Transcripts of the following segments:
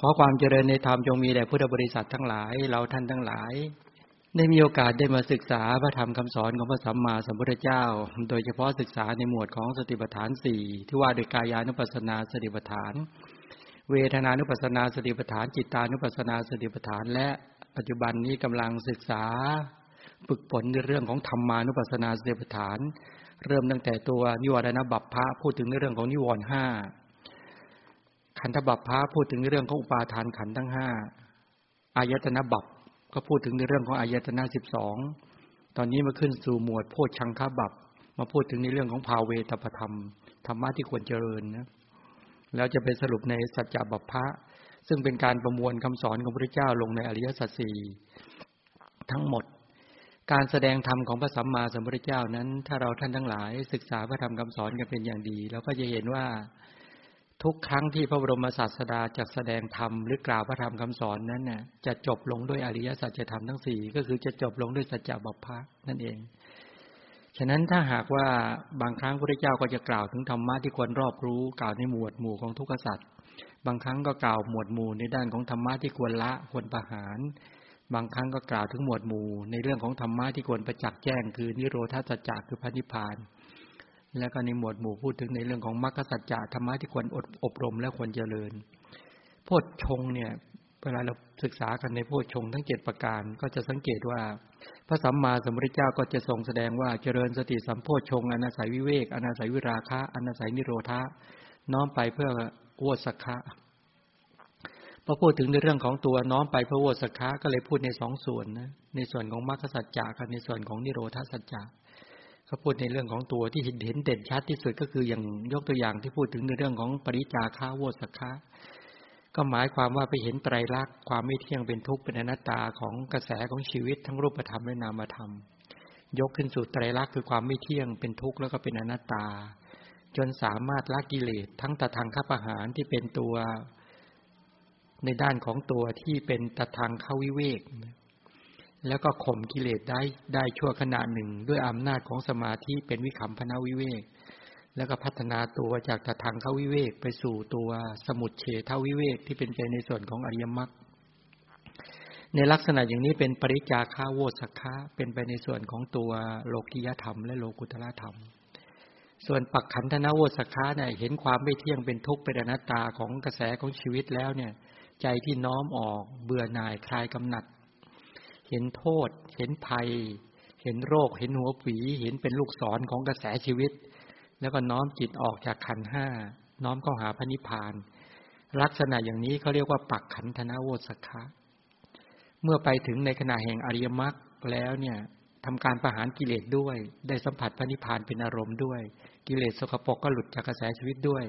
ขอความเจริญในธรรมจงมีแด่พุทธบริษัททั้งหลาย เราท่านทั้งหลาย ได้มีโอกาสได้มาศึกษาพระธรรมคำสอนของพระสัมมาสัมพุทธเจ้า โดยเฉพาะศึกษาในหมวดของสติปัฏฐานสี่ที่ว่าโดยกายานุปัสสนาสติปัฏฐาน เวทนานุปัสสนาสติปัฏฐาน จิตานุปัสสนาสติปัฏฐาน และปัจจุบันนี้กำลังศึกษาฝึกฝนในเรื่องของธรรมานุปัสสนาสติปัฏฐาน เริ่มตั้งแต่ตัวนิวรณบัพพะพูดถึงในเรื่องของนิวรณ์ห้า ขันธบัพพะพูดถึงในเรื่องของอุปาทานขันทั้งห้าอายตนะบัพก็พูดถึงในเรื่องของอายตนะสิบสองตอนนี้มาขึ้นสู่หมวดโพชังคบัพมาพูดถึงในเรื่องของภาเวตปธรรมธรรมะที่ควรเจริญนะแล้วจะไปสรุปในสัจจบัพพะซึ่งเป็นการประมวลคำสอนของพระเจ้าลงในอริยสัจสี่ทั้งหมด การแสดงธรรมของพระสัมมาสัมพุทธเจ้านั้น ถ้าเราท่านทั้งหลาย ศึกษาพระธรรมคำสอนกันเป็นอย่างดีเราก็จะเห็นว่า ทุกครั้งที่พระบรมศาสดาจะแสดงธรรมหรือกล่าวพระธรรมคำสอนนั้นเนี่ยจะจบลงด้วยอริยสัจธรรมทั้งสี่ก็คือจะจบลงด้วยสัจจะบัพพะนั่นเอง ฉะนั้นถ้าหากว่าบางครั้งพระเจ้าก็จะกล่าวถึงธรรมะที่ควรรอบรู้กล่าวในหมวดหมู่ของทุกขสัตว์บางครั้งก็กล่าวหมวดหมู่ในด้านของธรรมะที่ควรละควรประหาร บางครั้งก็กล่าวถึงหมวดหมู่ในเรื่องของธรรมะที่ควรประจักษ์แจ้ง คือนิโรธาสัจจะคือพระนิพพาน แล้วก็ในหมวดหมู่พูดถึงในเรื่องของมรรคสัจจะธรรมะที่ควรอดอบรมและควรเจริญ โพชฌงเนี่ยเวลาเราศึกษากันในโพชฌงทั้งเจ็ดประการก็จะสังเกตว่า พระสัมมาสัมพุทธเจ้าก็จะทรงแสดงว่าเจริญสติสัมโพชฌงอนาศัยวิเวกอนาศัยวิราคะอนาศัยนิโรธาน้อมไปเพื่อวสักขะพอพูดถึงในเรื่องของตัวน้อมไปพระโวสคะก็เลยพูดในสองส่วนนะในส่วนของมรรคสัจจะกับในส่วนของนิโรธาสัจจะ เขาพูดในเรื่องของตัวที่เห็นเห็นเด่นชัดที่สุดก็คืออย่างยกตัวอย่างที่พูดถึงในเรื่องของปริจาคาโวสคะก็หมายความว่าไปเห็นไตรลักษณ์ความไม่เที่ยงเป็นทุกข์เป็นอนัตตาของกระแสของชีวิตทั้งรูปธรรมและนามธรรม ยกขึ้นสู่ไตรลักษณ์คือความไม่เที่ยงเป็นทุกข์แล้วก็เป็นอนัตตา จนสามารถละกิเลสทั้งตะทางข้าประหารที่เป็นตัว ในด้านของตัวที่เป็นตะทางข้าวิเวก แล้วก็ข่มกิเลสได้ได้ชั่วขณะหนึ่ง ด้วยอำนาจของสมาธิเป็นวิคัมพนาวิเวก แล้วก็พัฒนาตัวจากตะทางเข้าวิเวกไปสู่ตัวสมุดเฉทวิเวกที่เป็นไปในส่วนของอริยมรรคในลักษณะอย่างนี้เป็นปริจาคาโวสักคะเป็นไปในส่วนของตัวโลกิยธรรม และโลกุตละธรรม ส่วนปักขันธนโวสักคะเนี่ยเห็นความไม่เที่ยงเป็นทุกข์เป็นอนัตตาของกระแสของชีวิตแล้วเนี่ย ใจที่น้อมออกเบื่อหน่ายคลายกำหนัด เห็นโทษ เห็นภัย เห็นโรค เห็นหัวผีเห็นเป็นลูกศรของกระแสชีวิต แล้วก็น้อมจิตออกจากขันห้า น้อมเข้าหาพระนิพพาน ลักษณะอย่างนี้เขาเรียกว่าปักขันธนโวสคะ เมื่อไปถึงในขณะแห่งอริยมรรคแล้วเนี่ยทำการประหารกิเลสด้วย ได้สัมผัสพระนิพพานเป็นอารมณ์ด้วย กิเลสสกปรกก็หลุดจากกระแสชีวิตด้วย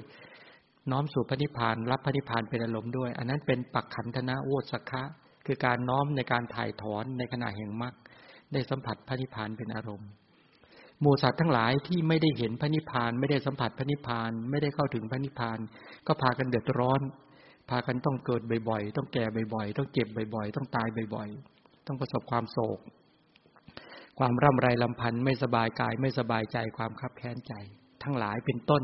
น้อมสู่พระนิพพาน รับพระนิพพานเป็นอารมณ์ด้วย อันนั้นเป็นปักขันธนะโวสักคะ คือการน้อมในการถ่ายถอนในขณะแห่งมรรคได้สัมผัสพระนิพพานเป็นอารมณ์หมู่สัตว์ทั้งหลายที่ไม่ได้เห็นพระนิพพาน ไม่ได้สัมผัสพระนิพพาน ไม่ได้เข้าถึงพระนิพพาน ก็พากันเดือดร้อน พากันต้องเกิดบ่อยๆ ต้องแก่บ่อยๆ ต้องเจ็บบ่อยๆ ต้องตายบ่อยๆ ต้องประสบความโศก ความร่ำไรลำพันธ์ไม่สบายกายไม่สบายใจความคับแค้นใจ ทั้งหลายเป็นต้น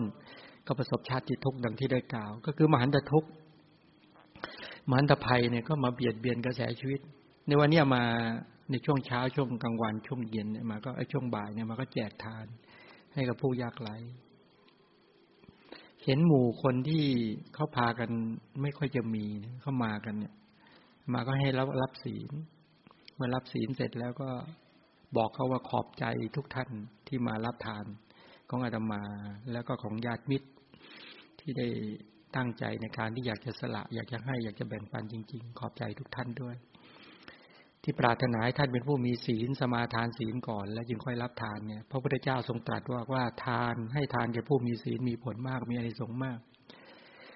ก็ประสบชาติทุกข์ดังที่ได้กล่าว ก็คือมหันตทุกข์ มหันตภัยเนี่ยก็มาเบียดเบียนกระแสชีวิต ในวันนี้มาในช่วงเช้าช่วงกลางวันช่วงเย็นเนี่ยมาก็ช่วงบ่ายเนี่ยมาก็แจกทาน ให้กับผู้ยากไร้เห็นหมู่คนที่เขาพากันไม่ค่อยจะมีเข้ามากันเนี่ย มาก็ให้รับรับศีลเมื่อรับศีลเสร็จแล้วก็บอกเขาว่าขอบใจทุกท่านที่มารับทานของอาตมาแล้วก็ของญาติมิตรที่ได้ ตั้งใจในการที่อยากจะสละ อยากจะให้อยากจะแบ่งปันจริง ๆ ขอบใจทุกท่านด้วย ที่ปรารถนาให้ท่านเป็นผู้มีศีลสมาทานศีลก่อน แล้วจึงค่อยรับทานเนี่ยพระพุทธเจ้าทรงตรัสว่าว่าทานให้ทานแก่ผู้มีศีลมีผลมากมีอานิสงส์มาก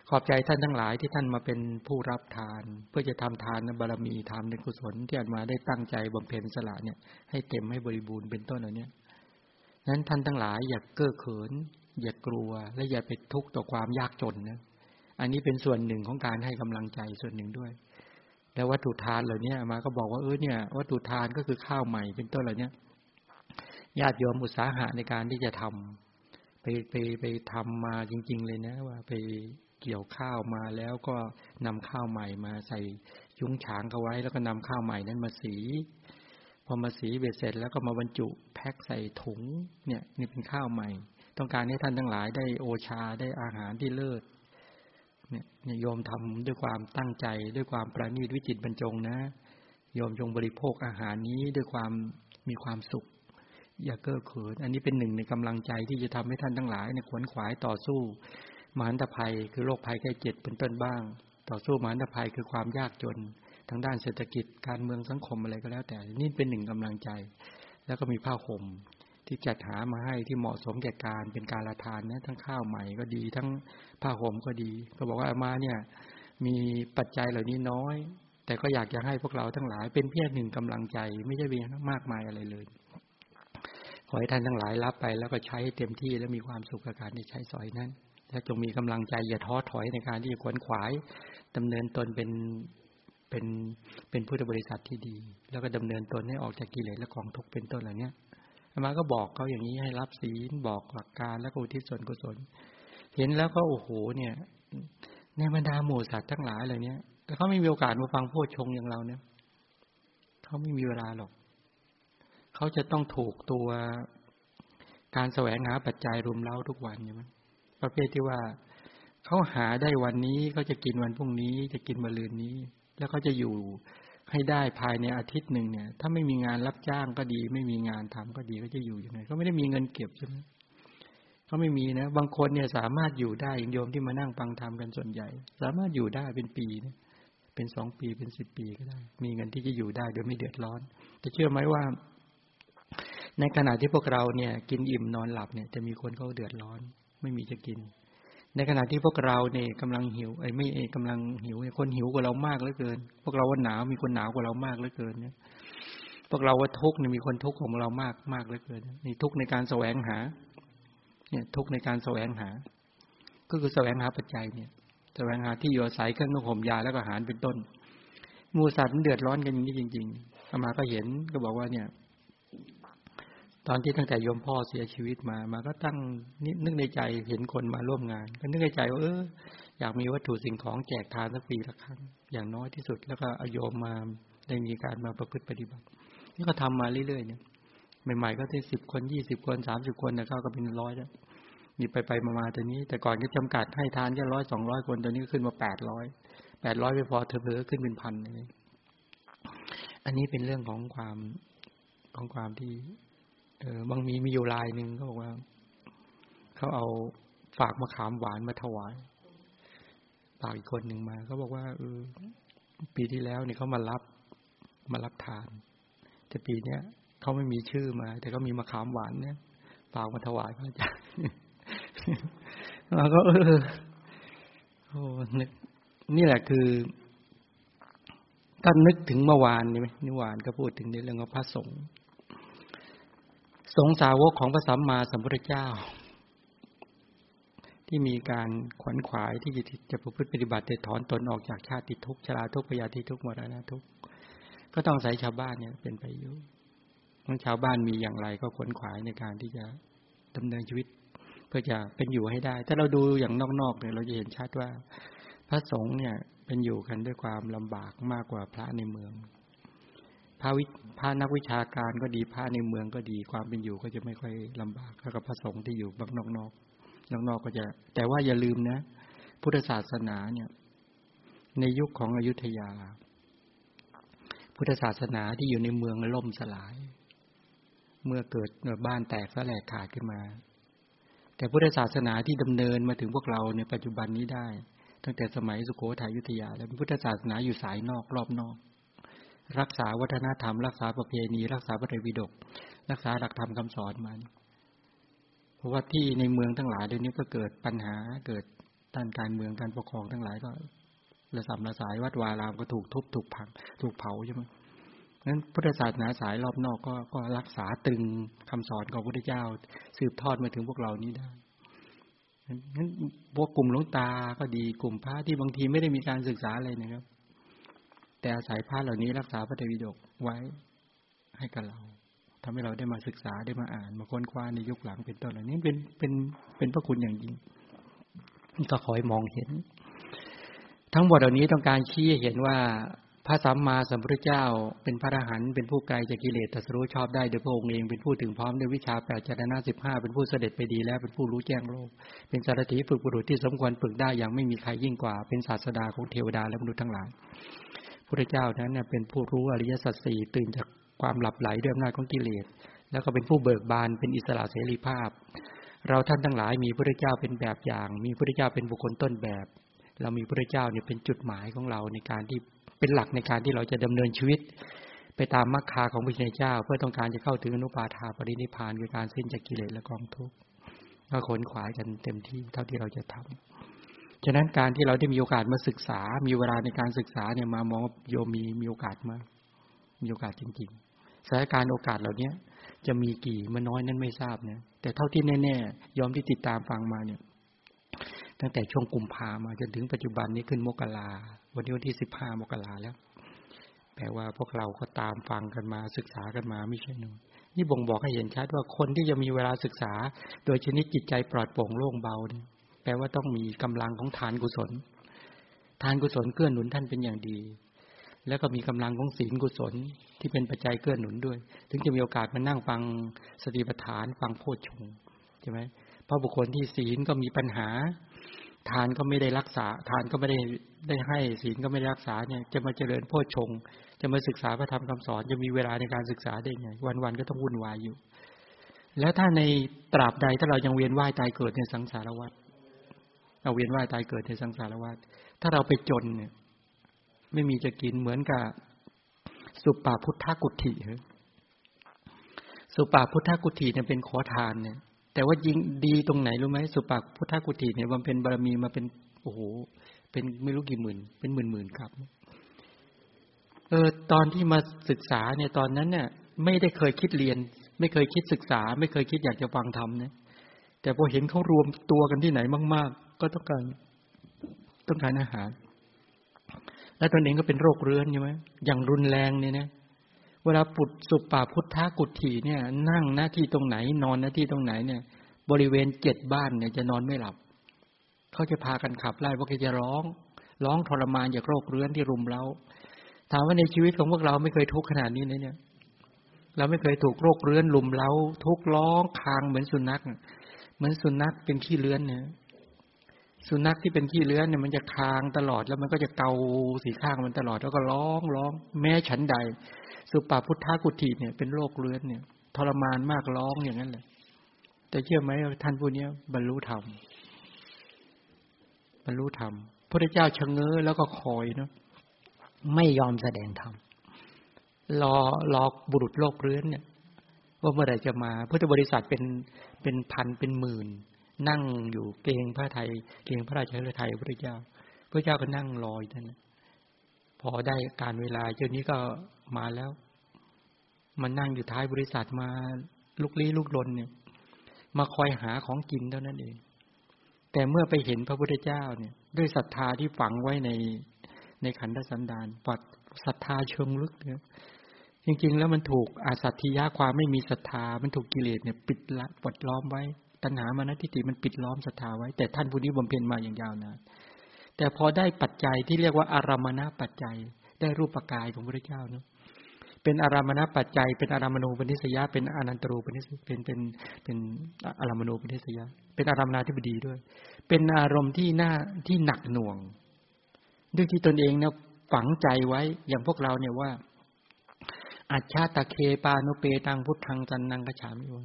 ขอบใจท่านทั้งหลายที่ท่านมาเป็นผู้รับทาน เพื่อจะทำทานบารมีทำในกุศลที่อามาได้ตั้งใจบำเพ็ญสละเนี่ย ให้เต็มให้บริบูรณ์เป็นต้นเหล่านี้นั้นท่านทั้งหลายอย่าเก้อเขิน อย่ากลัวและอย่าไปทุกข์ต่อความยากจนนะ อันนี้เป็นส่วนหนึ่งของการให้กำลังใจส่วนหนึ่งด้วย แล้ววัตถุทานเหล่านี้มาก็บอกว่าเออเนี่ย วัตถุทานก็คือข้าวใหม่เป็นต้นเหล่านี้ญาติโยมอุตสาหะในการที่จะทำไปไปไปทำมาจริง ๆ เลยนะ ว่าไปเกี่ยวข้าวมาแล้วก็นำข้าวใหม่มาใส่ยุ้งฉางเขาไว้ แล้วก็นำข้าวใหม่นั้นมาสีพอมาสีเบ็ดเสร็จแล้วก็มาบรรจุแพ็คใส่ถุงเนี่ยนี่เป็นข้าวใหม่ ต้องการให้ท่านทั้งหลายได้โอชาได้อาหารที่เลิศ เนี่ยโยมทำด้วยความตั้งใจ ด้วยความประณีตวิจิตบรรจงนะโยมจงบริโภคอาหารนี้ด้วยความมีความสุข อย่าเก้อเขิน อันนี้เป็นหนึ่งในกำลังใจที่จะทำให้ท่านทั้งหลายเนี่ยขวนขวายต่อสู้มหันตภัยคือโรคภัยแค่เจ็ดเป็นต้นบ้าง ต่อสู้มหันตภัยคือความยากจน ทางด้านเศรษฐกิจการเมืองสังคมอะไรก็แล้ว แต่นี่เป็นหนึ่งกำลังใจ แล้วก็มีผ้าห่ม ที่จัดหามาให้ที่เหมาะสมแก่การเป็นการละทานนะทั้งข้าวใหม่ก็ดี ทั้งผ้าห่มก็ดี ก็บอกว่ามาเนี่ย มีปัจจัยเหล่านี้น้อย แต่ก็อยากจะให้พวกเราทั้งหลายเป็นเพียงหนึ่งกำลังใจ ไม่ใช่เพียงมากมายอะไรเลยขอให้ท่านทั้งหลายรับไปแล้วก็ใช้เต็มที่และมีความสุขกับการที่ใช้สอยนั้นและจงมีกำลังใจอย่าท้อถอยในการที่จะขวนขวายดำเนินตนเป็นเป็นเป็นพุทธบริษัทที่ดี แล้วก็ดำเนินตนให้ออกจากกิเลสและกองทุกข์เป็นต้นเหล่านี้ มาก็บอกเขาอย่างนี้ให้รับศีลบอกหลักการแล้วก็อุทิศส่วนกุศล เห็นแล้วก็โอ้โหเนี่ย ในบรรดาหมู่สัตว์ทั้งหลายเหล่านี้แต่เขาไม่มีโอกาสมาฟังพูดชงอย่างเราเนี่ยเขาไม่มีเวลาหรอก เขาจะต้องถูกตัวการแสวงหาปัจจัยรุมเร้าทุกวันใช่ไหมประเภทที่ว่าเขาหาได้วันนี้เขาจะกินวันพรุ่งนี้ จะกินมะรืนนี้ แล้วเขาจะอยู่ ให้ได้ภายในอาทิตย์หนึ่งเนี่ย ถ้าไม่มีงานรับจ้างก็ดี ไม่มีงานทำก็ดีก็จะอยู่ยังไงเขาไม่ได้มีเงินเก็บใช่ไหมเขาไม่มีนะ บางคนเนี่ยสามารถอยู่ได้โยมที่มานั่งฟังธรรมกันส่วนใหญ่ สามารถอยู่ได้เป็นปีเนี่ยเป็นสองปีเป็นสิบปีก็ได้ มีเงินที่จะอยู่ได้โดยไม่เดือดร้อนแต่เชื่อไหมว่า ในขณะที่พวกเราเนี่ย กินอิ่มนอนหลับเนี่ย จะมีคนเขาเดือดร้อน ไม่มีจะกิน ในขณะที่พวกเราเนี่ยกำลังหิวไอ้ไม่เอกำลังหิวคนหิวกว่าเรามากเหลือเกิน พวกเราว่าหนาวมีคนหนาวกว่าเรามากเหลือเกินเนี่ยพวกเราว่าทุกข์เนี่ยมีคนทุกข์ของเรามากมากเหลือเกินนี่ทุกข์ในการแสวงหา เนี่ยทุกข์ในการแสวงหา ก็คือแสวงหาปัจจัยเนี่ย แสวงหาที่อยู่อาศัยเครื่องนุ่งห่มยาแล้วก็อาหารเป็นต้น มูสัตว์มันเดือดร้อนกันอย่างนี้จริงๆอามาก็เห็นก็บอกว่าเนี่ย ตอนที่ตั้งแต่โยมพ่อเสียชีวิตมา มาก็ตั้งนึกในใจเห็นคนมาร่วมงาน ก็นึกในใจว่าเอออยากมีวัตถุสิ่งของแจกทานสักปีละครั้ง อย่างน้อยที่สุด แล้วก็อโยมมาได้มีการมาประพฤติปฏิบัติ นี่ก็ทำมาเรื่อยๆเนี่ยใหม่ๆก็ที่สิบคนยี่สิบคนสามสิบคนนะเขาก็เป็นร้อยแล้วมีไปไปมาๆตัวนี้ แต่ก่อนก็จำกัดให้ทานแค่ร้อยสองร้อยคนตัวนี้ขึ้นมาแปดร้อยแปดร้อยไม่พอเธอเพอขึ้นเป็นพันเลยอันนี้เป็นเรื่องของความของความที่ เออบางมีมีอยู่ลายหนึ่งเขาบอกว่าเขาเอาฝากมะขามหวานมาถวายฝากอีกคนหนึ่งมาเขาบอกว่าเออปีที่แล้วเนี่ยเขามารับมารับทาน แต่ปีเนี้ยเขาไม่มีชื่อมา แต่เขามีมะขามหวานเนี่ยฝากมาถวายพระอาจารย์เราก็เออโอ้นึกนี่แหละคือท่านนึกถึงเมื่อวานนี่ไหมเมื่อวานก็พูดถึงในเรื่องของพระสงฆ์ สงสาวกของพระสัมมาสัมพุทธเจ้า ที่มีการขวนขวายที่จะจะประพฤติปฏิบัติเดถอนตนออกจากชาติทุกชราทุกพยาธิทุกมรณะทุกก็ต้องใส่ชาวบ้านเนี่ยเป็นไปอยู่ทั้งชาวบ้านมีอย่างไรก็ขวนขวายในการที่จะดำเนินชีวิต เพื่อจะเป็นอยู่ให้ได้ ถ้าเราดูอย่างนอกๆเนี่ยเราจะเห็นชัดว่า พระสงฆ์เนี่ยเป็นอยู่กันด้วยความลำบากมากกว่าพระในเมือง พระวิพระนักวิชาการก็ดีพระในเมืองก็ดีความเป็นอยู่ก็จะไม่ค่อยลำบากแล้วกับพระสงฆ์ที่อยู่บางนอกนอกนอกนอกก็จะ แต่ว่าอย่าลืมนะ พุทธศาสนาเนี่ย ในยุคของอยุธยา พุทธศาสนาที่อยู่ในเมืองล่มสลาย เมื่อเกิดบ้านแตกสลายขาดขึ้นมา แต่พุทธศาสนาที่ดำเนินมาถึงพวกเราในปัจจุบันนี้ได้ ตั้งแต่สมัยสุโขทัยยุธยา แล้วพุทธศาสนาอยู่สายนอกรอบนอก รักษาวัฒนธรรม รักษาประเพณี รักษาพระไตรปิฎกรักษาหลักธรรมคาสอนมาเพราะว่าที่ในเมืองทั้งหลายเดี๋ยวนี้ก็เกิดปัญหาเกิดด้านการเมืองการปกครองทั้งหลายก็ระสำระสายวัดวารามก็ถูกทุบถูกพังถูกเผาใช่ไหมนั้นพุทธศาสนาสายรอบนอกก็ก็รักษาตึงคำสอนของพระพุทธเจ้า สืบทอดมาถึงพวกเรานี้ได้นั้นพวกกลุ่มหลวงตาก็ดีกลุ่มพระที่บางทีไม่ได้มีการศึกษาอะไรนะครับ แต่อาศัยพระเหล่านี้รักษาพระเทวิดกไว้ให้กับเราทำให้เราได้มาศึกษาได้มาอ่าน มาค้นคว้าในยุคหลังเป็นต้นเหล่านี้เป็นเป็นเป็นพระคุณอย่างยิ่งก็ขอให้มองเห็น ทั้งหมดเหล่านี้ต้องการชี้เห็นว่าพระสัมมาสัมพุทธเจ้า เป็นพระอรหันต์เป็นผู้ไกลจากกิเลสตรัสรู้ชอบได้โดยพระองค์เองเป็นผู้ถึงพร้อมด้วยวิชาแปดจารณะสิบห้าเป็นผู้เสด็จไปดีแล้วเป็นผู้รู้แจ้งโลก เป็นสารถีฝึกบุรุษที่สมควรฝึกได้อย่างไม่มีใครยิ่งกว่า เป็นศาสดาของเทวดาและมนุษย์ทั้งหลาย พระเจ้านั้นเเป็นผู้รู้อริยสัจสี่ตื่นจากความหลับไหลด้วยอำนาจของกิเลส แล้วก็เป็นผู้เบิกบานเป็นอิสระเสรีภาพ เราท่านทั้งหลายมีพระเจ้าเป็นแบบอย่าง มีพระเจ้าเป็นบุคคลต้นแบบ เรามีพระเจ้าเนี่ยเป็นจุดหมายของเราในการที่เป็นหลักในการที่เราจะดำเนินชีวิต ไปตามมรรคาของพระเจ้า เพื่อต้องการจะเข้าถึงอนุปาทาปรินิพานคือการสิ้นจากกิเลสและกองทุกข์ก็ขนขวายกันเต็มที่เท่าที่เราจะทำ ฉะนั้นการที่เราได้มีโอกาสมาศึกษา มีเวลาในการศึกษาเนี่ยมามองโยมมีมีโอกาสมามีโอกาสจริงๆสถานการณ์โอกาสเหล่านี้จะมีกี่มันน้อยนั้นไม่ทราบเนี่ยแต่เท่าที่แน่ๆยอมที่ติดตามฟังมาเนี่ย ตั้งแต่ช่วงกุมภามาจนถึงปัจจุบันนี้ขึ้นมกราวันนี้วันที่สิบห้ามกราแล้ว แปลว่าพวกเราก็ตามฟังกันมาศึกษากันมาไม่ใช่นูนี่บ่งบอกให้เห็นชัดว่าคนที่จะมีเวลาศึกษา โดยชนิดจิตใจปลอดโปร่งโล่งเบาเนี่ย แปลว่าต้องมีกำลังของทานกุศล ทานกุศลเกื้อหนุนท่านเป็นอย่างดี แล้วก็มีกำลังของศีลกุศลที่เป็นปัจจัยเกื้อหนุนด้วย ถึงจะมีโอกาสมานั่งฟังสติปัฏฐานฟังโพชฌงใช่ไหมเพราะบุคคลที่ศีลก็มีปัญหา ทานก็ไม่ได้รักษา ทานก็ไม่ได้ได้ให้ศีลก็ไม่ได้รักษาเนี่ย จะมาเจริญโพชฌงจะมาศึกษาพระธรรมคำสอนจะมีเวลาในการศึกษาได้ไง วันๆก็ต้องวุ่นวายอยู่ แล้วถ้าในตราบใดถ้าเรายังเวียนว่ายตายเกิดในสังสารวัฏ เราเวียนว่ายตายเกิดในสังสารวัฏถ้าเราไปจนเนี่ย ไม่มีจะกินเหมือนกับสุปาพุทธกุฏิเอสุปาพุทธกุฏิเนี่ยเป็นขอทานเนี่ย แต่ว่ายิงดีตรงไหนรู้ไหมสุปาพุทธกุฏิเนี่ยมันเป็นบารมีมาเป็นโอ้โห เป็นไม่รู้กี่หมื่น เป็นหมื่นหมื่นครับ เออ ตอนที่มาศึกษาเนี่ยตอนนั้นเนี่ย ไม่ได้เคยคิดเรียน ไม่เคยคิดศึกษา ไม่เคยคิดอยากจะฟังธรรมเนี่ยแต่พอเห็นเขารวมตัวกันที่ไหนมาก ๆ ก็ต้องการต้องการอาหาร และตนเองก็เป็นโรคเรื้อนใช่ไหมอย่างรุนแรงเนี่ยนะเวลาปุดสุปปาพุทธากุฏิเนี่ย นั่งหน้าที่ตรงไหน นอนหน้าที่ตรงไหนเนี่ย บริเวณเจ็ดบ้านเนี่ยจะนอนไม่หลับ เขาจะพากันขับไล่ว่าแกจะร้อง ร้องทรมานจากโรคเรื้อนที่รุมเราถามว่าในชีวิตของพวกเราไม่เคยทุกข์ขนาดนี้เลยเนี่ย เราไม่เคยถูกโรคเรื้อนลุมเราทุกร้องคางเหมือนสุนัข เหมือนสุนัขเป็นขี้เลื้อนเนี่ย สุนัขที่เป็นขี้เลื้อนเนี่ยมันจะคางตลอดแล้วมันก็จะเกาสีข้างมันตลอดแล้วก็ร้องร้อง แม้ฉันใด สุปาพุทธากุฏิเนี่ยเป็นโรคเรื้อนเนี่ย ทรมานมากร้องอย่างนั้นเลยแต่เชื่อไหมท่านผู้นี้บรรลุธรรมบรรลุธรรมพระเจ้าชะเง้อแล้วก็คอยเนาะไม่ยอมแสดงธรรมรอรอบุรุษโลกเรื้อนเนี่ย ว่าเมื่อไหร่จะมาพุทธบริษัทเป็นเป็นพันเป็นหมื่น นั่งอยู่เกงพระไทยเกงพระราชาไทยพระเจ้า พระเจ้าก็นั่งรออยู่นั่นพอได้การเวลาเจ้านี้ก็มาแล้ว มันนั่งอยู่ท้ายบริษัทมาลุกลี้ลุกลนเนี่ย มาคอยหาของกินเท่านั้นเอง แต่เมื่อไปเห็นพระพุทธเจ้าเนี่ย ด้วยศรัทธาที่ฝังไว้ในในขันธสันดานปัดศรัทธาเชิงลึกเนี่ยจริง ๆ แล้วมันถูกอาสัตยะความไม่มีศรัทธา มันถูกกิเลสเนี่ย ปิดละปดล้อมไว้ ตัณหามานะทิฏฐิมันปิดล้อมศรัทธาไว้ แต่ท่านผู้นี้บำเพ็ญมาอย่างยาวนานแต่พอได้ปัจจัยที่เรียกว่าอารามณปัจจัย ได้รูปกายของพระเจ้าเนาะเป็นอารามณปัจจัย เป็นอารามณูปนิสยาเป็นอนันตรูปนิสเป็นเป็นเป็นอารามณูปนิสยาเป็นอารามนาธิบดีด้วย เป็นอารมณ์ที่หน่าที่หนักหน่วงด้วยที่ตนเองเนี่ยฝังใจไว้อย่างพวกเราเนี่ยว่าอัจฉาตะเคปานุเปตังพุทธังจันนังกระฉามิว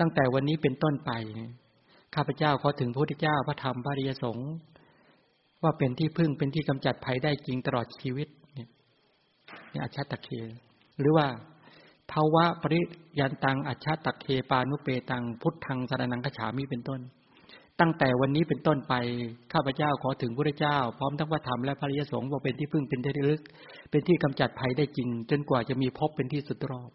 ตั้งแต่วันนี้เป็นต้นไปข้าพเจ้าขอถึงพระพุทธเจ้าพระธรรมพระริยสงฆ์ว่าเป็นที่พึ่งเป็นที่กำจัดภัยได้จริงตลอดชีวิตเนี่ยนี่อัจฉตะเค หรือว่าภาวะปริยันตังอัจฉตะเคปานุเปตังพุทธังสารนังกฉามิเป็นต้น ตั้งแต่วันนี้เป็นต้นไปข้าพเจ้าขอถึงพระเจ้า พร้อมทั้งพระธรรมและพระริยสงฆ์ว่าเป็นที่พึ่งเป็นที่ลึก เป็นที่กำจัดภัยได้จริง จนกว่าจะมีพบเป็นที่สุดรอบ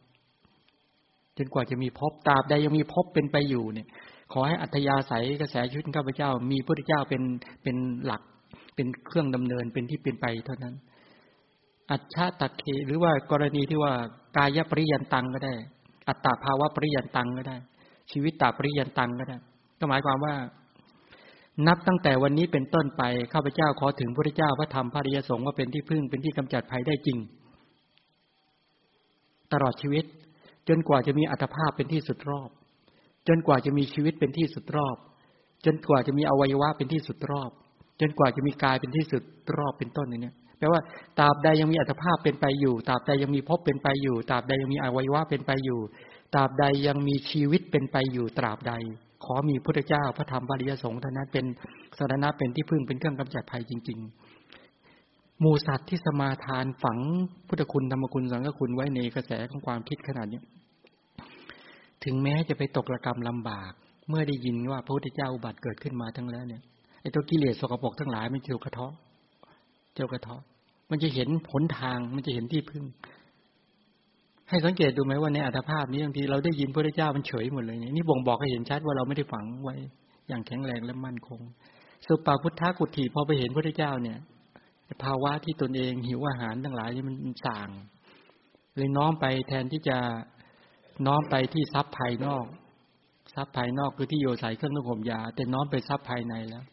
จนกว่าจะมีพบตราบใดยังมีพบเป็นไปอยู่เนี่ย ขอให้อัธยาศัยกระแสชีวิตข้าพเจ้า มีพระพุทธเจ้าเป็นเป็นหลัก เป็นเครื่องดำเนินเป็นที่เป็นไปเท่านั้น อัจฉตักเคหรือว่ากรณีที่ว่ากายปริยันตังก็ได้ อัตตาภาวะปริยันตังก็ได้ ชีวิตตาปริยันตังก็ได้ ก็หมายความว่า นับตั้งแต่วันนี้เป็นต้นไปข้าพเจ้าขอถึงพระเจ้าพระธรรมพระริยสงฆ์ว่าเป็นที่พึ่งเป็นที่กำจัดภัยได้จริง ตลอดชีวิต จนกว่าจะมีอัตภาพเป็นที่สุดรอบ จนกว่าจะมีชีวิตเป็นที่สุดรอบ จนกว่าจะมีอวัยวะเป็นที่สุดรอบ จนกว่าจะมีกายเป็นที่สุดรอบเป็นต้นนี้แปลว่าตราบใดยังมีอัตภาพเป็นไปอยู่ตราบใดยังมีภพเป็นไปอยู่ตราบใดยังมีอวัยวะเป็นไปอยู่ตราบใดยังมีชีวิตเป็นไปอยู่ตราบใด ขอมีพระเจ้าพระธรรมบริยสงฆ์ท่านั้นเป็นสารณะเป็นที่พึ่งเป็นเครื่องกำจัดภัยจริง ๆ หมูสัตว์ที่สมาทานฝังพุทธคุณธรรมคุณสังฆคุณไว้ในกระแสของความคิดขนาดนี้ ถึงแม้จะไปตกระกรรมลำบาก เมื่อได้ยินว่าพระพุทธเจ้าอุบัติเกิดขึ้นมาทั้งแล้วเนี่ยไอ้ตัวกิเลสสกปรกทั้งหลายมันจะถูกกระเทาะเจ้ากระเทาะมันจะเห็นผลทางมันจะเห็นที่พึ่ง ให้สังเกตดูไหมว่าในอัตภาพนี้บางทีเราได้ยินพระพุทธเจ้ามันเฉยหมดเลยนี่บ่งบอกให้เห็นชัดว่าเราไม่ได้ฝังไว้ อย่างแข็งแรงและมั่นคงสุปาพุทธกุฏิพอไปเห็นพระพุทธเจ้าเนี่ย ภาวะที่ตนเองหิวอาหารทั้งหลายนี่มันสั่งเลยน้อมไปแทนที่จะน้อมไปที่ทรัพย์ภายนอก ทรัพย์ภายนอกคือที่โยใส่เครื่องนุ่งห่มยา แต่น้อมไปทรัพย์ภายในแล้ว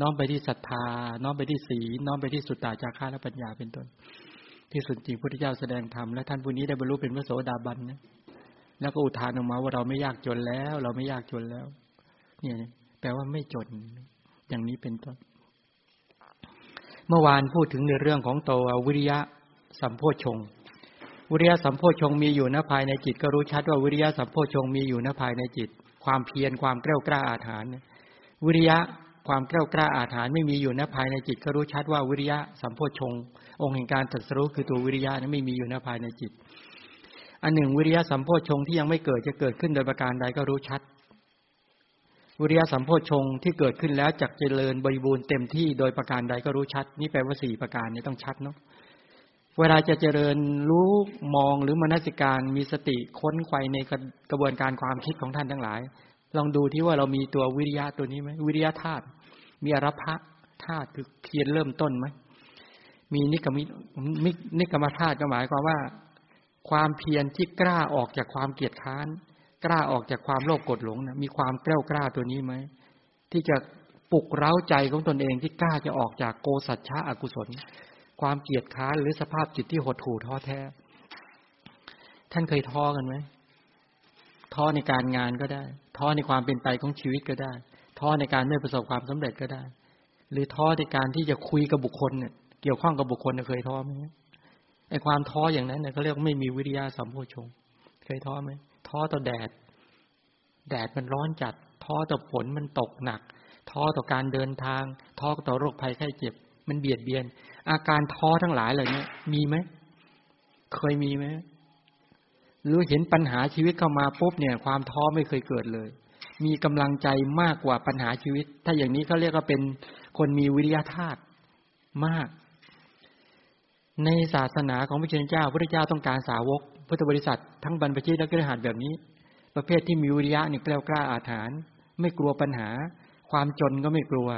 น้อมไปที่ศรัทธา น้อมไปที่ศีลน้อมไปที่สุตตาจาระและปัญญาเป็นต้น ที่สุดจริงพุทธเจ้าแสดงธรรมและท่านผู้นี้ได้บรรลุเป็นพระโสดาบันนะแล้วก็อุทานออกมาว่าเราไม่ยากจนแล้ว เราไม่ยากจนแล้ว เนี่ยแปลว่าไม่จนอย่างนี้เป็นต้น เมื่อวานพูดถึงในเรื่องของตัววิริยะสัมโพชง วิริยะสัมโพชงมีอยู่ณภายในจิต ก็รู้ชัดว่าวิริยะสัมโพชงมีอยู่ณภายในจิต ความเพียรความกล้ากล้าอาถรรพ์วิริยะความกล้ากล้าอาถรรพ์ไม่มีอยู่ณภายในจิต ก็รู้ชัดว่าวิริยะสัมโพชง องค์แห่งการตรัสรู้คือตัววิริยะนั้นไม่มีอยู่ณภายในจิต อันหนึ่งวิริยะสัมโพชงที่ยังไม่เกิดจะเกิดขึ้นโดยประการใดก็รู้ชัด วิริยะสัมโพชงที่เกิดขึ้นแล้วจักเจริญบริบูรณ์เต็มที่โดยประการใดก็รู้ชัด นี่แปลว่าสี่ประการนี้ต้องชัดเนาะเวลาจะเจริญรู้มองหรือมนสิการมีสติค้นไขในกระบวนการความคิดของท่านทั้งหลาย ลองดูที่ว่าเรามีตัววิริยะตัวนี้ไหมวิริยะธาตุมีอรพะธาตุคือเพียรเริ่มต้นไหมมีนิกรมินิกรรมธาตุก็หมายความว่า ความเพียรที่กล้าออกจากความเกียจค้าน กล้าออกจากความโลภกดหลงนะมีความกล้ากล้าตัวนี้ไหมที่จะปลุกเร้าใจของตนเองที่กล้าจะออกจากโกสัจฉะอกุศล ความเกียจค้านหรือสภาพจิตที่หดหู่ท้อแท้ ท่านเคยท้อกันไหมท้อในการงานก็ได้ ท้อในความเป็นไปของชีวิตก็ได้ ท้อในการไม่ประสบความสำเร็จก็ได้ หรือท้อในการที่จะคุยกับบุคคลเนี่ยเกี่ยวข้องกับบุคคลเคยท้อไหมไอ้ความท้ออย่างนั้นเนี่ยเขาเรียกไม่มีวิริยะสัมโพชงเคยท้อไหม ท้อต่อแดด แดดมันร้อนจัด ท้อต่อฝนมันตกหนัก ท้อต่อการเดินทาง ท้อต่อโรคภัยไข้เจ็บ มันเบียดเบียน อาการท้อทั้งหลายเหล่านี้มีไหมเคยมีไหมหรือเห็นปัญหาชีวิตเข้ามาปุ๊บเนี่ย ความท้อไม่เคยเกิดเลย มีกำลังใจมากกว่าปัญหาชีวิต ถ้าอย่างนี้เขาเรียกว่าเป็นคนมีวิริยะธาตุมาก ในศาสนาของพระเจ้าพระเจ้าต้องการสาวก พุทธบริษัททั้งบรรพชิตและกระหัสแบบนี้ ประเภทที่มีวิริยะนี่กล้ากล้าอาถรรพ์ไม่กลัวปัญหา ความจนก็ไม่กลัว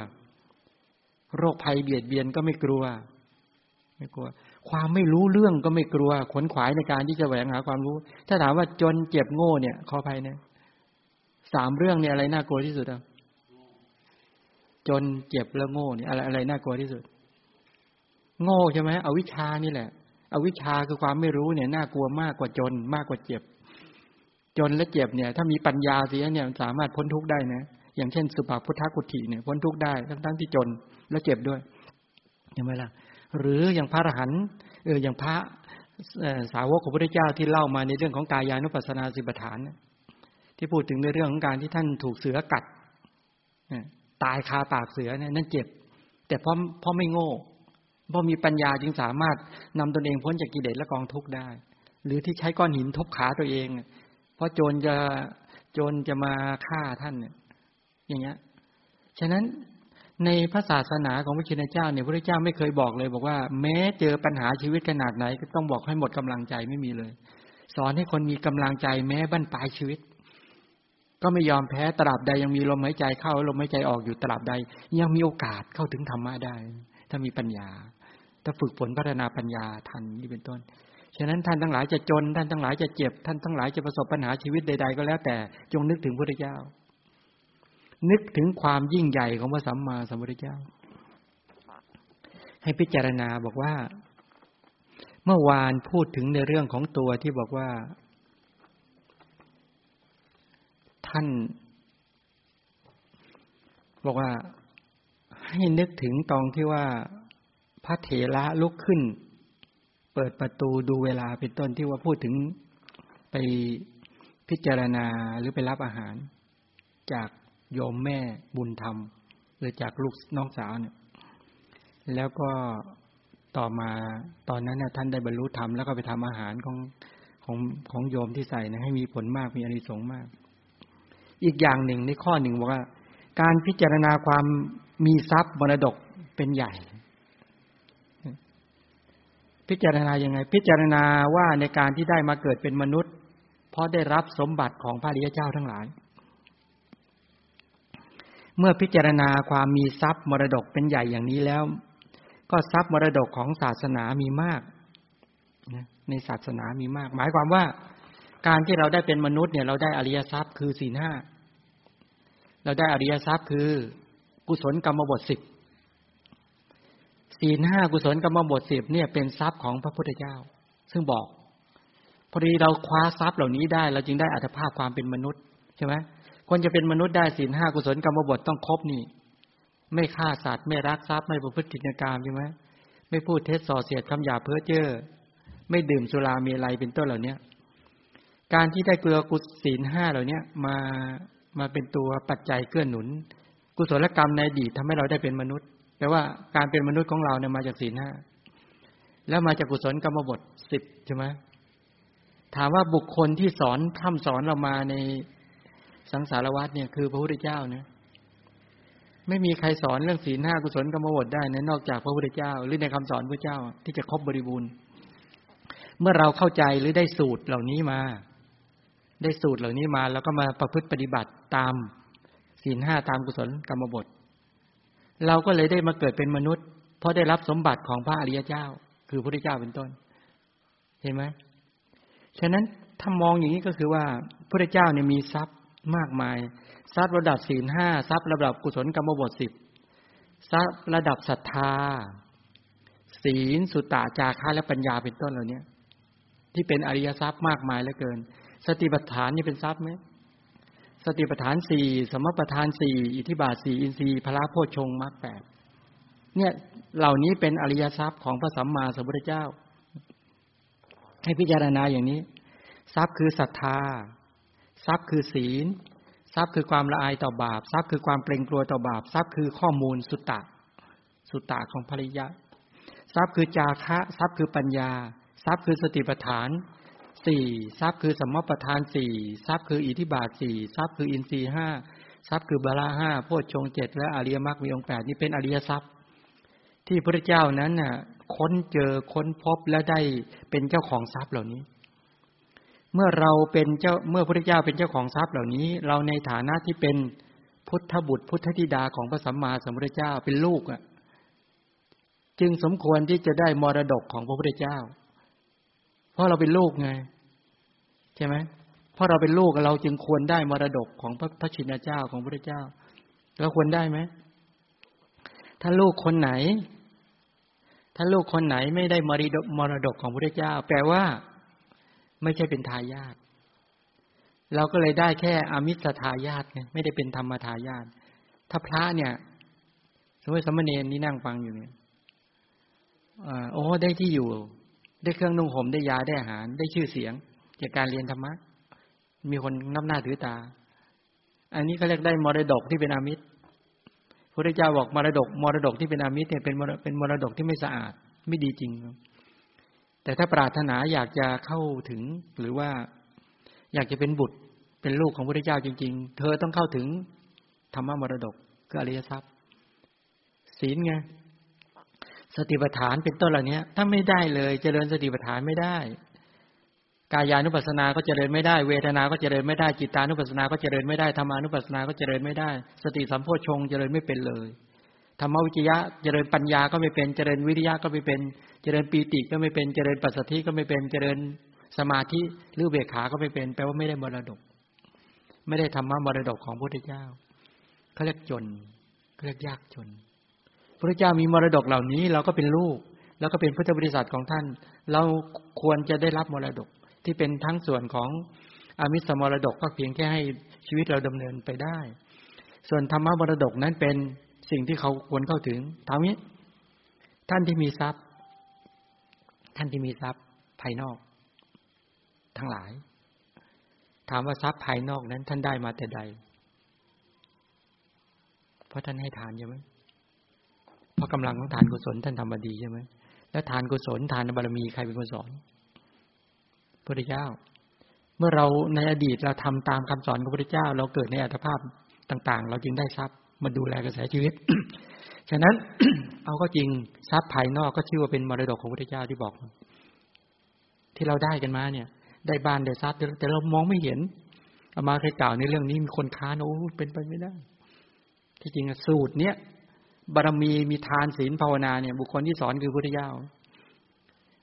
โรคภัยเบียดเบียนก็ไม่กลัว ไม่กลัว ความไม่รู้เรื่องก็ไม่กลัว ขนขวายในการที่จะแหวงหาความรู้ ถ้าถามว่าจนเจ็บโง่เนี่ยขออภัยเนี่ยสามเรื่องเนี่ยอะไรน่ากลัวที่สุดอะจนเจ็บแล้วโง่เนี่ยอะไรอะไรน่ากลัวที่สุด โง่ใช่ไหมอวิชานี่แหละ อวิชชาคือความไม่รู้เนี่ยน่ากลัวมากกว่าจน มากกว่าเจ็บ จนและเจ็บเนี่ย ถ้ามีปัญญาเสียเนี่ยสามารถพ้นทุกข์ได้นะอย่างเช่น สุภาพุทธกุฏิเนี่ยพ้นทุกข์ได้ทั้งทั้งที่จนและเจ็บด้วยเห็นไหมล่ะ หรืออย่างพระอรหันต์เอออย่างพระสาวกของพระพุทธเจ้าที่เล่ามาในเรื่องของกายานุปัสสนาสิบฐานที่พูดถึงในเรื่องของการที่ท่านถูกเสือกัดตายคาปากเสือเนี่ยนั่นเจ็บ แต่เพราะเพราะไม่โง่ พราะมีปัญญาจึงสามารถนำตนเองพ้นจากกิเลสและกองทุกข์ได้ หรือที่ใช้ก้อนหินทบขาตัวเอง เพราะโจรจะโจรจะมาฆ่าท่านเนี่ยอย่างเงี้ย ฉะนั้นในพระศาสนาของพระชินเจ้าเนี่ยพระเจ้าไม่เคยบอกเลย บอกว่า แม้เจอปัญหาชีวิตขนาดไหน ก็ต้องบอกให้หมดกำลังใจไม่มีเลย สอนให้คนมีกำลังใจแม้บั้นปลายชีวิต ก็ไม่ยอมแพ้ตราบใดยังมีลมหายใจเข้าลมหายใจออกอยู่ตราบใด ยังมีโอกาสเข้าถึงธรรมะได้ ถ้ามีปัญญา ถ้าฝึกฝนพัฒนาปัญญาทันนี่เป็นต้น ฉะนั้นท่านทั้งหลายจะจน ท่านทั้งหลายจะเจ็บ ท่านทั้งหลายจะประสบปัญหาชีวิตใด ๆ ก็แล้วแต่จงนึกถึงพระเจ้า นึกถึงความยิ่งใหญ่ของพระสัมมาสัมพุทธเจ้า ให้พิจารณาบอกว่า เมื่อวานพูดถึงในเรื่องของตัวที่บอกว่า ท่าน บอกว่าให้นึกถึงตองที่ว่า พระเถระลุกขึ้น เปิดประตูดูเวลาเป็นต้นที่ว่าพูดถึงไปพิจารณาหรือไปรับอาหาร จากโยมแม่บุญธรรม หรือจากลูกน้องสาวเนี่ย แล้วก็ต่อมาตอนนั้นนะท่านได้บรรลุธรรมแล้วก็ไปทำอาหารของของของโยมที่ใส่นะให้มีผลมากมีอริสงมาก อีกอย่างหนึ่งในข้อหนึ่งบอกว่า การพิจารณาความมีทรัพย์มรดกเป็นใหญ่ พิจารณายังไง พิจารณาว่าในการที่ได้มาเกิดเป็นมนุษย์ เพราะได้รับสมบัติของพระริยเจ้าทั้งหลาย เมื่อพิจารณาความมีทรัพย์มรดกเป็นใหญ่อย่างนี้แล้ว ก็ทรัพย์มรดกของศาสนามีมากในศาสนามีมาก หมายความว่า การที่เราได้เป็นมนุษย์เนี่ย เราได้อริยทรัพย์คือสี่ห้าเราได้อริยทรัพย์คือ กุศลกรรมบทสิบ สี่ห้ากุศลกรรมบทสิบเนี่ยเป็นทรัพย์ของพระพุทธเจ้า ซึ่งบอก พอดีเราคว้าทรัพย์เหล่านี้ได้ เราจึงได้อัตภาพความเป็นมนุษย์ใช่ไหมคนจะเป็นมนุษย์ได้สี่ห้ากุศลกรรมบทต้องครบนี่ ไม่ฆ่าสัตว์ไม่รักทรัพย์ไม่ประพฤติกิจกรรมใช่ไหมไม่พูดเท็จส่อเสียดคำหยาเพ้อเจ้อไม่ดื่มสุรามีอะไรเป็นต้นเหล่าเนี้ย การที่ได้เกลือกุศลห้าเหล่านี้มามาเป็นตัวปัจจัยเกื้อหนุน กุศลกรรมในอดีตทำให้เราได้เป็นมนุษย์ แปลว่าการเป็นมนุษย์ของเราเนี่ยมาจากศีลห้าแล้วมาจากกุศลกรรมบทสิบใช่ไหมถามว่าบุคคลที่สอนทำสอนเรามาในสังสารวัฏเนี่ยคือพระพุทธเจ้าเนี่ยไม่มีใครสอนเรื่องศีลห้ากุศลกรรมบทได้นะนอกจากพระพุทธเจ้า หรือในคำสอนพระเจ้าที่จะครบบริบูรณ์ เมื่อเราเข้าใจหรือได้สูตรเหล่านี้มา ได้สูตรเหล่านี้มา แล้วก็มาประพฤติปฏิบัติตามศีลห้าตามกุศลกรรมบท เราก็เลยได้มาเกิดเป็นมนุษย์ เพราะได้รับสมบัติของพระอริยเจ้า คือพระพุทธเจ้าเป็นต้น เห็นไหมฉะนั้นถ้ามองอย่างนี้ก็คือว่าพระพุทธเจ้าเนี่ยมีทรัพย์มากมาย ทรัพย์ระดับศีลห้าทรัพย์ระดับกุศลกรรมบทสิบทรัพย์ระดับศรัทธา ศีลสุตตาจาระและปัญญาเป็นต้นเหล่านี้ที่เป็นอริยทรัพย์มากมายเหลือเกิน สติปัฏฐานนี่เป็นทรัพย์ไหม สติปัฏฐานสี่สมปัฏฐานสี่อิทธิบาทสี่อินทรีย์พระโพชงมรรคแปดเนี่ยเหล่านี้เป็นอริยทรัพย์ของพระสัมมาสัมพุทธเจ้า ให้พิจารณาอย่างนี้ ทรัพย์คือศรัทธา ทรัพย์คือศีล ทรัพย์คือความละอายต่อบาป ทรัพย์คือความเกรงกลัวต่อบาป ทรัพย์คือข้อมูลสุตตะ สุตตะของภริยะ ทรัพย์คือจาคะ ทรัพย์คือปัญญา ทรัพย์คือสติปัฏฐาน สี่ทรัพย์คือสมมประทานสี่ทรัพย์คืออิทธิบาทสี่ทรัพย์คืออินทรีห้าทรัพย์คือบาลาห้าโพชฌงเจ็ดและอริยมรรคมีองค์แปดนี่เป็นอริยทรัพย์ ที่พระเจ้านั้นน่ะ ค้นเจอค้นพบและได้เป็นเจ้าของทรัพย์เหล่านี้ เมื่อเราเป็นเจ้าเมื่อพระเจ้าเป็นเจ้าของทรัพย์เหล่านี้ เราในฐานะที่เป็นพุทธบุตรพุทธธิดาของพระสัมมาสัมพุทธเจ้าเป็นลูกอะ จึงสมควรที่จะได้มรดกของพระพุทธเจ้า ราะเราเป็นลูกไง ใช่ไหมเพราะเราเป็นลูกเราจึงควรได้มรดกของพระพระชินเจ้าของพระเจ้าเราควรได้ไหมถ้าลูกคนไหน ถ้าลูกคนไหนไม่ได้มรดกมรดกของพระเจ้า แปลว่า ไม่ใช่เป็นทายาทเราก็เลยได้แค่อามิสทายาทไงไม่ได้เป็นธรรมทายาทถ้าพระเนี่ยสมมติสมณเณรนี่นั่งฟังอยู่เนี่ยอโอ้ได้ที่อยู่ ได้เครื่องนุ่งห่มได้ยาได้อาหาร ได้ชื่อเสียง จากการเรียนธรรมะ มีคนนับหน้าถือตา อันนี้เขาเรียกได้มรดกที่เป็นอามิตรพระเจ้าบอกมรดกมรดกที่เป็นอามิตรเนี่ยเป็นเป็นมรดกที่ไม่สะอาด ไม่ดีจริง แต่ถ้าปรารถนาอยากจะเข้าถึงหรือว่าอยากจะเป็นบุตรเป็นลูกของพระเจ้าจริง ๆ เธอต้องเข้าถึงธรรมะมรดกคืออริยทรัพย์ศีลไง สติปัฏฐานเป็นต้นเหล่านี้ถ้าไม่ได้เลย เจริญสติปัฏฐานไม่ได้ กายานุปัสสนาก็เจริญไม่ได้ เวทนาก็เจริญไม่ได้จิตานุปัสสนาก็เจริญไม่ได้ธรรมานุปัสสนาก็เจริญไม่ได้ สติสัมโพชงเจริญไม่เป็นเลยธรรมวิจยะเจริญปัญญาก็ไม่เป็นเจริญวิริยะก็ไม่เป็น เจริญปีติก็ไม่เป็นเจริญปัสสธิก็ไม่เป็นเจริญสมาธิหรือเบขาก็ไม่เป็น แปลว่าไม่ได้มรดก ไม่ได้ธรรมะมรดกของพระพุทธเจ้าเขาเรียกจนเขาเรียกยากจน พระเจ้ามีมรดกเหล่านี้ เราก็เป็นลูก แล้วก็เป็นพุทธบริษัทของท่าน เราควรจะได้รับมรดกที่เป็นทั้งส่วนของอามิสมรดกก็เพียงแค่ให้ชีวิตเราดำเนินไปได้ ส่วนธรรมมรดกนั้นเป็นสิ่งที่เขาควรเข้าถึงทานี้ ท่านที่มีทรัพย์ ท่านที่มีทรัพย์ภายนอก ทั้งหลาย ถามว่าทรัพย์ภายนอกนั้น ท่านได้มาแต่ใด เพราะท่านให้ทานใช่ไหม เพราะกำลังของทานกุศลท่านทำมาดีใช่ไหมแล้วทานกุศลทานบารมีใครเป็นคนสอนพระเจ้า เมื่อเราในอดีตเราทำตามคำสอนของพระเจ้า เราเกิดในอัตภาพต่างๆ เราจึงได้ทรัพย์มาดูแลกระแสชีวิต ฉะนั้นเอาก็จริงทรัพย์ภายนอกก็ชื่อว่าเป็นมรดกของพระเจ้าที่บอก ที่เราได้กันมาเนี่ย ได้บ้านได้ทรัพย์แต่เรามองไม่เห็นเอามาเคยกล่าวในเรื่องนี้มีคนค้านโอ้เป็นไปไม่ได้ ที่จริงสูตรเนี้ย บารมีมีทานศีลภาวนาเนี่ยบุคคลที่สอนคือพุทธเจ้า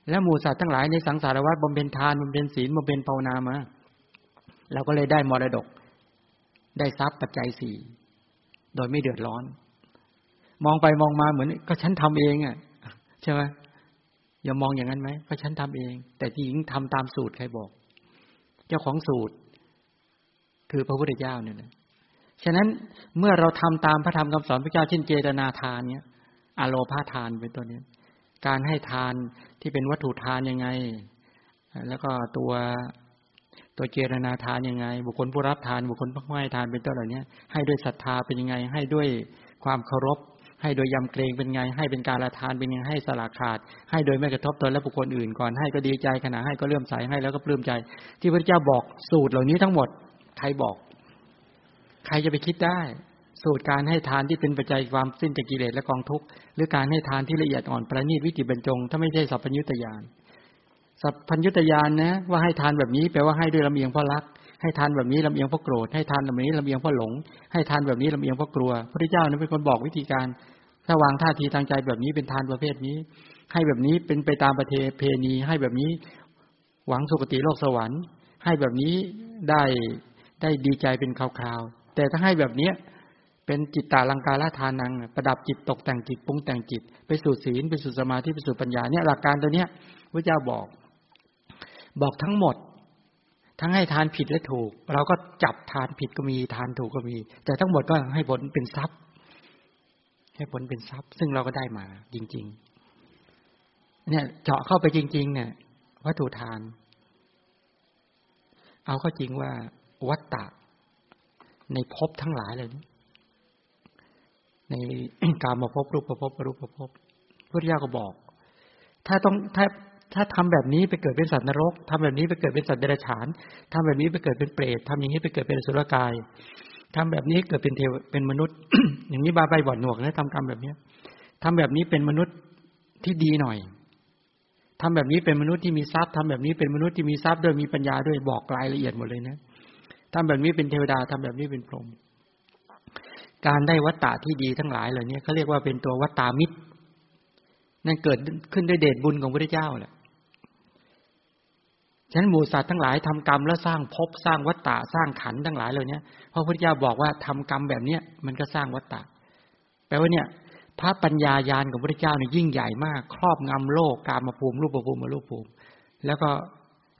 และหมู่สัตว์ทั้งหลายในสังสารวัฏบำเพ็ญทานบำเพ็ญศีลบำเพ็ญภาวนามาเราก็เลยได้มรดก ได้ทรัพย์ปัจจัยสี่โดยไม่เดือดร้อน มองไปมองมาเหมือน ก็ฉันทำเองอะใช่ไหมอย่ามองอย่างนั้นไหมก็ฉันทำเอง แต่จริงทำตามสูตรใครบอก เจ้าของสูตร คือพระพุทธเจ้าเนี่ยนะ ฉะนั้นเมื่อเราทำตามพระธรรมคำสอนพระเจ้าเช่นเจตนาทานเนี้ยอโลพาทานเป็นตัวนี้ การให้ทานที่เป็นวัตถุทานยังไง แล้วก็ตัวตัวเจรนาทานยังไง บุคคลผู้รับทาน บุคคลผู้ให้ทานเป็นต้นเหล่านี้ให้ด้วยศรัทธาเป็นยังไง ให้ด้วยความเคารพ ให้โดยยำเกรงเป็นไง ให้เป็นการละทานเป็นยังไงให้สละขาด ให้โดยไม่กระทบตนและบุคคลอื่นก่อนให้ก็ดีใจขณะให้ก็เลื่อมใสให้แล้วก็ปลื้มใจ ที่พระเจ้าบอกสูตรเหล่านี้ทั้งหมดใครบอก ใครจะไปคิดได้ สูตรการให้ทานที่เป็นปัจจัยความสิ้นจากกิเลสและกองทุกข์หรือการให้ทานที่ละเอียดอ่อนประณีตวิจิบรรจง ถ้าไม่ใช่สัพพัญญุตยานสัพพัญญุตยานนะ ว่าให้ทานแบบนี้แปลว่าให้ด้วยลำเอียงเพราะรัก ให้ทานแบบนี้ลำเอียงเพราะโกรธให้ทานแบบนี้ลำเอียงเพราะหลง ให้ทานแบบนี้ลำเอียงเพราะกลัวพระเจ้านั้นเป็นคนบอกวิธีการถ้าวางท่าทีทางใจแบบนี้เป็นทานประเภทนี้ ให้แบบนี้เป็นไปตามประเทเพณี ให้แบบนี้หวังสุคติโลกสวรรค์ ให้แบบนี้ได้ได้ดีใจเป็นคราว แต่ถ้าให้แบบเนี้ยเป็นจิตตาลังกาลทานัง ประดับจิตตกแต่งจิตปรุงแต่งจิต ไปสู่ศีลไปสู่สมาธิไปสู่ปัญญาเนี่ยหลักการตัวเนี้ยพระเจ้าบอก บอกทั้งหมด ทั้งให้ทานผิดและถูก เราก็จับทานผิดก็มีทานถูกก็มี แต่ทั้งหมดก็ให้ผลเป็นทรัพย์ ให้ผลเป็นทรัพย์ ซึ่งเราก็ได้มาจริง ๆ เนี่ย เจาะเข้าไปจริง ๆ เนี่ยวัตถุทาน เอาก็จริงว่าวัตตะ ในภพทั้งหลายเลยในการมาพบรูปประพบรูปประพบพระเจ้าก็บอก ถ้าต้องถ้าถ้าทำแบบนี้ไปเกิดเป็นสัตว์นรกทำแบบนี้ไปเกิดเป็นสัตว์เดรัจฉานทำแบบนี้ไปเกิดเป็นเปรตทำอย่างนี้ไปเกิดเป็นสุรกายทำแบบนี้เกิดเป็นเทวเป็นมนุษย์ อย่างนี้บาใบบ่อนหนวกนะทำกรรมแบบเนี้ยทำแบบนี้เป็นมนุษย์ที่ดีหน่อยทำแบบนี้เป็นมนุษย์ที่มีทรัพย์ทำแบบนี้เป็นมนุษย์ที่มีทรัพย์ด้วยมีปัญญาด้วยบอกรายละเอียดหมดเลยนะ ทำแบบนี้เป็นเทวดาทำแบบนี้เป็นพรหมการได้วัตตะที่ดีทั้งหลายเหล่านี้เขาเรียกว่าเป็นตัววัตตามิตร นั่นเกิดขึ้นด้วยเดชบุญของพระเจ้าแหละฉะนั้นหมู่สัตว์ทั้งหลายทำกรรมแล้วสร้างภพสร้างวัตตะสร้างขันทั้งหลายเหล่านี้เพราะพระพุทธเจ้าบอกว่าทำกรรมแบบเนี้ยมันก็สร้างวัตตะแปลว่าเนี่ย พระปัญญายาณของพระเจ้าเนี่ยยิ่งใหญ่มาก ครอบงำโลกกามาภูมิรูปภูมิมรูปภูมิ แล้วก็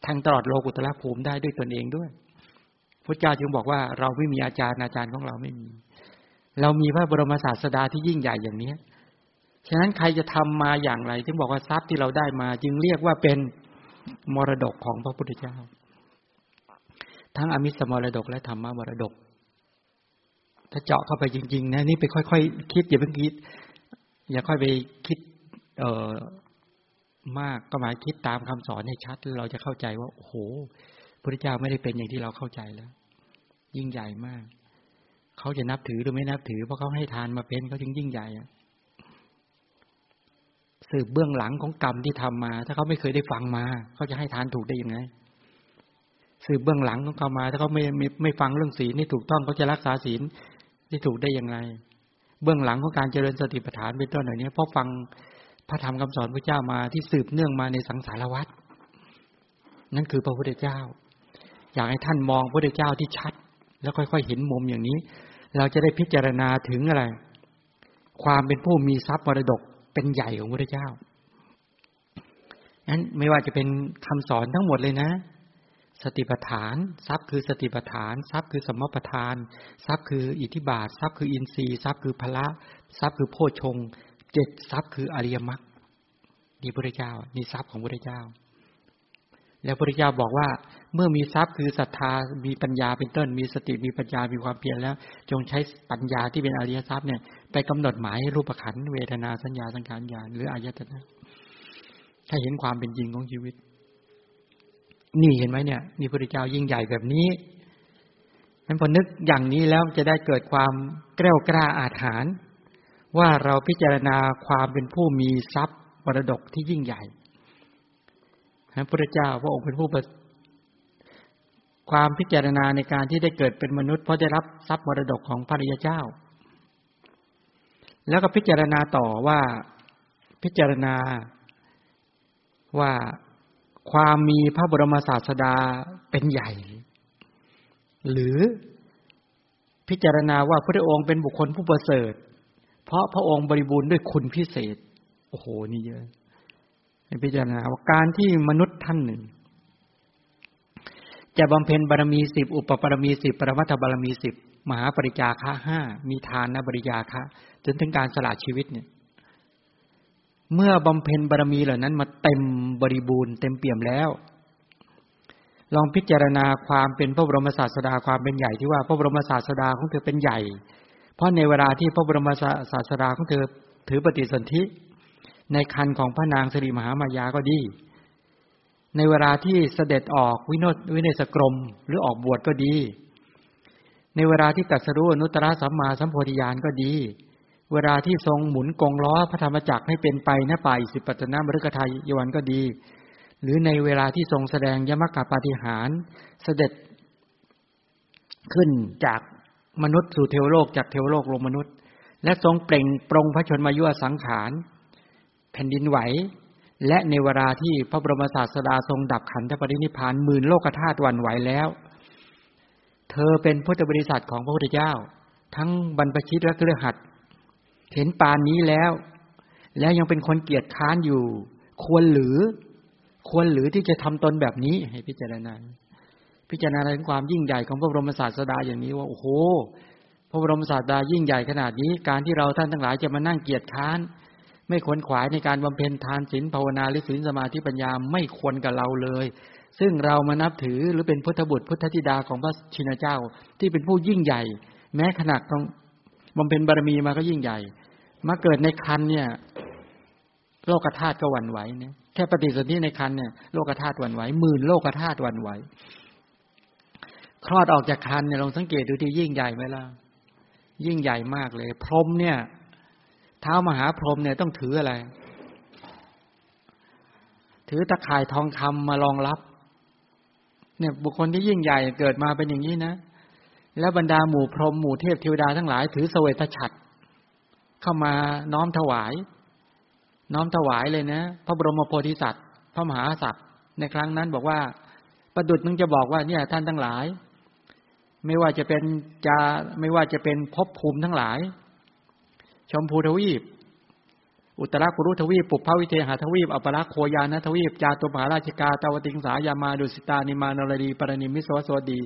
ทางตลอดโลกุตละภูมิได้ด้วยตนเองด้วย พระเจ้าจึงบอกว่าเราไม่มีอาจารย์อาจารย์ของเราไม่มี เรามีพระบรมศาสดาที่ยิ่งใหญ่อย่างเนี้ยฉะนั้นใครจะทำมาอย่างไรจึงบอกว่าทรัพย์ที่เราได้มา จึงเรียกว่าเป็นมรดกของพระพุทธเจ้า ทั้งอมิสมรดกและธรรมมรดก ถ้าเจาะเข้าไปจริง ๆ นะ นี่ไปค่อยๆคคิดอย่าเพิ่งคิด อย่าค่อยไปคิด เออมากก็หมายคิดตามคำสอนให้ชัด เราจะเข้าใจว่าโอ้โหพระเจ้าไม่ได้เป็นอย่างที่เราเข้าใจแล้ว ยิ่งใหญ่มาก เขาจะนับถือหรือไม่นับถือเพราะเขาให้ทานมาเป็นเขาจึงยิ่งใหญ่สืบเบื้องหลังของกรรมที่ทำมา ถ้าเขาไม่เคยได้ฟังมา เขาจะให้ทานถูกได้ยังไง สืบเบื้องหลังของเขามา ถ้าเขาไม่ไม่ไม่ฟังเรื่องศีลนี่ถูกต้องเขาจะรักษาศีลที่ถูกได้อย่างไรเบื้องหลังของการเจริญสติปัฏฐานเป็นต้นเหล่านี้เพราะฟังพระธรรมคำสอนพระเจ้ามาที่สืบเนื่องมาในสังสารวัฏนั่นคือพระพุทธเจ้า อยากให้ท่านมองพระพุทธเจ้าที่ชัด แล้วค่อยๆเห็นมุมอย่างนี้ เราจะได้พิจารณาถึงอะไร ความเป็นผู้มีทรัพย์มรดกเป็นใหญ่ของพระเจ้านั้นไม่ว่าจะเป็นคำสอนทั้งหมดเลยนะ สติปัฏฐาน ทรัพย์คือสติปัฏฐาน ทรัพย์คือสมปัฏฐาน ทรัพย์คืออิทธิบาท ทรัพย์คืออินทรีย์ทรัพย์คือพละ ทรัพย์คือโพชงเจ็ดทรัพย์คืออริยมรรคนี่พระเจ้านี่ทรัพย์ของพระเจ้า แล้วพระเจ้าบอกว่า เมื่อมีทรัพย์คือศรัทธามีปัญญาเป็นต้น มีสติมีปัญญามีความเพียรแล้ว จงใช้ปัญญาที่เป็นอริยทรัพย์เนี่ยไปกำหนดหมายรูปขันเวทนาสัญญาสังขารญาณหรืออายตนะถ้าเห็นความเป็นจริงของชีวิต นี่เห็นไหมเนี่ยนี่พระเจ้ายิ่งใหญ่แบบนี้นั้นพอนึกอย่างนี้แล้วจะได้เกิดความกล้วกล้าอาถรรพ์ว่าเราพิจารณาความเป็นผู้มีทรัพย์มรดกที่ยิ่งใหญ่พระพุทธเจ้าพระองค์เป็นผู้ ความพิจารณาในการที่ได้เกิดเป็นมนุษย์เพราะได้รับทรัพย์มรดกของพระริยเจ้า แล้วก็พิจารณาต่อว่าพิจารณาว่าความมีพระบรมศาสดาเป็นใหญ่ หรือพิจารณาว่าพระองค์เป็นบุคคลผู้ประเสริฐ เพราะพระองค์บริบูรณ์ด้วยคุณพิเศษ โอ้โห นี่เยอะพิจารณาว่าการที่มนุษย์ท่านหนึ่ง จะบำเพ็ญบารมีสิบอุปบารมีสิบปรมัตถบารมีสิบมหาปริจาคะห้ามีทานนบริยาคะจนถึงการสละชีวิตเนี่ย เมื่อบำเพ็ญบารมีเหล่านั้น มาเต็มบริบูรณ์เต็มเปี่ยมแล้ว ลองพิจารณาความเป็นพระบรมศาสดาความเป็นใหญ่ที่ว่าพระบรมศาสดาของเธอเป็นใหญ่ เพราะในเวลาที่พระบรมศาสดาของเธอถือปฏิสนธิในคันของพระนางสิริมหามายาก็ดี ในเวลาที่เสด็จออกวิโนวินศกรม หรือออกบวชก็ดี ในเวลาที่ตัดสรู้อนุตตรสัมมาสัมโพธิญาณก็ดี เวลาที่ทรงหมุนกงล้อพระธรรมจักรให้เป็นไปณป่าอิสิปตนามฤกทายยวันก็ดี หรือในเวลาที่ทรงแสดงยมกะปาฏิหารเสด็จขึ้นจากมนุษย์สู่เทวโลกจากเทวโลกลงมนุษย์ และทรงเปล่งปรงพระชนมายุสังขาร แผ่นดินไหว และในเวลาที่พระบรมศาสดาทรงดับขันธปรินิพานหมื่นโลกธาตุวันไหวแล้ว เธอเป็นพุทธบริษัทของพระพุทธเจ้า ทั้งบรรพชิตและเครือขัดเห็นปานนี้แล้ว แล้วยังเป็นคนเกียจค้านอยู่ ควรหรือ ควรหรือที่จะทำตนแบบนี้ให้พิจารณาพิจารณาถึงความยิ่งใหญ่ของพระบรมศาสดาอย่างนี้ว่าโอ้โหพระบรมศาสดายิ่งใหญ่ขนาดนี้ การที่เราท่านทั้งหลายจะมานั่งเกียจค้าน ไม่ควรขวายในการบำเพ็ญทานศีลภาวนาหรือศีลสมาธิปัญญาไม่ควรกับเราเลย ซึ่งเรามานับถือหรือเป็นพุทธบุตรพุทธธิดาของพระชินเจ้า ที่เป็นผู้ยิ่งใหญ่ แม้ขนาดต้องบำเพ็ญบารมีมาก็ยิ่งใหญ่ มาเกิดในคันเนี่ย โลกธาตุก็หวั่นไหวเนี่ยแค่ปฏิสนธิในคันเนี่ยโลกธาตุหวั่นไหวหมื่นโลกธาตุหวั่นไหวคลอดออกจากคันเนี่ยลองสังเกตดูที่ยิ่งใหญ่ไหมล่ะยิ่งใหญ่มากเลย พรหมเนี่ย เท้ามหาพรหมเนี่ยต้องถืออะไร ถือตะข่ายทองคำมารองรับ เนี่ยบุคคลที่ยิ่งใหญ่เกิดมาเป็นอย่างนี้นะ แล้วบรรดาหมู่พรหมหมู่เทพเทวดาทั้งหลาย ถือสเวทฉัตรเข้ามาน้อมถวาย น้อมถวายเลยนะ พระบรมโพธิสัตว์ พระมหาสัตว์ในครั้งนั้นบอกว่าประดุจมึงจะบอกว่าเนี่ย ท่านทั้งหลาย ไม่ว่าจะเป็นจะไม่ว่าจะเป็นภพภูมิทั้งหลาย ชมพูทวีป อุตรากุรุทวีป ปุพพวิเทหทวีป อัปราโคยานทวีป จาตุมหาราชิกา ตาวติงสายามาดุสิตานิมานรดีปรณิมิโสสวดี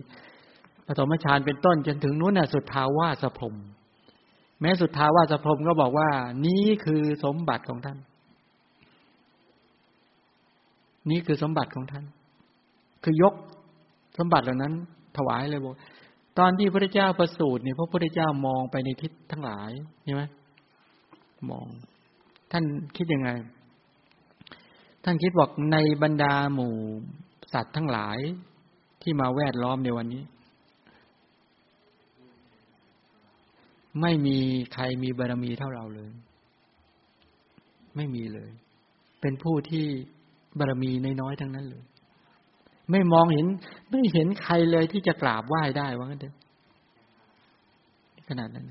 ปฐมฌานเป็นต้นจนถึงนู้นน่ะสุดทาวาสพรมแม้สุดทาวาสพรมก็บอกว่า นี้คือสมบัติของท่าน นี่คือสมบัติของท่าน คือยกสมบัติเหล่านั้น ถวายเลยบอกตอนที่พระเจ้าประสูติเนี่ยพระพุทธเจ้ามองไปในทิศทั้งหลายใช่ไหม มอง ท่านคิดยังไง ท่านคิดบอกในบรรดาหมู่สัตว์ทั้งหลายที่มาแวดล้อมในวันนี้ ไม่มีใครมีบารรมีเท่าเราเลย ไม่มีเลย เป็นผู้ที่บารรมีน้อยๆทั้งนั้นเลย ไม่มองเห็น ไม่เห็นใครเลยที่จะกราบไหว้ได้ว่างั้นเถอะขนาดนั้น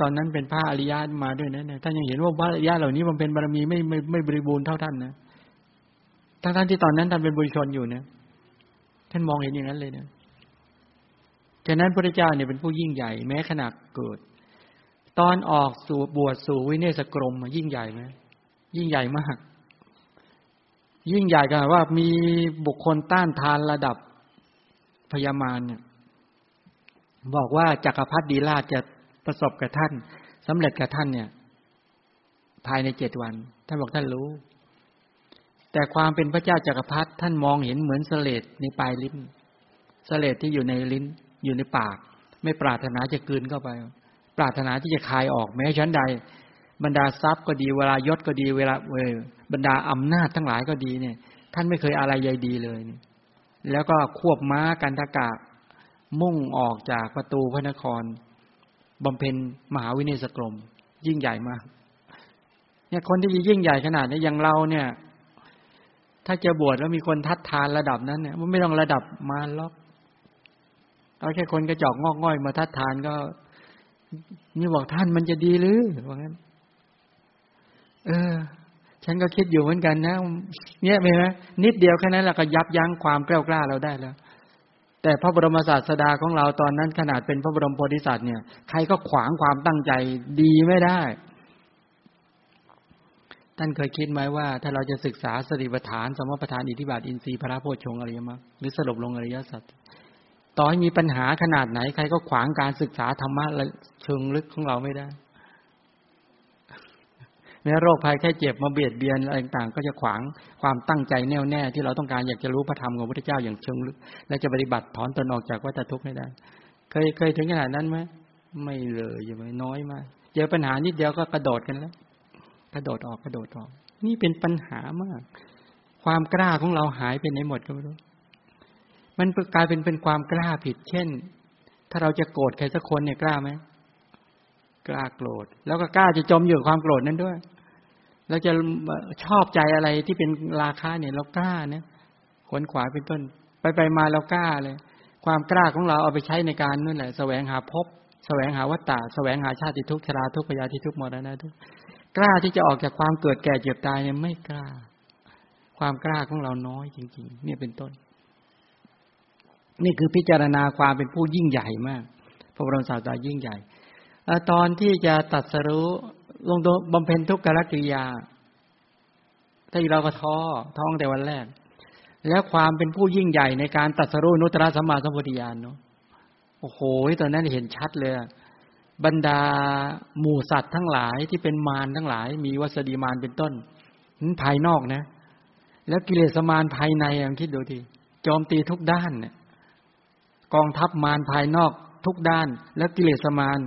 ตอนนั้นเป็นพระอริยะมาด้วยนะเนี่ยท่านยังเห็นว่าพระอริยะเหล่านี้มันเป็นบารมีไม่ไม่ไม่บริบูรณ์เท่าท่านนะทั้งท่านที่ตอนนั้นท่านเป็นบุญชนอยู่นะท่านมองเห็นอย่างนั้นเลยนะฉะนั้นพระเจ้าเนี่ยเป็นผู้ยิ่งใหญ่ แม้ขณะเกิด ตอนออกสู่บวชสู่วิเนศกรมยิ่งใหญ่ไหมยิ่งใหญ่มาก ยิ่งใหญ่กันว่ามีบุคคลต้านทานระดับพญามารเนี่ยบอกว่าจักรพรรดิราชจะ ประสบกับท่านสำเร็จกับท่านเนี่ย ภายในเจ็ดวัน ท่านบอกท่านรู้ แต่ความเป็นพระเจ้าจักรพรรดิท่านมองเห็นเหมือนเสลดในปลายลิ้นเสลดที่อยู่ในลิ้น อยู่ในปาก ไม่ปรารถนาจะกืนเข้าไป ปรารถนาที่จะคายออกแม้ชั้นใด บรรดาทรัพย์ก็ดีเวลายศก็ดีเวลาเวบรรดาอำนาจทั้งหลายก็ดีเนี่ย ท่านไม่เคยอะไรใยดีเลย แล้วก็ควบม้ากันทกะมุ่งออกจากประตูพระนคร บำเพ็ญมหาวิเนศกรม ยิ่งใหญ่มากเนี่ยคนที่ยิ่งใหญ่ขนาดนี้อย่างเราเนี่ย ถ้าจะบวชแล้วมีคนทัดทานระดับนั้นเนี่ยมันไม่ต้องระดับมาล็อกเอาแค่คนกระจอกงอกง่อยมาทัดทานก็ นี่บอกท่านมันจะดีหรือว่างั้น เออ ฉันก็คิดอยู่เหมือนกันนะเนี่ยไหมนิดเดียวแค่นั้นเราก็ยับยั้งความกล้ากล้าเราได้แล้ว แต่พระบรมศาสดาของเราตอนนั้นขนาดเป็นพระบรมโพธิสัตว์เนี่ยใครก็ขวางความตั้งใจดีไม่ได้ ท่านเคยคิดไหมว่า ถ้าเราจะศึกษาสติปัฏฐานสมปัฏฐานอิทธิบาทอินทรีย์พระโพชฌงอริยมรรคหรือสรุปลงอริยสัจต่อให้มีปัญหาขนาดไหน ใครก็ขวางการศึกษาธรรมะเชิงลึกของเราไม่ได้ แม้โรคภัยแค่เจ็บมาเบียดเบียนอะไรต่างก็จะขวางความตั้งใจแน่วแน่ที่เราต้องการอยากจะรู้พระธรรมของพระพุทธเจ้าอย่างเชิงลึกและจะปฏิบัติถอนตนออกจากวัฏทุกข์ให้ได้ เคยเคยถึงขนาดนั้นไหมไม่เลยใช่ไหมน้อยมากเจอปัญหานิดเดียวก็กระโดดกันแล้วกระโดดออกกระโดดออก นี่เป็นปัญหามาก ความกล้าของเราหายไปไหนหมดก็ไม่รู้มันกลายเป็นเป็นความกล้าผิด เช่น ถ้าเราจะโกรธใครสักคนเนี่ยกล้าไหมกล้าโกรธ แล้วก็กล้าจะจมอยู่ความโกรธนั้นด้วย เราจะชอบใจอะไรที่เป็นราคาเนี่ย เรากล้าเนี่ยขนขวายเป็นต้น ไปไปมาเรากล้าเลย ความกล้าของเราเอาไปใช้ในการนั่นแหละแสวงหาพบแสวงหาวัตตะแสวงหาชาติทุกชราทุกพยาธิทุกมรณะทุกกล้าที่จะออกจากความเกิดแก่เจ็บตายเนี่ยไม่กล้า ความกล้าของเราน้อยจริง ๆ เนี่ยเป็นต้น นี่คือพิจารณาความเป็นผู้ยิ่งใหญ่มากพระบรมศาสดายิ่งใหญ่ตอนที่จะตัดสรู้ ลงบำเพ็ญทุกขกิริยา ถ้าเราก็ท้อท้องแต่วันแรก แล้วความเป็นผู้ยิ่งใหญ่ในการตัดสรุนุตตรสัมมาสัมพุทธญาณเนาะโอ้โหตอนนั้นเห็นชัดเลย บรรดาหมู่สัตว์ทั้งหลายที่เป็นมารทั้งหลาย มีวัสดีมารเป็นต้นนั้นภายนอกนะ แล้วกิเลสมารภายในลองคิดดูทีโจมตีทุกด้านเนี่ยกองทัพมารภายนอกทุกด้าน แล้วกิเลสมาร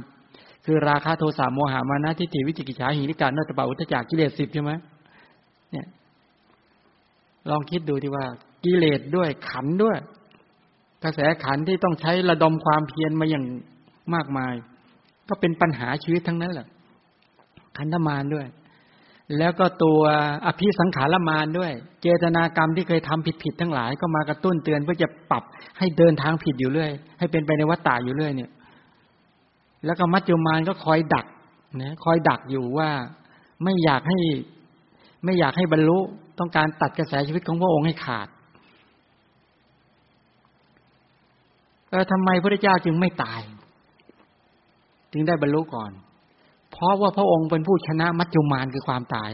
คือราคะโทสะโมหะมานะทิฏฐิวิจิกิจฉาหิริการนตปะอุทจักกิเลสสิบใช่ไหมเนี่ย ลองคิดดูที่ว่า กิเลสด้วยขันด้วย กระแสขันที่ต้องใช้ระดมความเพียรมาอย่างมากมาย ก็เป็นปัญหาชีวิตทั้งนั้นแหละขันธมารด้วย แล้วก็ตัวอภิสังขารมารด้วย เจตนากรรมที่เคยทำผิดๆทั้งหลาย ก็มากระตุ้นเตือนเพื่อจะปรับให้เดินทางผิดอยู่เรื่อย ให้เป็นไปในวัฏฏะอยู่เรื่อยเนี่ย แล้วก็มัจจุมานก็คอยดักนะคอยดักอยู่ว่าไม่อยากให้ไม่อยากให้บรรลุต้องการตัดกระแสชีวิตของพระองค์ให้ขาดเออทำไมพระเจ้าจึงไม่ตาย จึงได้บรรลุก่อน เพราะว่าพระองค์เป็นผู้ชนะมัจจุมานคือความตาย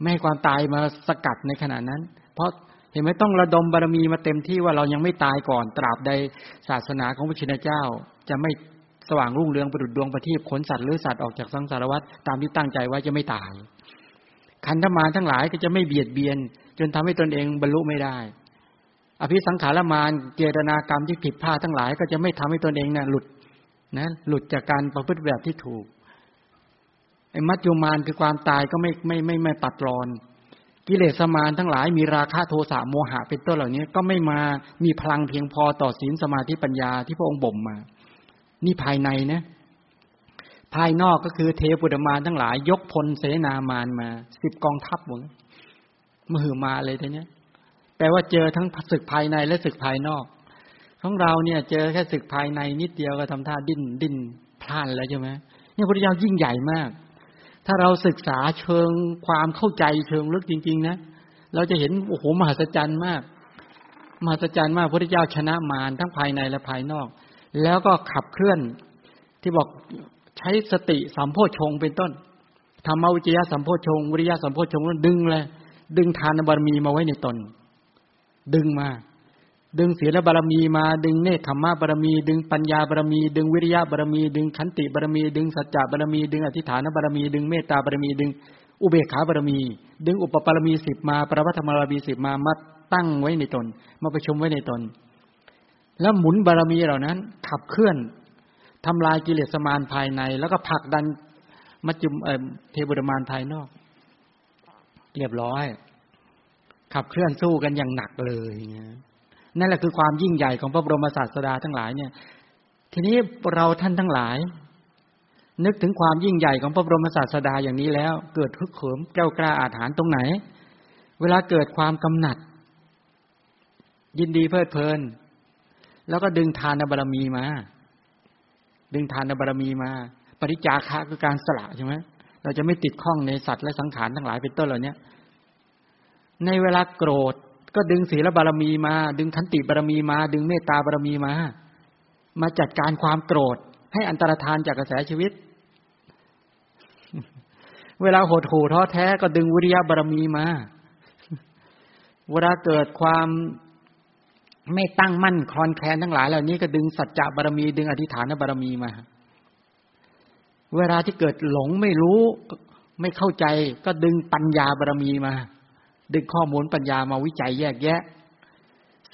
ไม่ให้ความตายมาสกัดในขณะนั้น เพราะเห็นไหมต้องระดมบารมีมาเต็มที่ว่าเรายังไม่ตายก่อน ตราบใดศาสนาของพระชินเจ้าจะไม่ สว่างรุ่งเรืองประดุดดวงประทีปขนสัตว์หรือสัตว์ออกจากสังสารวัฏตามที่ตั้งใจไว้จะไม่ตาย ขันธมารทั้งหลายก็จะไม่เบียดเบียน จนทำให้ตนเองบรรลุไม่ได้ อภิสังขารมารเจตนากรรมที่ผิดพลาดทั้งหลาย ก็จะไม่ทำให้ตนเองนะ่ะหลุดนะหลุดจากการประพฤติแบบที่ถูกไอ้มัจจุมารคือความตายก็ไม่ไม่ไม่ไม่ปัดรอน กิเลสมารทั้งหลายมีราคะโทสะโมหะเป็นต้นเหล่านี้ก็ไม่มามีพลังเพียงพอต่อศีลสมาธิปัญญาที่พระองค์บ่มมา นี่ภายในนะ ภายนอกก็คือเทปุตมานทั้งหลาย ยกพลเสนามานมาสิบกองทัพหมดมือมาเลยทีเนี้ยแปลว่าเจอทั้งศึกภายในและศึกภายนอกของเราเนี่ย เจอแค่ศึกภายในนิดเดียวก็ทำท่าดิ้นดิ้นพลานแล้วใช่ไหมเนี่ยพระเจ้ายิ่งใหญ่มาก ถ้าเราศึกษาเชิงความเข้าใจเชิงลึกจริง ๆ นะเราจะเห็นโอ้โหมหัศจรรย์มากมหัศจรรย์มากพระเจ้าชนะมารทั้งภายในและภายนอก แล้วก็ขับเคลื่อนที่บอกใช้สติสัมโพชงเป็นต้นธรรมวิจยะสัมโพชงวิริยะสัมโพชงนั้นดึงเลยดึงทานบารมีมาไว้ในตน ดึงมา ดึงศีลบารมีมา ดึงเนคขมะบารมี ดึงปัญญาบารมี ดึงวิริยะบารมี ดึงขันติบารมี ดึงสัจจะบารมี ดึงอธิฐานบารมี ดึงเมตตาบารมี ดึง อุเบกขาบารมี ดึงอุปปารมีสิบมา ปรวัตธรรมบารมีสิบมามาตั้งไว้ในตน มาประชุมไว้ในตน แล้วหมุนบารมีเหล่านั้น ขับเคลื่อนทำลายกิเลสมารภายใน แล้วก็ผลักดันมัจจุมเทวดามารภายนอก เรียบร้อย ขับเคลื่อนสู้กันอย่างหนักเลยนั่นแหละคือความยิ่งใหญ่ของพระบรมศาสดาทั้งหลายเนี่ย ทีนี้เราท่านทั้งหลาย นึกถึงความยิ่งใหญ่ของพระบรมศาสดาอย่างนี้แล้ว เกิดฮึกเหิมแก้วกล้าอาถรรพ์ตรงไหน เวลาเกิดความกำหนัด ยินดีเพลิดเพลิน แล้วก็ดึงทานบารมีมา ดึงทานบารมีมา ปริจาคะคือการสละใช่ไหมเราจะไม่ติดข้องในสัตว์และสังขารทั้งหลายเป็นต้นเหล่านี้ในเวลาโกรธก็ดึงศีลบารมีมา ดึงขันติบารมีมา ดึงเมตตาบารมีมา มาจัดการความโกรธ ให้อันตรธานจากกระแสชีวิต เวลาโหดหู่ท้อแท้ก็ดึงวิริยะบารมีมา เวลาเกิดความ ไม่ตั้งมั่นคลอนแคลนทั้งหลายเหล่านี้ก็ดึงสัจจะบารมี ดึงอธิฐานบารมีมา เวลาที่เกิดหลงไม่รู้ไม่เข้าใจ ก็ดึงปัญญาบารมีมา ดึงข้อมูลปัญญามาวิจัยแยกแยะ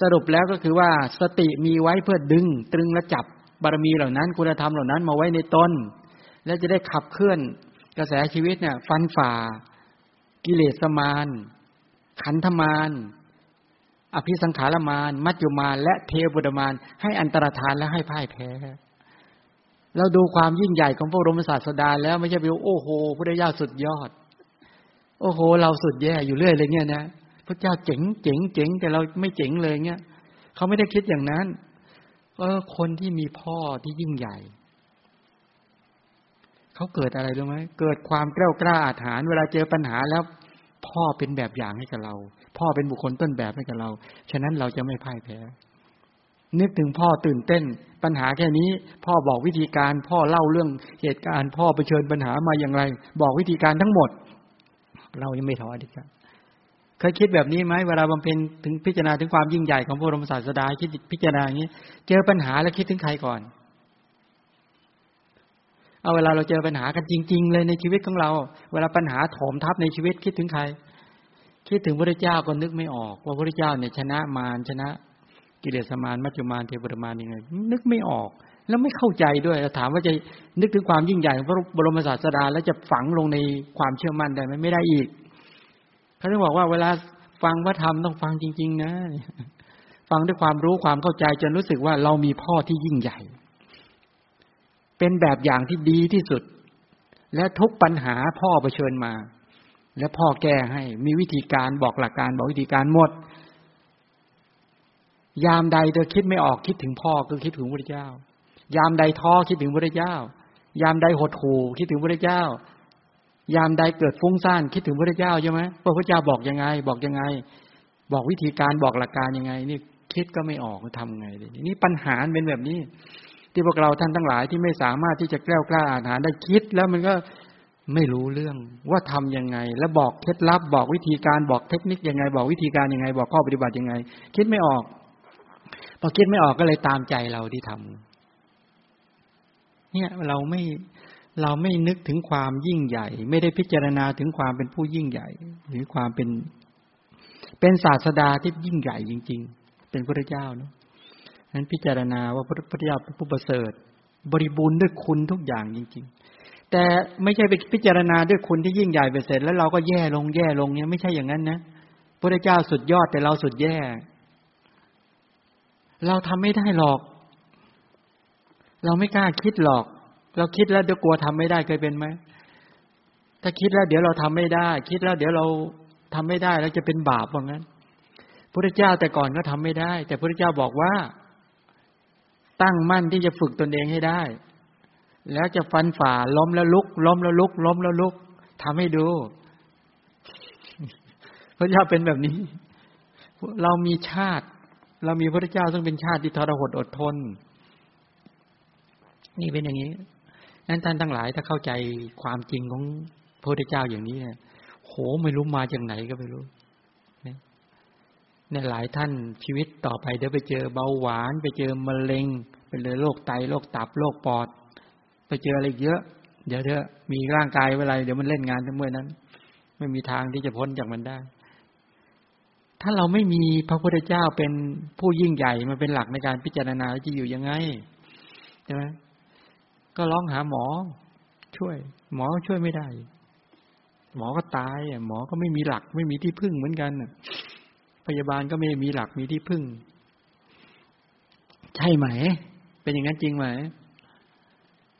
สรุปแล้วก็คือว่าสติมีไว้เพื่อดึง ตรึงและจับบารมีเหล่านั้น คุณธรรมเหล่านั้นมาไว้ในตนและจะได้ขับเคลื่อนกระแสชีวิตเนี่ย ฟันฝ่า กิเลสมาน ขันธมาน อภิสังขารมานมัจจุมานและเทวบุตรมานให้อันตรธานและให้พ่ายแพ้เราดูความยิ่งใหญ่ของพระบรมศาสดาแล้วไม่ใช่ไปโอ้โหพระเจ้าสุดยอด โอ้โห เราสุดแย่อยู่เรื่อยเลยเนี่ยนะพระเจ้าเจ๋งเจ๋งเจ๋งแต่เราไม่เจ๋งเลยเนี่ยเขาไม่ได้คิดอย่างนั้นเออคนที่มีพ่อที่ยิ่งใหญ่ เขาเกิดอะไรรู้ไหมเกิดความกล้ากล้าอาถรรพ์เวลาเจอปัญหาแล้ว พ่อเป็นแบบอย่างให้กับเรา พ่อเป็นบุคคลต้นแบบให้กับเรา ฉะนั้นเราจะไม่พ่ายแพ้ นึกถึงพ่อตื่นเต้น ปัญหาแค่นี้ พ่อบอกวิธีการ พ่อเล่าเรื่องเหตุการณ์ พ่อเผชิญปัญหามาอย่างไร บอกวิธีการทั้งหมด เรายังไม่ท้อดีครับเคยคิดแบบนี้ไหมเวลาบำเพ็ญถึงพิจารณาถึงความยิ่งใหญ่ของพระบรมศาสดาคิดพิจารณาอย่างนี้เจอปัญหาแล้วคิดถึงใครก่อน เอาเวลาเราเจอปัญหากันจริง ๆ เลยในชีวิตของเรา เวลาปัญหาโถมทับในชีวิตคิดถึงใคร คิดถึงพระเจ้าก็นึกไม่ออก ว่าพระเจ้าเนี่ยชนะมารชนะ กิเลสมารมัจจุมารเทวดามารยังไง นึกไม่ออก แล้วไม่เข้าใจด้วยถามว่าจะนึกถึงความยิ่งใหญ่ของพระบรมศาสดา แล้วจะฝังลงในความเชื่อมั่นได้ไหมไม่ได้อีกเขาต้องบอกว่าเวลาฟังพระธรรมต้องฟังจริง ๆ นะ ฟังด้วยความรู้ความเข้าใจจนรู้สึกว่าเรามีพ่อที่ยิ่งใหญ่ เป็นแบบอย่างที่ดีที่สุด และทุกปัญหาพ่อเผชิญมา และพ่อแก้ให้ มีวิธีการบอกหลักการบอกวิธีการหมด ยามใดเธอคิดไม่ออกคิดถึงพ่อก็คิดถึงพระเจ้า ยามใดท้อคิดถึงพระเจ้า ยามใดหดหู่คิดถึงพระเจ้า ยามใดเกิดฟุ้งซ่านคิดถึงพระเจ้าใช่ไหมพระพุทธเจ้าบอกยังไง บอกยังไง บอกวิธีการบอกหลักการยังไง นี่คิดก็ไม่ออกทำไงเลยนี่ปัญหาเป็นแบบนี้ ที่พวกเราท่านทั้งหลายที่ไม่สามารถที่จะแกล้วกล้าอาหาได้คิดแล้วมันก็ ไม่รู้เรื่องว่าทํำยังไง แล้วบอกเคล็ดลับบอกวิธีการบอกเทคนิคยังไง บอกวิธีการยังไง บอกข้อปฏิบัติยังไง คิดไม่ออกพอคิดไม่ออกก็เลยตามใจเราที่ทำเนี่ยเราไม่เราไม่นึกถึงความยิ่งใหญ่ ไม่ได้พิจารณาถึงความเป็นผู้ยิ่งใหญ่ หรือความเป็น เป็นศาสดาที่ยิ่งใหญ่จริง ๆ เป็นพระเจ้าเนาะนั้นพิจารณาว่าพระพุทธเจ้าเป็นผู้ประเสริฐ บริบูรณ์ด้วยคุณทุกอย่างจริง ๆ แต่ไม่ใช่ไปพิจารณาด้วยคุณที่ยิ่งใหญ่ไปเสร็จ แล้วเราก็แย่ลงแย่ลงเนี่ยไม่ใช่อย่างนั้นนะพระเจ้าสุดยอดแต่เราสุดแย่ เราทำไม่ได้หรอก เราไม่กล้าคิดหรอก เราคิดแล้วเดี๋ยวกลัวทำไม่ได้เคยเป็นไหมถ้าคิดแล้วเดี๋ยวเราทำไม่ได้ คิดแล้วเดี๋ยวเราทำไม่ได้แล้วจะเป็นบาปว่างั้นพระเจ้าแต่ก่อนก็ทำไม่ได้ แต่พระเจ้าบอกว่า ตั้งมั่นที่จะฝึกตนเองให้ได้ แล้วจะฟันฝ่าล้มแล้วลุก ล้มแล้วลุก ล้มแล้วลุกทำให้ดูพระเจ้าเป็นแบบนี้ เรามีชาติ เรามีพระเจ้าซึ่งเป็นชาติที่ทรหดอดทน นี่เป็นอย่างนี้นั้นท่านทั้งหลายถ้าเข้าใจความจริงของพระพุทธเจ้าอย่างนี้เนี่ยโหไม่รู้มาจากไหนก็ไม่รู้เนี่ยหลายท่านชีวิตต่อไปเดี๋ยวไปเจอเบาหวาน ไปเจอมะเร็งไปเลยโรคไตโรคตับโรคปอด ไปเจออะไรเยอะ เดี๋ยวเถอะมีร่างกายเวลาเดี๋ยวมันเล่นงานทั้งเมื่อนั้น ไม่มีทางที่จะพ้นจากมันได้ ถ้าเราไม่มีพระพุทธเจ้าเป็นผู้ยิ่งใหญ่มาเป็นหลักในการพิจารณาจะอยู่ยังไงใช่ไหมก็ร้องหาหมอ ช่วย หมอช่วยไม่ได้ หมอก็ตายหมอก็ไม่มีหลัก ไม่มีที่พึ่งเหมือนกันพยาบาลก็ไม่มีหลักมีที่พึ่ง ใช่ไหม เป็นอย่างนั้นจริงไหม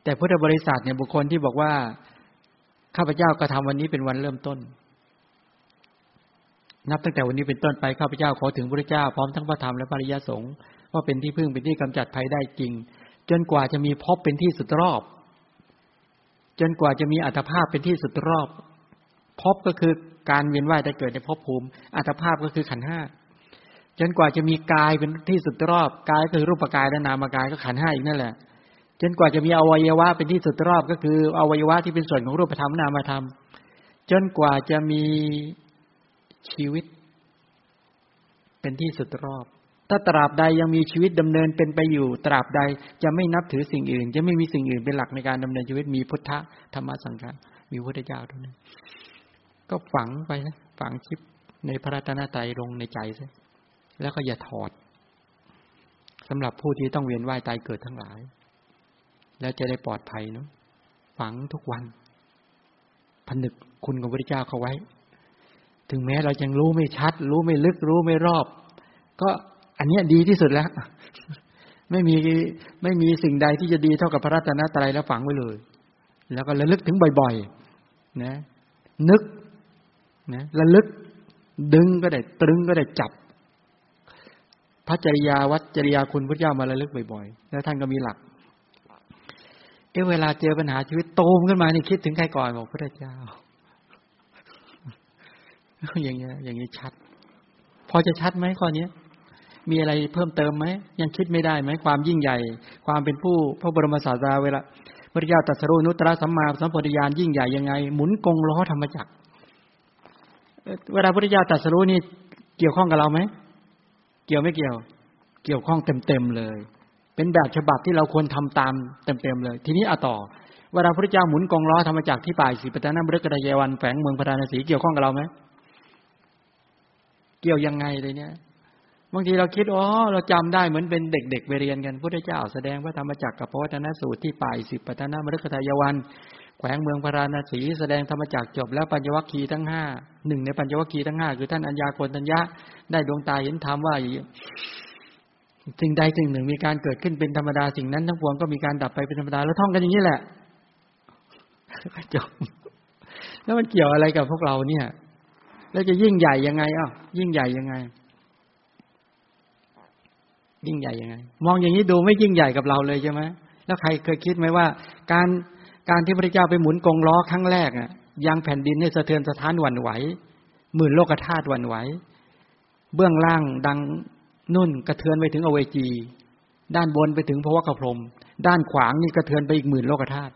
แต่พุทธบริษัทเนี่ยบุคคลที่บอกว่าข้าพเจ้ากระทาวันนี้เป็นวันเริ่มต้น นับตั้งแต่วันนี้เป็นต้นไปข้าพเจ้าขอถึงพระเจ้าพร้อมทั้งพระธรรมและปริยสงฆ์ว่าเป็นที่พึ่งเป็นที่กำจัดภัยได้จริง จนกว่าจะมีพบเป็นที่สุดรอบ จนกว่าจะมีอัตภาพเป็นที่สุดรอบ พบก็คือการเวียนว่ายแต่เกิดในภพภูมิ อัตภาพก็คือขันห้าจนกว่าจะมีกายเป็นที่สุดรอบกายคือรูปกายและนามกายก็ขันห้าอีกนั่นแหละ จนกว่าจะมีอวัยวะเป็นที่สุดรอบก็คืออวัยวะที่เป็นส่วนของรูปธรรมนามธรรม จนกว่าจะมีชีวิต เป็นที่สุดรอบ ถ้าตราบใดยังมีชีวิตดำเนินเป็นไปอยู่ ตราบใดจะไม่นับถือสิ่งอื่น จะไม่มีสิ่งอื่นเป็นหลักในการดำเนินชีวิตมีพุทธธรรมสังฆามีพุทธเจ้าเท่านั้นก็ฝังไปนะฝังชิปในพระรัตนตรัยลงในใจซะแล้วก็อย่าถอดสำหรับผู้ที่ต้องเวียนว่ายตายเกิดทั้งหลาย แล้วจะได้ปลอดภัยเนาะฝังทุกวันผนึกคุณของพระเจ้าเขาไว้ ถึงแม้เรายังรู้ไม่ชัด รู้ไม่ลึก รู้ไม่รอบ ก็อันนี้ดีที่สุดแล้ว ไม่มีไม่มีสิ่งใดที่จะดีเท่ากับพระรัตนตรัยแล้วฝังไว้เลย แล้วก็ระลึกถึงบ่อยๆ นะ นึก นะระลึก ดึงก็ได้ ตรึงก็ได้จับ พระจริยาวัดจริยาคุณพุทธเจ้ามาระลึกบ่อยๆ แล้วท่านก็มีหลัก เอเวลาเจอปัญหาชีวิตโตมขึ้นมานี่คิดถึงใครก่อนบอกพระเจ้า อย่างเงี้ย อย่างนี้ชัด พอจะชัดไหมข้อนี้มีอะไรเพิ่มเติมไหมยังคิดไม่ได้ไหมความยิ่งใหญ่ ความเป็นผู้พระบรมศาสดาเวลาพระเจ้าตรัสรู้นุตตรสัมมาสัมปวิญาณยิ่งใหญ่ยังไง หมุนกงล้อธรรมจักรเวลาพระเจ้าตรัสรู้นี่เกี่ยวข้องกับเราไหมเกี่ยวไม่เกี่ยว เกี่ยวข้องเต็มๆเลย เป็นแบบฉบับที่เราควรทำตามเต็มๆเลย ทีนี้เอาต่อเวลาพระเจ้าหมุนกองล้อธรรมจักรที่ป่ายสีปตานมฤกษดายวันแฝงเมืองพระนศีเกี่ยวข้องกับเราไหมเกี่ยวยังไงเลยเนี่ยบางทีเราคิดอ๋อเราจำได้เหมือนเป็นเด็กๆไปเรียนกันพุทธเจ้าแสดงพระธรรมจักรกับพระวัฒนสูตรที่ป่ายสิบปตานมฤกษดายวัน แขวงเมืองพาราณสีแสดงธรรมจักจบแล้วปัญญวัคคีทั้งห้าหนึ่งในปัญญวัคคีทั้งห้าคือท่านอัญญาโกณตัญญะได้ดวงตาเห็นธรรมว่า สิ่งใดสิ่งหนึ่งมีการเกิดขึ้นเป็นธรรมดาสิ่งนั้นทั้งปวงก็มีการดับไปเป็นธรรมดาแล้วท่องกันอย่างนี้แหละจบแล้วมันเกี่ยวอะไรกับพวกเราเนี่ย แล้วจะยิ่งใหญ่ยังไงอ้าวยิ่งใหญ่ยังไง ยิ่งใหญ่ยังไง มองอย่างนี้ดูไม่ยิ่งใหญ่กับเราเลยใช่ไหมแล้วใครเคยคิดไหมว่า การการที่พระเจ้าไปหมุนกงล้อครั้งแรกอะยังแผ่นดินให้สะเทือนสะท้านหวั่นไหวหมื่นโลกธาตุหวั่นไหว เบื้องล่างดัง นุ่นกระเทือนไปถึงอเวจี ด้านบนไปถึงพระวกพรม ด้านขวางนี่กระเทือนไปอีกหมื่นโลกธาตุ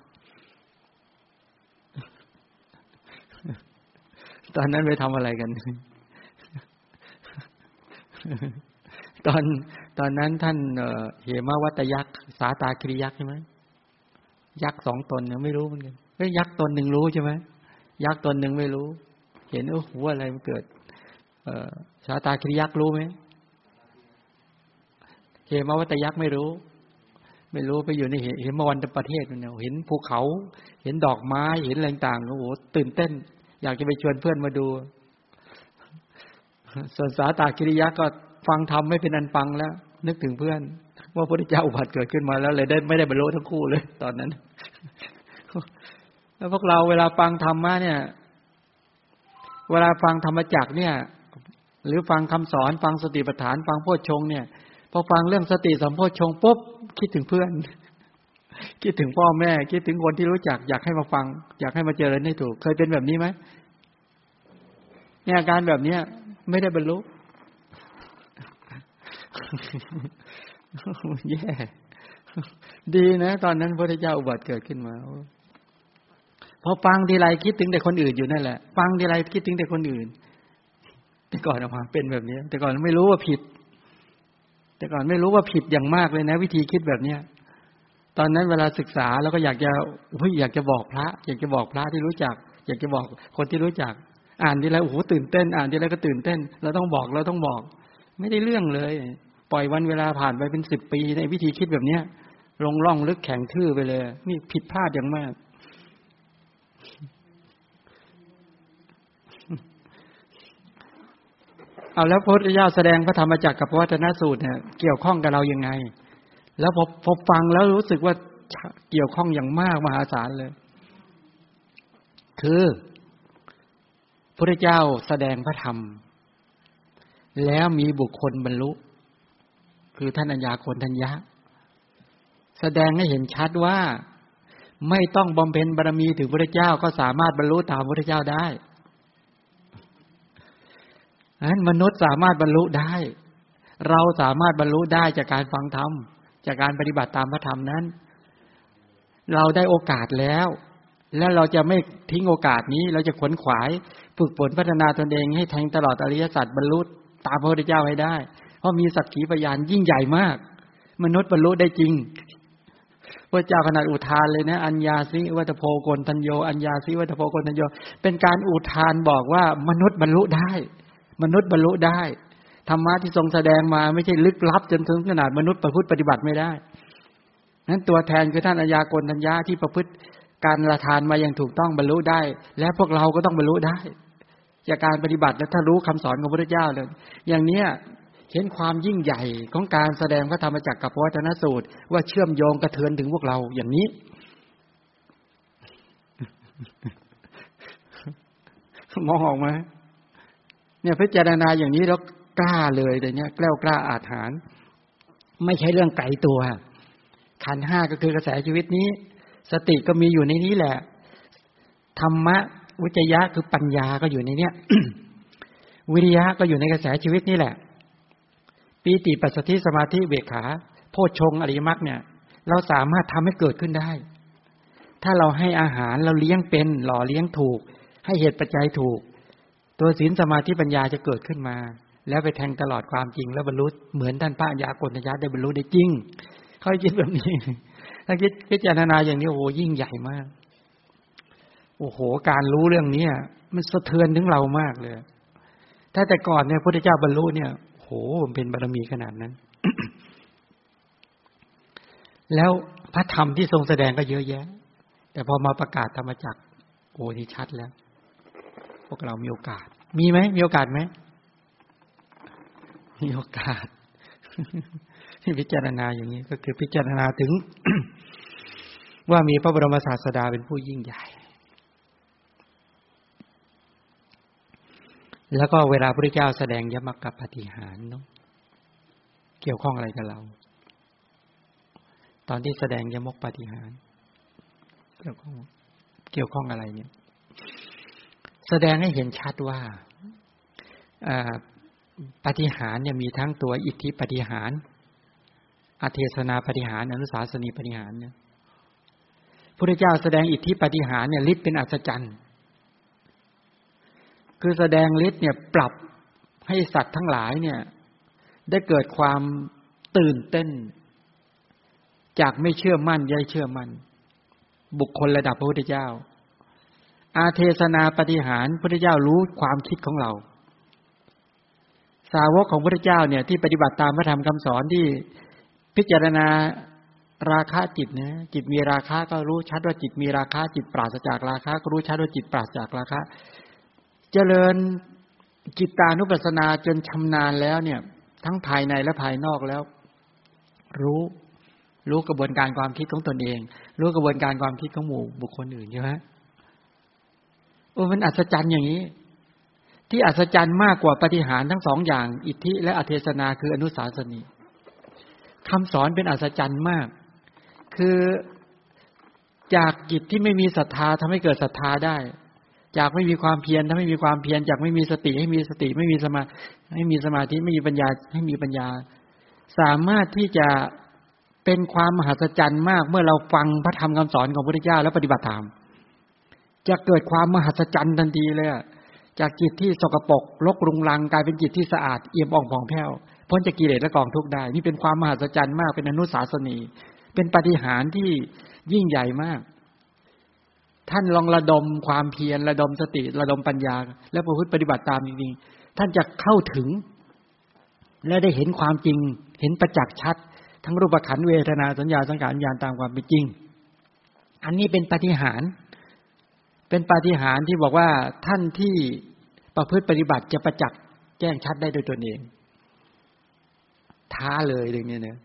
ตอนนั้นไปทำอะไรกัน ตอนตอนนั้นท่านเหมาวัตยักษ์สาตาคริยักษ์ใช่ไหมยักษ์สองตนเนี่ยไม่รู้เหมือนกันเฮ้ยยักษ์ตนหนึ่งรู้ใช่ไหมยักษ์ตนหนึ่งไม่รู้ เห็นโอ้โหอะไรมันเกิด เออชาตาคริยักษ์รู้ไหม เหมวัตยักษ์ไม่รู้ ไม่รู้ไปอยู่ในเห็นมวันตประเทศเนี่ยเห็นภูเขา เห็นดอกไม้เห็นอะไรต่างโอ้โหตื่นเต้น อยากจะไปชวนเพื่อนมาดู ส่วนสาตาคิริยะก็ฟังธรรมไม่เป็นอันฟังแล้ว นึกถึงเพื่อน ว่าพระพุทธเจ้าอุบัติเกิดขึ้นมาแล้วเลยได้ไม่ได้บรรลุทั้งคู่เลย ตอนนั้น แล้วพวกเราเวลาฟังธรรมะเนี่ย เวลาฟังธรรมจักเนี่ย หรือฟังคำสอนฟังสติปัฏฐาน ฟังโพชฌงเนี่ย พอฟังเรื่องสติสัมโพชงปุ๊บคิดถึงเพื่อน คิดถึงพ่อแม่ คิดถึงคนที่รู้จัก อยากให้มาฟัง อยากให้มาเจริญให้ถูก เคยเป็นแบบนี้ไหมเนี่ยอาการแบบเนี้ย ไม่ได้บรรลุแย่ ดีนะ ตอนนั้นพระเจ้าอุบัติเกิดขึ้นมาพอฟังทีไรคิดถึงแต่คนอื่นอยู่นั่นแหละ ฟังทีไรคิดถึงแต่คนอื่น แต่ก่อนออกมาเป็นแบบนี้ แต่ก่อนไม่รู้ว่าผิด แต่ก่อนไม่รู้ว่าผิดอย่างมากเลยนะ วิธีคิดแบบเนี้ยตอนนั้นเวลาศึกษาแล้วก็อยากจะอุ้ยอยากจะบอกพระ อยากจะบอกพระที่รู้จัก อยากจะบอกคนที่รู้จัก อ่านทีไรโอ้โหตื่นเต้น อ่านทีไรก็ตื่นเต้น เราต้องบอกเราต้องบอก ไม่ได้เรื่องเลย ปล่อยวันเวลาผ่านไปเป็นสิบปีในวิธีคิดแบบเนี้ยลงล่องลึกแข็งทื่อไปเลย นี่ผิดพลาดอย่างมาก เอาแล้วพระพุทธเจ้าแสดงพระธรรมจักรกับพระวัฒนสูตรเนี่ยเกี่ยวข้องกับเรายังไง แล้วพอพอฟังแล้วรู้สึกว่าเกี่ยวข้องอย่างมากมหาศาลเลย คือพระเจ้าแสดงพระธรรม แล้วมีบุคคลบรรลุ คือท่านอัญญาโคนทัญญาแสดงให้เห็นชัดว่าไม่ต้องบำเพ็ญบารมีถึงพระเจ้าก็สามารถบรรลุตามพระเจ้าได้ นั้นมนุษย์สามารถบรรลุได้ เราสามารถบรรลุได้จากการฟังธรรม จากการปฏิบัติตามพระธรรมนั้น เราได้โอกาสแล้ว แล้วเราจะไม่ทิ้งโอกาสนี้ เราจะขวนขวาย ฝึกฝนพัฒนาตนเองให้แทงตลอดอริยสัจบรรลุตามพระพุทธเจ้าให้ได้ เพราะมีสักขีพยานยิ่งใหญ่มาก มนุษย์บรรลุได้จริงพระเจ้าขนาดอุทานเลยนะ อัญญาสิวัตโพโกนทัญโย อัญญาสิวัตโพโกนทัญโย เป็นการอุทานบอกว่ามนุษย์บรรลุได้ มนุษย์บรรลุได้ธรรมะที่ทรงแสดงมาไม่ใช่ลึกลับจนถึงขนาดมนุษย์ประพฤติปฏิบัติไม่ได้นั้นตัวแทนคือท่านอัญญากรทัญญาที่ประพฤติการละทานมาอย่างถูกต้องบรรลุได้ และพวกเราก็ต้องบรรลุได้ จากการปฏิบัติและถ้ารู้คำสอนของพระพุทธเจ้าเลยอย่างเนี้ยเห็นความยิ่งใหญ่ของการแสดงพระธรรมจักรกับวัฒนสูตร ว่าเชื่อมโยงกระเทือนถึงพวกเราอย่างนี้มองออกไหม เนี่ยพิจารณาอย่างนี้แล้วกล้าเลยแต่เนี้ยกล้ากล้าอาถรรพ์ไม่ใช่เรื่องไกลตัว ขันห้าก็คือกระแสชีวิตนี้ สติก็มีอยู่ในนี้แหละ ธรรมะวิจยะคือปัญญาก็อยู่ในเนี้ยวิริยะก็อยู่ในกระแสชีวิตนี่แหละปีติปัสสติสมาธิเบกขา โพชงอริมักเนี่ย เราสามารถทำให้เกิดขึ้นได้ ถ้าเราให้อาหารเราเลี้ยงเป็น หล่อเลี้ยงถูก ให้เหตุปัจจัยถูก ตัวศีลสมาธิปัญญาจะเกิดขึ้นมา แล้วไปแทงตลอดความจริง แล้วบรรลุเหมือนท่านพระญากรณญาได้บรรลุได้จริง เขาคิดแบบนี้ถ้าคิดพิจารณาอย่างนี้โอ้โหยิ่งใหญ่มาก โอ้โห การรู้เรื่องนี้มันสะเทือนถึงเรามากเลย ถ้าแต่ก่อนเนี่ยพระพุทธเจ้าบรรลุเนี่ยโอ้เป็นบารมีขนาดนั้น แล้วพระธรรมที่ทรงแสดงก็เยอะแยะ แต่พอมาประกาศธรรมจักโอ้ที่ชัดแล้ว วกเรามีโอกาส มีไหมมีโอกาสไหมมีโอกาสที่พิจารณาอย่างนี้ก็คือพิจารณาถึง ว่ามีพระบรมศาสดาเป็นผู้ยิ่งใหญ่ แล้วก็เวลาพระเจ้าแสดงยมกับปฏิหารเนาะเกี่ยวข้องอะไรกับเรา ตอนที่แสดงยมกปฏิหารเกี่ยวข้องเกี่ยวข้องอะไรเนี่ย แสดงให้เห็นชัดว่าปฏิหารเนี่ยมีทั้งตัวอิทธิปฏิหารอเทศนาปฏิหารอนุสาสนีปฏิหารเนี่ยพระเจ้าแสดงอิทธิปฏิหารเนี่ยฤทธิ์เป็นอัศจรรย์คือแสดงฤทธิ์เนี่ยปรับให้สัตว์ทั้งหลายเนี่ย ได้เกิดความตื่นเต้น จากไม่เชื่อมั่นย่ายเชื่อมั่น บุคคลระดับพระพุทธเจ้า อาเทศนาปฏิหารพระพุทธเจ้ารู้ความคิดของเรา สาวกของพระพุทธเจ้าเนี่ยที่ปฏิบัติตามพระธรรมคำสอนที่พิจารณาราคะจิตนะจิตมีราคะก็รู้ชัดว่าจิตมีราคะจิตปราศจากราคะ ก็รู้ชัดว่าจิตปราศจากราคะ เจริญจิตานุปัสสนาจนชำนาญแล้วเนี่ย ทั้งภายในและภายนอกแล้ว รู้รู้กระบวนการความคิดของตนเอง รู้กระบวนการความคิดของหมู่บุคคลอื่นใช่ไหม โอ้มันอัศจรรย์อย่างนี้ ที่อัศจรรย์มากกว่าปฏิหารทั้งสองอย่าง อิทธิและอเทศนาคืออนุสาสนีคำสอนเป็นอัศจรรย์มาก คือจากจิตที่ไม่มีศรัทธาทำให้เกิดศรัทธาได้ จากไม่มีความเพียรถ้าไม่มีความเพียรจากไม่มีสติ ให้มีสติไม่มีสมาให้มีสมาธิไม่มีปัญญาให้มีปัญญา สามารถที่จะเป็นความมหัศจรรย์มากเมื่อเราฟังพระธรรมคำสอนของพระพุทธเจ้าแล้วปฏิบัติตาม จะเกิดความมหัศจรรย์ทันทีเลยจากจิตที่สกปรกลกรุงรังกลายเป็นจิตที่สะอาดเอี่ยมอ่องผ่องแผ้วพ้นจากกิเลสและกองทุกข์ได้ นี่เป็นความมหัศจรรย์มากเป็นอนุสาสนี เป็นปฏิหารที่ยิ่งใหญ่มาก ท่านลองระดมความเพียรระดมสติระดมปัญญา และประพฤติปฏิบัติตามจริงๆท่านจะเข้าถึง และได้เห็นความจริง เห็นประจักษ์ชัด ทั้งรูปขันเวทนาสัญญาสังขารญาณตามความเป็นจริง อันนี้เป็นปฏิหาร เป็นปาฏิหาริ์ที่บอกว่าท่านที่ประพฤติปฏิบัติจะประจักษ์แจ้งชัดได้โดยตนเอง ท้าเลยอย่างนี้เนี่ย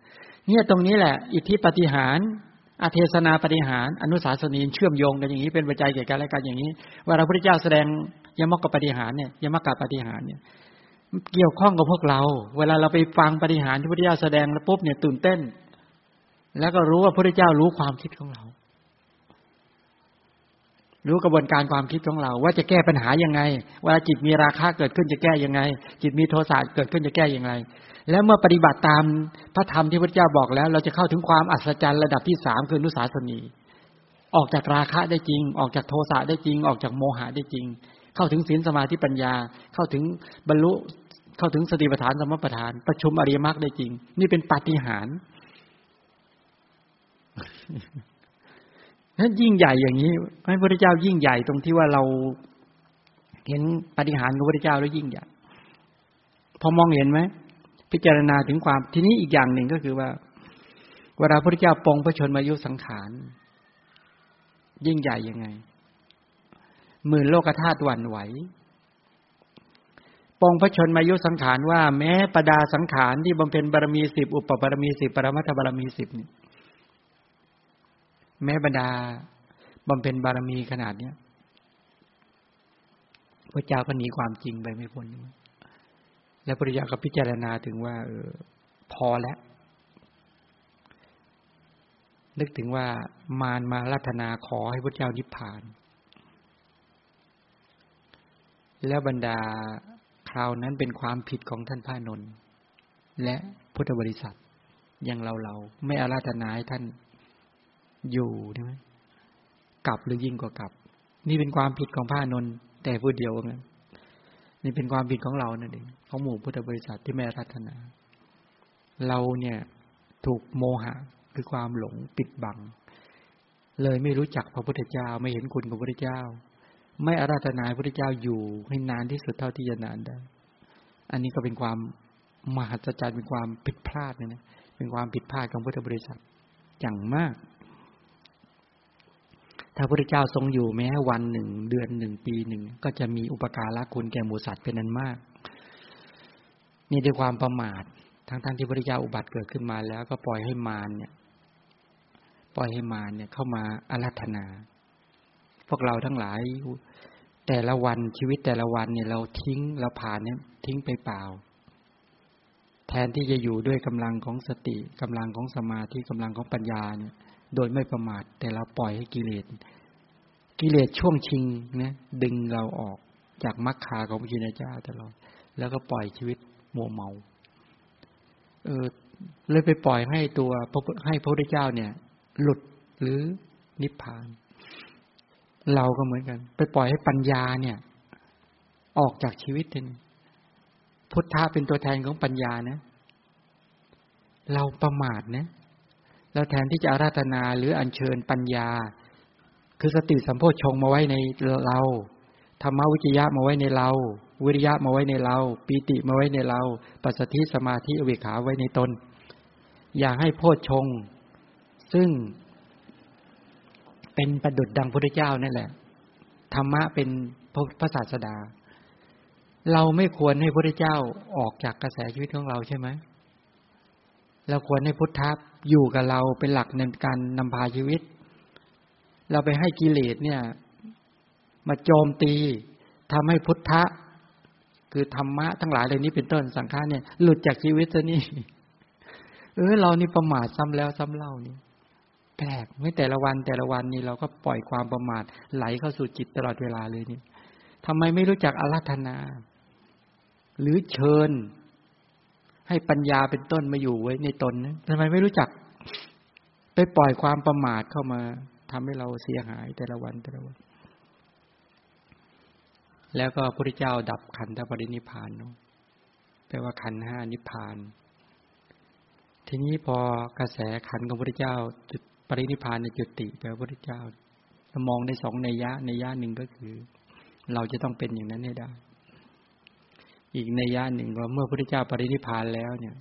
เนี่ยตรงนี้แหละ อิทธิปฏิหารอาเทศนาปฏิหาร อนุสาสนีเชื่อมโยงกันอย่างนี้เป็นปัจจัยเกี่ยวกันและกันอย่างนี้เวลาพระพุทธเจ้าแสดงยมกกับปฏิหารเนี่ยยมกกับปฏิหารเนี่ยเกี่ยวข้องกับพวกเรา เวลาเราไปฟังปฏิหารที่พระพุทธเจ้าแสดงแล้วปุ๊บเนี่ยตื่นเต้น แล้วก็รู้ว่าพระพุทธเจ้ารู้ความคิดของเรา รู้กระบวนการความคิดของเรา ว่าจะแก้ปัญหายังไงว่าจิตมีราคะเกิดขึ้นจะแก้ยังไง จิตมีโทสะเกิดขึ้นจะแก้ยังไง แล้วเมื่อปฏิบัติตามพระธรรมที่พระเจ้าบอกแล้ว เราจะเข้าถึงความอัศจรรย์ระดับที่สามคือนุสาสนี ออกจากราคะได้จริง ออกจากโทสะได้จริง ออกจากโมหะได้จริง เข้าถึงศีลสมาธิปัญญา เข้าถึงบรรลุเข้าถึงสติปัฏฐานสมปัฏฐาน ประชุมอริยมรรคได้จริง นี่เป็นปาฏิหาริย์ นั้นยิ่งใหญ่อย่างนี้ให้พระเจ้ายิ่งใหญ่ตรงที่ว่าเราเห็นปฏิหารของพระพุทธเจ้าแล้วยิ่งใหญ่ พอมองเห็นไหมพิจารณาถึงความทีนี้อีกอย่างหนึ่งก็คือว่า เวลาพระพุทธเจ้าปองพระชนมายุสังขาร ยิ่งใหญ่ยังไงหมื่นโลกธาตุหวั่นไหวปองพระชนมายุสังขารว่าแม้ประดาสังขารที่บำเพ็ญบารมีสิบอุปบารมีสิบปรมัตถบารมีสิบ แม้บรรดาบำเพ็ญบารมีขนาดเนี้ยพระเจ้าก็หนีความจริงไปไม่พ้นแล้วปริยาก็พิจารณาถึงว่า เออ พอแล้ว นึกถึงว่ามารมารัตนาขอให้พระเจ้านิพพาน แล้วบรรดาคราวนั้นเป็นความผิดของท่านพระนนท์และพุทธบริษัทอย่างเราเราไม่อาราธนาให้ท่าน อยู่ใช่ไหมกลับหรือยิ่งกว่ากลับ นี่เป็นความผิดของพระนนท์แต่ผู้เดียวงั้นนี่เป็นความผิดของเรานั่นเองของหมู่พุทธบริษัทที่แม่รัตนา เราเนี่ยถูกโมหะคือความหลงปิดบัง เลยไม่รู้จักพระพุทธเจ้าไม่เห็นคุณของพระพุทธเจ้า ไม่อาราธนาพระพุทธเจ้าอยู่ให้นานที่สุดเท่าที่จะนานได้ อันนี้ก็เป็นความมหัศจรรย์เป็นความผิดพลาดเนี่ยนะเป็นความผิดพลาดของพุทธบริษัทอย่างมาก ถ้าพระเจ้าทรงอยู่แม้วันหนึ่ง เดือนหนึ่งปีหนึ่ง ก็จะมีอุปการะคุณแก่หมูสัตว์เป็นนั้นมาก นี่ด้วยความประมาททั้งๆทที่พระเจ้าอุบัติเกิดขึ้นมาแล้วก็ปล่อยให้มารเนี่ย ปล่อยให้มารเนี่ยเข้ามาอารัธนา พวกเราทั้งหลายแต่ละวันชีวิตแต่ละวันเนี่ยเราทิ้งเราผ่านเนี่ยทิ้งไปเปล่า แทนที่จะอยู่ด้วยกำลังของสติกำลังของสมาธิกำลังของปัญญาเนี่ย โดยไม่ประมาท แต่เราปล่อยให้กิเลส กิเลสช่วงชิงนะดึงเราออกจากมรรคาของพระจินเจ้าตลอด แล้วก็ปล่อยชีวิตมัวเมา เออเลยไปปล่อยให้ตัวให้พระพุทธเจ้าเนี่ย หลุดหรือนิพพาน เราก็เหมือนกัน ไปปล่อยให้ปัญญาเนี่ย ออกจากชีวิตเองพุทธะเป็นตัวแทนของปัญญานะ เราประมาทนะ แล้วแทนที่จะอาราธนาหรืออัญเชิญปัญญา คือสติสัมโพชฌงมาไว้ในเราธรรมวิจยะมาไว้ในเรา วิริยะมาไว้ในเรา ปีติมาไว้ในเรา ปัสสติสมาธิอเวขาไว้ในตน อย่าให้โพชฌงซึ่งเป็นประดุดดังพระเจ้านั่นแหละธรรมะเป็นพระศาสดา เราไม่ควรให้พระเจ้าออกจากกระแสชีวิตของเราใช่ไหม เราควรให้พุทธะอยู่กับเราเป็นหลักในการนำพาชีวิต เราไปให้กิเลสเนี่ย มาโจมตีทำให้พุทธะ คือธรรมะทั้งหลายเล่านี้เป็นต้นสังขารเนี่ย หลุดจากชีวิตซะนี่เออเรานี่ประมาทซ้ำแล้วซ้ำเล่านี่แปลกไม่แต่ละวันแต่ละวันนี่เราก็ปล่อยความประมาทไหลเข้าสู่จิตตลอดเวลาเลยนี่ทำไมไม่รู้จักอารัธนา หรือเชิญ ให้ปัญญาเป็นต้นมาอยู่ไว้ในตนนะทำไมไม่รู้จัก ไปปล่อยความประมาทเข้ามาทำให้เราเสียหายแต่ละวันแต่ละวัน แล้วก็พระพุทธเจ้าดับขันธปรินิพานเนาะแปลว่าขันห้านิพาน ทีนี้พอกระแสขันของพระพุทธเจ้า จุดปรินิพานในจุติแปลว่าพระพุทธเจ้า มองในสองในยะในยะหนึ่งก็คือ เราจะต้องเป็นอย่างนั้นให้ได้ อีกในยะหนึ่งว่าเมื่อพระพุทธเจ้าปรินิพานแล้วเนี่ย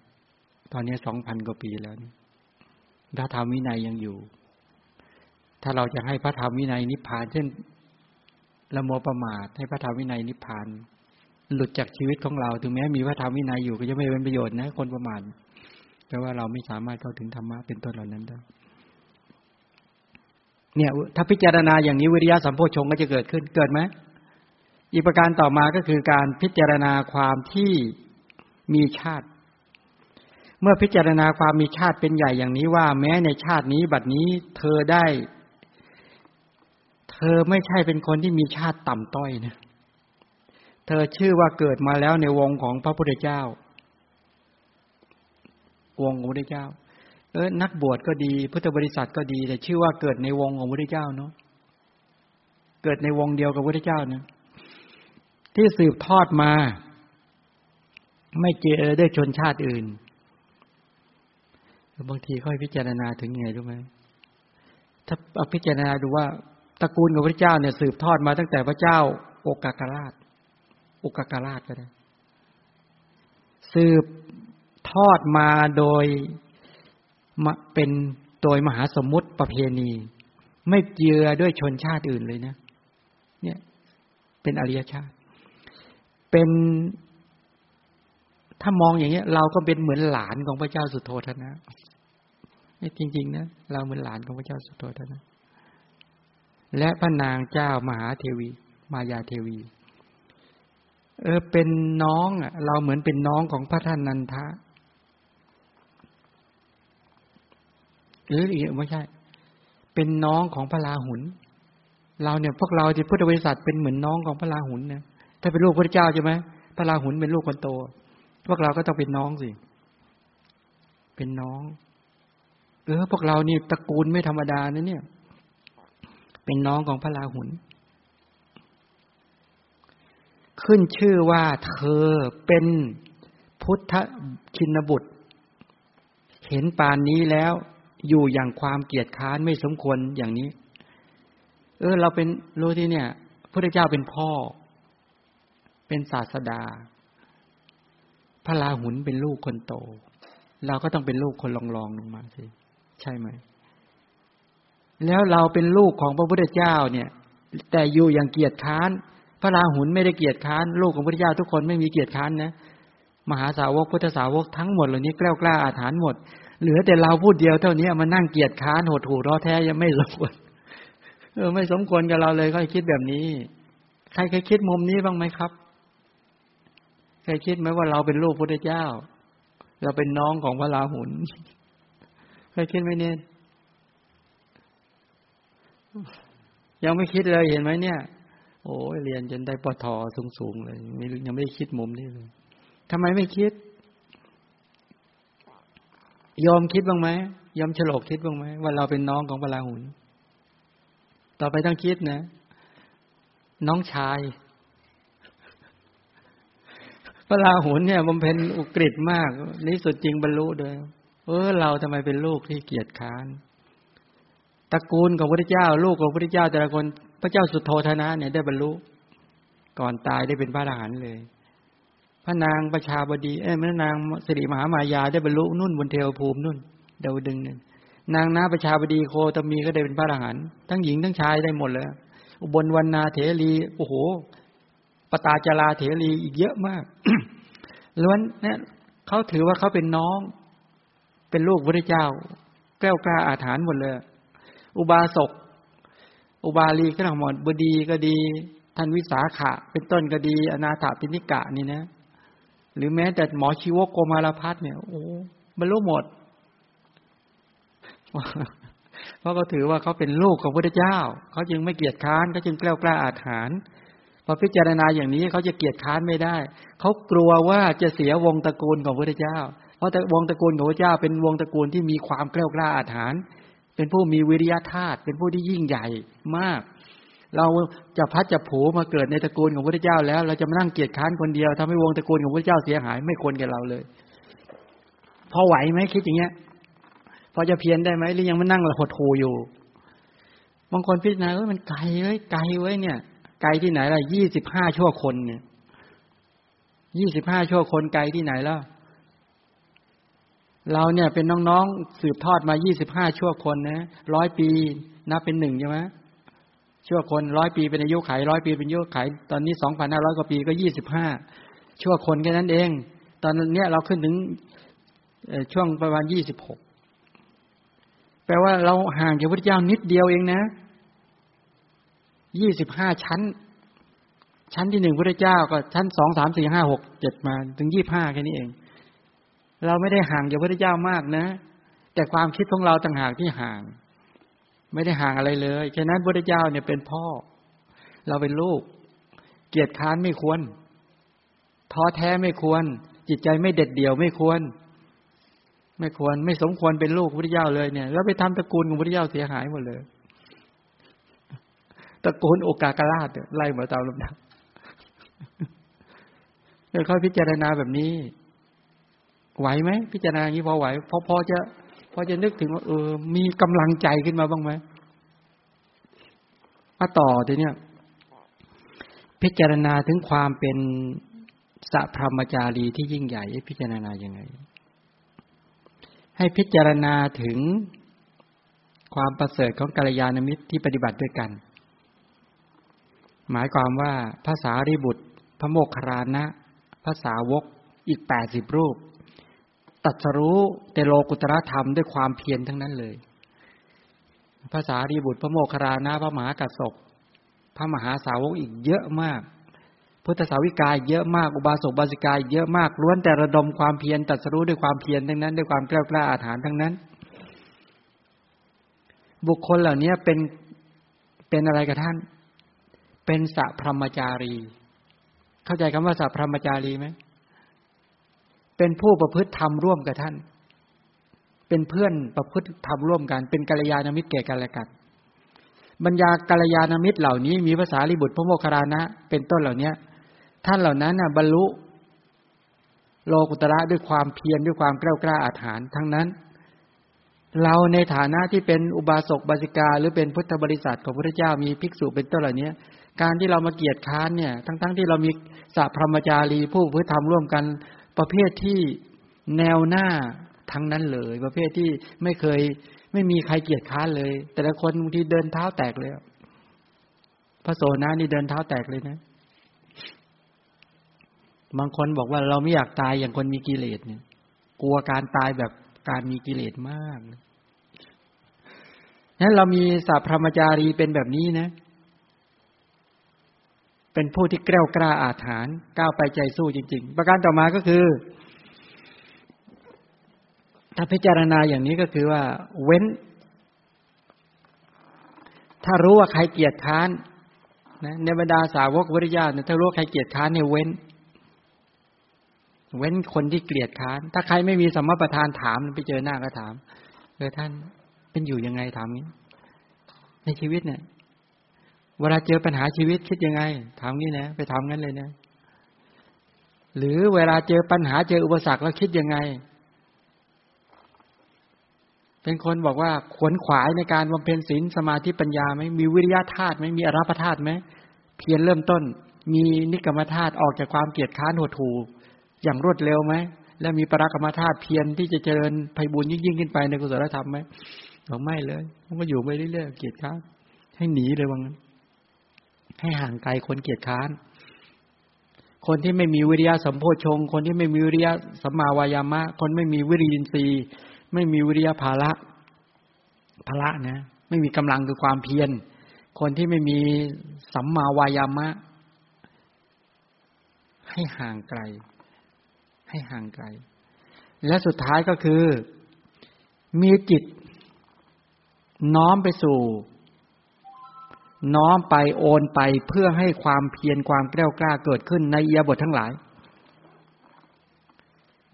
ตอนนี้สองพันกว่าปีแล้วพระธรรมวินัยยังอยู่ ถ้าเราจะให้พระธรรมวินัยนิพพาน เช่นละโมประมาทให้พระธรรมวินัยนิพพาน หลุดจากชีวิตของเรา ถึงแม้มีพระธรรมวินัยอยู่ก็จะไม่เป็นประโยชน์นะคนประมาทแปลว่าเราไม่สามารถเข้าถึงธรรมะเป็นต้นเหล่านั้นได้เนี่ย ถ้าพิจารณาอย่างนี้วิริยะสัมโพชงก็จะเกิดขึ้นเกิดไหม อีกประการต่อมาก็คือการพิจารณาความที่มีชาติ เมื่อพิจารณาความมีชาติเป็นใหญ่อย่างนี้ว่า แม้ในชาตินี้บัดนี้เธอได้ เธอไม่ใช่เป็นคนที่มีชาติต่ำต้อยนะ เธอชื่อว่าเกิดมาแล้วในวงของพระพุทธเจ้า วงของพระพุทธเจ้า เออนักบวชก็ดี พุทธบริษัทก็ดี แต่ชื่อว่าเกิดในวงของพระเจ้าเนาะเกิดในวงเดียวกับพระเจ้านะ ที่สืบทอดมา ไม่เจอด้วยชนชาติอื่น บางทีค่อยพิจารณาถึงไงรู้ไหมถ้าเอาพิจารณาดูว่าตระกูลของพระเจ้าเนี่ยสืบทอดมาตั้งแต่พระเจ้า โอกากราช โอกากราชก็ได้สืบทอดมาโดยเป็นโดยมหาสมมุติประเพณี ไม่เจือด้วยชนชาติอื่นเลยนะ เนี่ย เป็นอริยชาติ เป็นถ้ามองอย่างเงี้ย เราก็เป็นเหมือนหลานของพระเจ้าสุโธทนะจริง ๆ นะเราเหมือนหลานของพระเจ้าสุโธทนะ และพระนางเจ้ามหาเทวี มายาเทวี เออเป็นน้องอะ เราเหมือนเป็นน้องของพระท่านนันทะหรืออีกไม่ใช่ เป็นน้องของพระราหุลเราเนี่ย พวกเราที่พุทธบริษัทเป็นเหมือนน้องของพระราหุลเนี่ย ถ้าเป็นลูกพระเจ้าใช่ไหมพระราหุลเป็นลูกคนโต พวกเราก็ต้องเป็นน้องสิ เป็นน้อง เออพวกเรานี่ตระกูลไม่ธรรมดานะเนี่ย เป็นน้องของพระราหุลขึ้นชื่อว่าเธอเป็นพุทธชินบุตร เห็นปานนี้แล้วอยู่อย่างความเกียจค้านไม่สมควรอย่างนี้ เออ เราเป็นรู้ที่เนี่ยพระเจ้าเป็นพ่อ เป็นศาสดา พระราหุลเป็นลูกคนโต เราก็ต้องเป็นลูกคนรองรองลงมาสิใช่ไหม แล้วเราเป็นลูกของพระพุทธเจ้าเนี่ย แต่อยู่อย่างเกียจค้าน พระราหุลไม่ได้เกียจค้าน ลูกของพระพุทธเจ้าทุกคนไม่มีเกียจค้านนะมหาสาวกพุทธสาวกทั้งหมดเหล่านี้กล้ากล้าอาถรรพ์หมด เหลือแต่เราพูดเดียวเท่านี้มานั่งเกียดค้านหดหูร้อแท้ยังไม่สมควรเออไม่สมควรกับเราเลยก็คิดแบบนี้ ใครเคยคิดมุมนี้บ้างไหมครับ เคยคิดไหมว่าเราเป็นลูกพระเจ้า เราเป็นน้องของพระราหุลเคยคิดไหมเนี่ย ยังไม่คิดเลยเห็นไหมเนี่ย โอ้ยเรียนจนได้ปทสูงๆเลยยังไม่ได้คิดมุมนี้เลยทำไมไม่คิด ยอมคิดบ้างไหมยอมฉลกคิดบ้างไหมว่าเราเป็นน้องของพระราหุลต่อไปต้องคิดนะ น้องชาย พระราหุลเนี่ยบำเพ็ญอุกฤษมากนี่สุดจริงบรรลุเลยเออ เราทำไมเป็นลูกที่เกียจค้านตระกูลของพระเจ้า ลูกของพระเจ้าแต่ละคนพระเจ้าสุโธธนะเนี่ยได้บรรลุ ก่อนตายได้เป็นพระอรหันต์เลย พระนางประชาบดี เอ้ยพระนางสิริมหามายาได้บรรลุนุ่นบนเทวภูมินุ่นเดาดึงนึงนางนาประชาบดีโคตมีก็ได้เป็นพระอรหันต์ทั้งหญิงทั้งชายได้หมดเลยอุบลวันนาเถรีโอ้โห ตาจาราเถรีอีกเยอะมากล้วนเนี่ยเขาถือว่าเขาเป็นน้อง เป็นลูกพระเจ้า แก้วกล้าอาถรรพ์หมดเลย อุบาสก อุบาลีก็ทั้งหมดบดีก็ดีท่านวิสาขะ เป็นต้นก็ดี อนาถาปิณิกะนี่นะ หรือแม้แต่หมอชีวกโกมารพัฒเนี่ย โอ้บรรลุหมด เพราะเขาถือว่าเขาเป็นลูกของพระเจ้า เขาจึงไม่เกียจค้านเขาจึงกล้ากล้าอาถรร พอพิจารณาอย่างนี้เขาจะเกียจค้านไม่ได้ เขากลัวว่าจะเสียวงตระกูลของพระเจ้า เพราะแต่วงตระกูลของพระเจ้า เป็นวงตระกูลที่มีความกล้ากล้าอาถรรพ์เป็นผู้มีวิริยะธาตุเป็นผู้ที่ยิ่งใหญ่มาก เราจะพัดจะผูมาเกิดในตระกูลของพระเจ้าแล้ว เราจะมานั่งเกียรติค้านคนเดียวทำให้วงตระกูลของพระเจ้าเสียหายไม่ควรแก่เราเลย พอไหวไหมคิดอย่างเงี้ย พอจะเพียนได้ไหมหรือยังมานั่งหดหูอยู่ บางคนพิจารณาว่ามันไกลเว้ยไกลเว้ยเนี่ย ไกลที่ไหนล่ะยี่สิบห้าชั่วคนเนี่ยยี่สิบห้าชั่วคนไกลที่ไหนแล้วเราเนี่ยเป็นน้องๆสืบทอดมายี่สิบห้าชั่วคนนะร้อยปีนับเป็นหนึ่งใช่ไหมชั่วคนร้อยปีเป็นอายุไขร้อยปีเป็นอายุไข ตอนนี้สองพันห้าร้อยกว่าปีก็ยี่สิบห้าชั่วคนแค่นั้นเอง ตอนนี้เราขึ้นถึงช่วงประมาณยี่สิบหกแปลว่าเราห่างจากพระเจ้านิดเดียวเองนะ ยี่สิบห้าชั้น ชั้นที่หนึ่งพระเจ้าก็ชั้นสองสามสี่ห้าหกเจ็ดมา ถึงยี่ห้าแค่นี้เอง เราไม่ได้ห่างจากพระเจ้ามากนะ แต่ความคิดของเราต่างหากที่ห่าง ไม่ได้ห่างอะไรเลยฉะนั้นพระเจ้าเนี่ยเป็นพ่อ เราเป็นลูก เกียรติค้านไม่ควรท้อแท้ไม่ควร จิตใจไม่เด็ดเดี่ยวไม่ควร ไม่ควรไม่สมควรเป็นลูกพระเจ้าเลยเนี่ย แล้วไปทำตระกูลของพระเจ้าเสียหายหมดเลย ตระกูลโอกากราชไล่มาตามลำดับเดี๋ยวเขาพิจารณาแบบนี้ ไหวไหมพิจารณาอย่างนี้พอไหวพอพอจะพอจะนึกถึงว่าเออ มีกำลังใจขึ้นมาบ้างไหมมาต่อทีเนี้ยพิจารณาถึงความเป็นสัพพมจารีที่ยิ่งใหญ่พิจารณาอย่างไง ให้พิจารณาถึงความประเสริฐของกัลยาณมิตรที่ปฏิบัติด้วยกัน หมายความว่าภาษาริบุตร พระโมคคารนะภาษาวกอีกแปดสิบรูป ตัดสรู้แต่โลกุตระธรรมด้วยความเพียรทั้งนั้นเลย ภาษารีบุตร พระโมคคารานะพระมหากัสสปพระมหาสาวกอีกเยอะมาก พุทธสาวิกายเยอะมากอุบาสกบาสิกายเยอะมากล้วนแต่ระดมความเพียรตัดสรู้ด้วยความเพียรทั้งนั้น ด้วยความกล้ากล้าอาถรรพ์ทั้งนั้น บุคคลเหล่านี้เป็นเป็นอะไรกับท่าน เป็นสัพพรมจารี เข้าใจคำว่าสัพพรมจารีไหมเป็นผู้ประพฤติธรรมร่วมกับท่าน เป็นเพื่อนประพฤติธรรมร่วมกัน เป็นกัลยาณมิตรแก่กันและกันบรรยากัลยาณมิตรเหล่านี้ มีภาษาลิบุตรพระโมคคารานะ เป็นต้นเหล่านี้ท่านเหล่านั้นน่ะบรรลุ โลกุตระด้วยความเพียรด้วยความกล้ากล้าอาถรรทั้งนั้น เราในฐานะที่เป็นอุบาสกบาสิกา หรือเป็นพุทธบริษัทของพระเจ้ามีภิกษุเป็นต้นเหล่านี้ การที่เรามาเกียรติค้านเนี่ย ทั้งๆทที่เรามีสัพพรมจารีผู้พื้นธรรมร่วมกันประเภทที่แนวหน้าทั้งนั้นเลย ประเภทที่ไม่เคยไม่มีใครเกียดค้านเลย แต่ละคนบางทีเดินเท้าแตกเลยพระโสนะนี่เดินเท้าแตกเลยนะบางคนบอกว่าเราไม่อยากตายอย่างคนมีกิเลสเนี่ย กลัวการตายแบบการมีกิเลสมากนั้นเรามีสัพพรมจารีเป็นแบบนี้นะ เป็นผู้ที่แกล้วกล้าอาถรรพ์ก้าวไปใจสู้จริง ๆ ประการต่อมาก็คือ ถ้าพิจารณาอย่างนี้ก็คือว่า เว้น ถ้ารู้ว่าใครเกียจค้านนะในบรรดาสาวกวิริยะเนี่ยถ้ารู้ใครเกียจค้านเนี่ยเว้น เว้นคนที่เกลียดค้าน ถ้าใครไม่มีสมประทานถามไปเจอหน้าก็ถามเออท่านเป็นอยู่ยังไงถามนี้ในชีวิตเนี่ย เวลาเจอปัญหาชีวิตคิดยังไงถามงี้นะไปทำงั้นเลยนะหรือเวลาเจอปัญหาเจออุปสรรคแล้วคิดยังไง เป็นคนบอกว่าขวนขวายในการบำเพ็ญศีลสมาธิปัญญาไหมมีวิริยะธาตุไหมมีอรัปธาตุไหมเพียรเริ่มต้น มีนิกรรมธาตุออกจากความเกียดค้านหดหูอย่างรวดเร็วไหมและมีปรากรรมธาตุเพียรที่จะเจริญไพบุญยิ่งยิ่งขึ้นไปในกุศลธรรมไหมบอกไม่เลยมันก็อยู่ไปเรื่อยๆเกียดค้านให้หนีเลยว่างั้น ให้ห่างไกลคนเกียจค้าน คนที่ไม่มีวิริยะสัมโพชง คนที่ไม่มีวิริยะสัมมาวายามะ คนไม่มีวิริยินทรีย์ไม่มีวิริยะภาระภาระนะไม่มีกำลังคือความเพียร คนที่ไม่มีสัมมาวายามะ ให้ห่างไกล ให้ห่างไกล และสุดท้ายก็คือมีจิตน้อมไปสู่ น้อมไปโอนไปเพื่อให้ความเพียรความแกล้วกล้าเกิดขึ้นในเอียบททั้งหลาย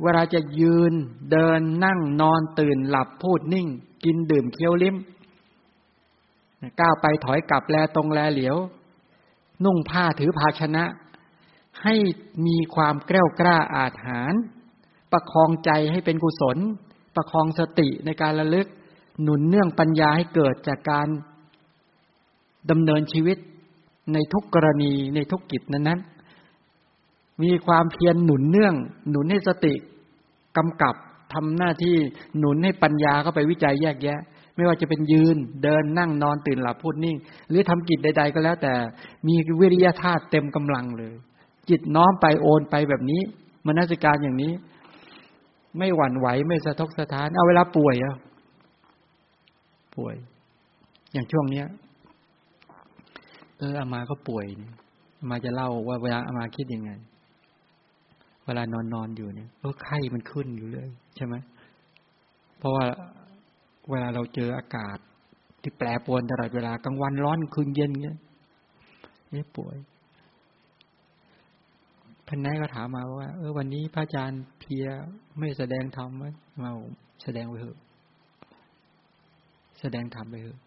เวลาจะยืนเดินนั่งนอนตื่นหลับพูดนิ่ง กินดื่มเคี้ยวลิ้มก้าวไปถอยกลับแลตรงแลเหลียว นุ่งผ้าถือภาชนะ ให้มีความแกล้วกล้าอาจหารประคองใจให้เป็นกุศล ประคองสติในการระลึก หนุนเนื่องปัญญาให้เกิดจากการ ดำเนินชีวิตในทุกกรณีในทุกกิจนั้นนั้นมีความเพียรหนุนเนื่อง หนุนให้สติกำกับทำหน้าที่หนุนให้ปัญญาเข้าไปวิจัยแยกแยะ ไม่ว่าจะเป็นยืนเดินนั่งนอนตื่นหลับพูดนิ่ง หรือทำกิจใด ๆ ก็แล้วแต่ มีวิริยะธาตุเต็มกำลังเลย จิตน้อมไปโอนไปแบบนี้มนสิการอย่างนี้ ไม่หวั่นไหวไม่สะทกสะท้าน เอาเวลาป่วยอะป่วย อย่างช่วงเนี้ย เอออามาก็ป่วยอามาจะเล่าว่าเวลาอามาคิดยังไง เวลานอนนอนอยู่เนี่ยเออไข้มันขึ้นอยู่เลย ใช่ไหมเพราะว่าเวลาเราเจออากาศ ที่แปรปรวนตลอดเวลากลางวันร้อนคืนเย็นเงี้ยเนี่ยป่วยพันนายก็ถามมาว่า เออวันนี้พระอาจารย์เพียไม่แสดงธรรมไหมมาแสดงไปเถอะ แสดงธรรมไปเถอะ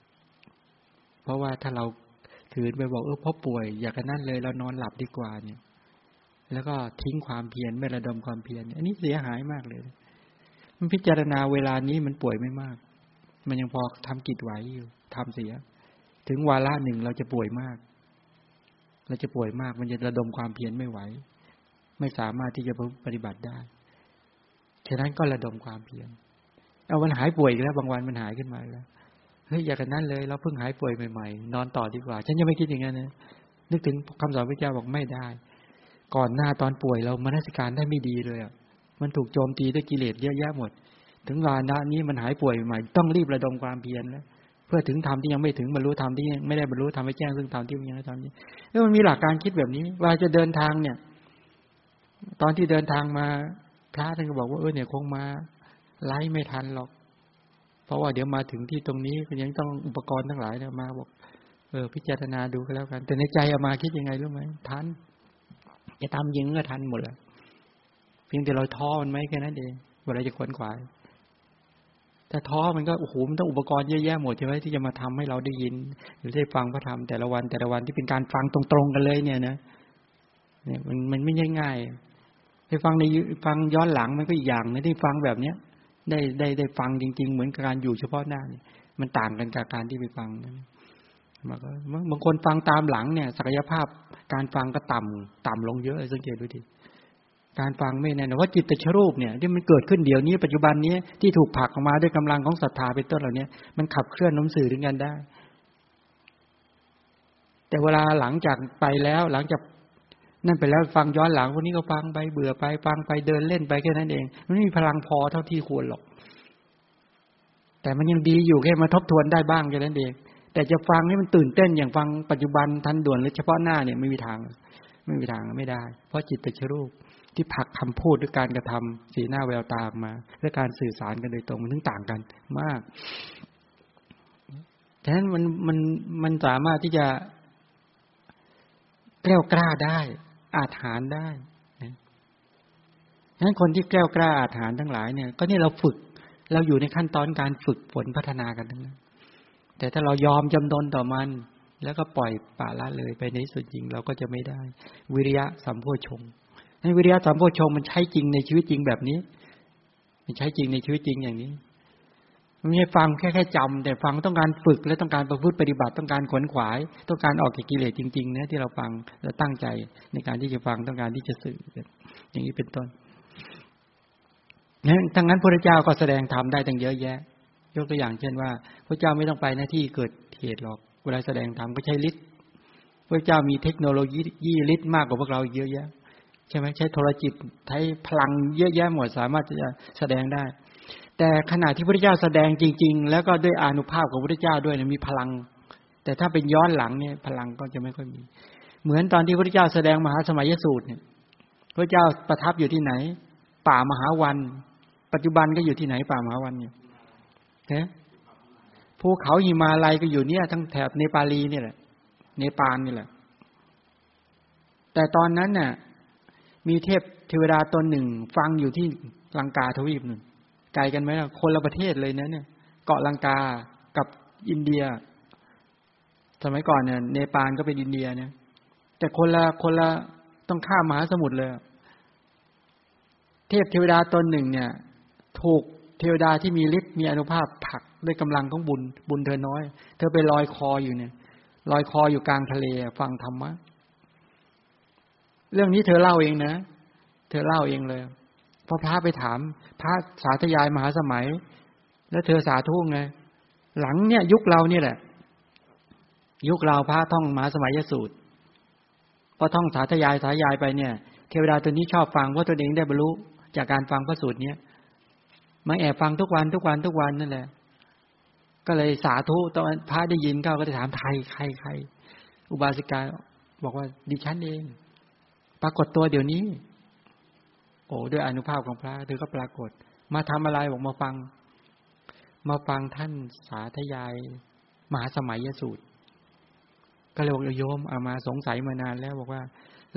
เพราะว่าถ้าเรา ถือไปบอกเออพ่อป่วย อยากกันนั่นเลยเรานอนหลับดีกว่าเนี่ย แล้วก็ทิ้งความเพียรไม่ระดมความเพียรอันนี้เสียหายมากเลย มันพิจารณาเวลานี้มันป่วยไม่มาก มันยังพอทำกิจไหวอยู่ทำเสีย ถึงวาระหนึ่งเราจะป่วยมาก เราจะป่วยมาก มันจะระดมความเพียรไม่ไหว ไม่สามารถที่จะปฏิบัติได้ฉะนั้นก็ระดมความเพียรเอาวันหายป่วยแล้ว บางวันมันหายขึ้นมาแล้ว เฮ้ยอย่ากันนั้นเลย เราเพิ่งหายป่วยใหม่ๆ นอนต่อดีกว่า ฉันยังไม่คิดอย่างนั้นนะนึกถึงคำสอนพระเจ้าบอกไม่ได้ ก่อนหน้าตอนป่วยเรามนสิการได้ไม่ดีเลยอะมันถูกโจมตีด้วยกิเลสเยอะแยะหมด ถึงวาระนี้มันหายป่วยใหม่ ต้องรีบระดมความเพียรแล้วเพื่อถึงธรรมที่ยังไม่ถึงบรรลุธรรมที่ไม่ได้บรรลุธรรมให้แจ้งซึ่งธรรมที่ยังไม่ทำนี้แล้วมันมีหลักการคิดแบบนี้ ว่าจะเดินทางเนี่ย ตอนที่เดินทางมา พระท่านก็บอกว่าเออเนี่ยคงมาไล่ไม่ทันหรอก เพราะว่าเดี๋ยวมาถึงที่ตรงนี้ก็ยังต้องอุปกรณ์ทั้งหลายเนี่ยมาบอก เออ พิจารณาดูก็แล้วกัน แต่ในใจเอามาคิดยังไงรู้ไหมทันจะทำยิงก็ทันหมดแหละเพียงแต่เราท้อมันไหมแค่นั้นเองเวลาจะขวนขวายแต่ท้อมันก็โอ้โหมันต้องอุปกรณ์เยอะแยะหมดใช่ไหมที่จะมาทำให้เราได้ยิน หรือได้ฟังพระธรรมแต่ละวันแต่ละวันที่เป็นการฟังตรงๆกันเลยเนี่ยนะเนี่ยมันมันไม่ง่ายๆไปฟังในฟังย้อนหลังมันก็อีกอย่างนะที่ฟังแบบเนี้ย ได้ได้ได้ฟังจริง ๆ เหมือนการอยู่เฉพาะหน้านี่มันต่างกันกับการที่ไปฟังนั้นมันก็บางคนฟังตามหลังเนี่ย ศักยภาพการฟังก็ต่ำต่ำลงเยอะสังเกตดูดิการฟังไม่แน่นว่าจิตตชรูปเนี่ยที่มันเกิดขึ้นเดี๋ยวนี้ปัจจุบันนี้ที่ถูกผลักออกมาด้วยกำลังของศรัทธาเป็นต้นเหล่านี้มันขับเคลื่อนน้มสื่อถึงกันได้ แต่เวลาหลังจากไปแล้วหลังจาก นั่นไปแล้วฟังย้อนหลังวันนี้ก็ฟังไปเบื่อไปฟังไปเดินเล่นไปแค่นั้นเองมันไม่มีพลังพอเท่าที่ควรหรอก แต่มันยังดีอยู่แค่มาทบทวนได้บ้างแค่นั้นเอง แต่จะฟังให้มันตื่นเต้นอย่างฟังปัจจุบันทันด่วนหรือเฉพาะหน้าเนี่ยไม่มีทาง ไม่มีทางไม่ได้ เพราะจิตตชรูปที่ผักคำพูดด้วยการกระทำสีหน้าแววตาออกมา และการสื่อสารกันโดยตรงมันถึงต่างกันมากฉะนั้นมันมันมันสามารถที่จะแกล้วกล้าได้ อาถานได้ฉะนั้นคนที่แก้วกล้าอาถานทั้งหลายเนี่ย ก็นี่เราฝึก เราอยู่ในขั้นตอนการฝึกฝนพัฒนากันทั้งนั้น แต่ถ้าเรายอมจำนนต่อมัน แล้วก็ปล่อยป่าละเลยไปในสุดจริงเราก็จะไม่ได้ วิริยะสัมโพชงในวิริยะสัมโพชงมันใช้จริงในชีวิตจริงแบบนี้ มันใช้จริงในชีวิตจริงอย่างนี้ ไม่ใช่ฟังแค่แค่จำแต่ฟังต้องการฝึกและต้องการประพฤติปฏิบัติต้องการขวนขวาย ต้องการออกจากกิเลสจริงๆนะที่เราฟังและตั้งใจในการที่จะฟังต้องการที่จะสื่ออย่างนี้เป็นต้นนั้นทั้งนั้นพระเจ้าก็แสดงธรรมได้ตั้งเยอะแยะ ยกตัวอย่างเช่นว่า พระเจ้าไม่ต้องไปหน้าที่เกิดเหตุหรอกเวลาแสดงธรรมก็ใช้ฤทธิ์พระเจ้ามีเทคโนโลยียี่ฤทธิ์มากกว่าพวกเราเยอะแยะ ใช่ไหมใช้โทรจิตใช้พลังเยอะแยะหมดสามารถจะแสดงได้ แต่ขณะที่พระเจ้าแสดงจริง ๆ แล้วก็ด้วยอนุภาพของพระเจ้าด้วยมีพลัง แต่ถ้าเป็นย้อนหลังเนี่ยพลังก็จะไม่ค่อยมี เหมือนตอนที่พระเจ้าแสดงมหาสมัยสูตรเนี่ยพระเจ้าประทับอยู่ที่ไหน ป่ามหาวัน ปัจจุบันก็อยู่ที่ไหนป่ามหาวันเนี่ยฮ้ภูเขาหิมาลัยก็อยู่เนี่ย ทั้งแถบเนปาลีนี่แหละ เนปาลนี่แหละ แต่ตอนนั้นน่ะ มีเทพเทวดาตนหนึ่ง ฟังอยู่ที่ลังกาทวีปหนึ่ง ไกลกันไหมล่ะ คนละประเทศเลยนะเนี่ย เกาะลังกากับอินเดีย สมัยก่อนเนี่ย เนปาลก็เป็นอินเดียเนี่ย แต่คนละคนละต้องข้ามมหาสมุทรเลย เทพเทวดาตนหนึ่ง เนี่ย ถูกเทวดาที่มีฤทธิ์มีอนุภาพผักด้วยกำลังของบุญ บุญเธอน้อย เธอไปลอยคออยู่เนี่ย ลอยคออยู่กลางทะเลฟังธรรมะ เรื่องนี้เธอเล่าเองนะ เธอเล่าเองเลย พอพระไปถาม พระสาธยายมหาสมัย แล้วเธอสาธุไง หลังเนี่ย ยุคเราเนี่ยแหละ ยุคเราพระท่องมหาสมัยยสูตรพอท่องสาธยายสาธยายไปเนี่ย เทวดาตัวนี้ชอบฟังเพราะตัวเองได้บรรลุจากการฟังพระสูตรเนี้ยมาแอบฟังทุกวันทุกวันทุกวันนั่นแหละ ก็เลยสาธุตอนพระได้ยินเขาก็จะถามใครใครใครอุบาสิกาบอกว่าดิฉันเอง ปรากฏตัวเดี๋ยวนี้ อ้ด้วยอนุภาพของพระเธอก็ปรากฏ มาทำอะไรบอกมาฟัง มาฟังท่านสาธยาย มหาสมัยยสูตร ก็เลยบอกโยมเอามาสงสัยมานานแล้วบอกว่า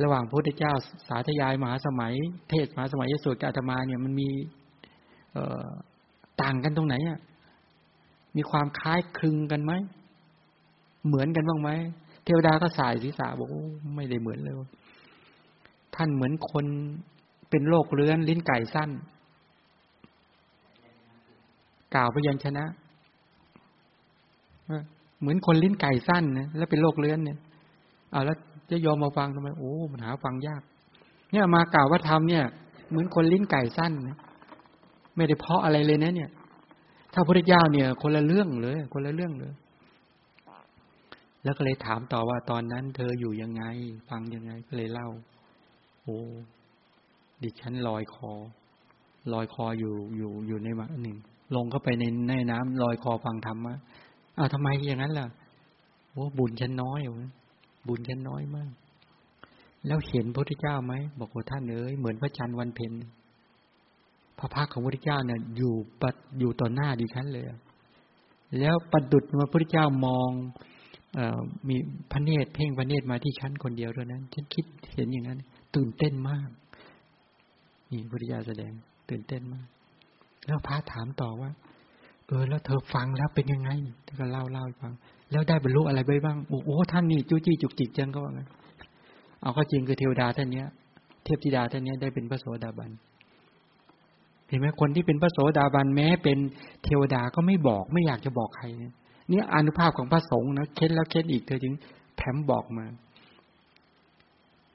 ระหว่างพระพุทธเจ้าสาธยายมหาสมัย เทศมหาสมัยยสูตรกับอาตมาเนี่ยมันมี เออต่างกันตรงไหนอะมีความคล้ายคลึงกันไหม เหมือนกันบ้างไหม เทวดาก็สายศีรษะบอกไม่ได้เหมือนเลย ท่านเหมือนคน เป็นโรคเรื้อนลิ้นไก่สั้น กล่าวพยัญชนะ เหมือนคนลิ้นไก่สั้นนะแล้วเป็นโรคเรื้อนเนี่ยเอาแล้วจะยอมมาฟังทำไมโอ้มันหาฟังยาก เนี่ยมากล่าวว่าทำเนี่ย เหมือนคนลิ้นไก่สั้นนะไม่ได้เพาะอะไรเลยนะเนี่ย ถ้าพระเจ้าเนี่ย คนละเรื่องเลย คนละเรื่องเลยแล้วก็เลยถามต่อว่าตอนนั้น เธออยู่ยังไง ฟังยังไงก็เลยเล่า โอ้ ดิฉันลอยคอ ลอยคออยู่อยู่อยู่ในมาหนึ่ง ลงเข้าไปในในน้ำลอยคอฟังธรรมะอ้าวทำไมอย่างนั้นล่ะโอ้บุญฉันน้อยบุญฉันน้อยมาก แล้วเห็นพระพุทธเจ้าไหมบอกว่าท่านเอ๋ยเหมือนพระจันทร์วันเพ็ญพระพักของพระพุทธเจ้าเนี่ยอยู่ปัดอยู่ต่อหน้าดิฉันเลย แล้วประดุดมาพระพุทธเจ้ามองอมีพระเนตรเพ่งพระเนตรมาที่ฉันคนเดียวเท่านั้น ฉันคิดเห็นอย่างนั้น ตื่นเต้นมาก นี่พุทธเจ้าแสดง ตื่นเต้นมาก แล้วพระถามต่อว่า เออ แล้วเธอฟังแล้วเป็นยังไงก็เล่าเล่าฟัง แล้วได้บรรลุอะไรไปบ้างโอ้โหท่านนี่จู้จี้จุกจิกจังก็ว่าไงเอาก็จริงคือเทวดาท่านเนี้ย เทพธิดาท่านเนี้ยได้เป็นพระโสดาบันเห็นไหมคนที่เป็นพระโสดาบันแม้ เป็นเทวดาก็ไม่บอกไม่อยากจะบอกใครเนี่ยอนุภาพของพระสงฆ์นะเค้นแล้วเค้นอีกเธอจึงแผมบอกมา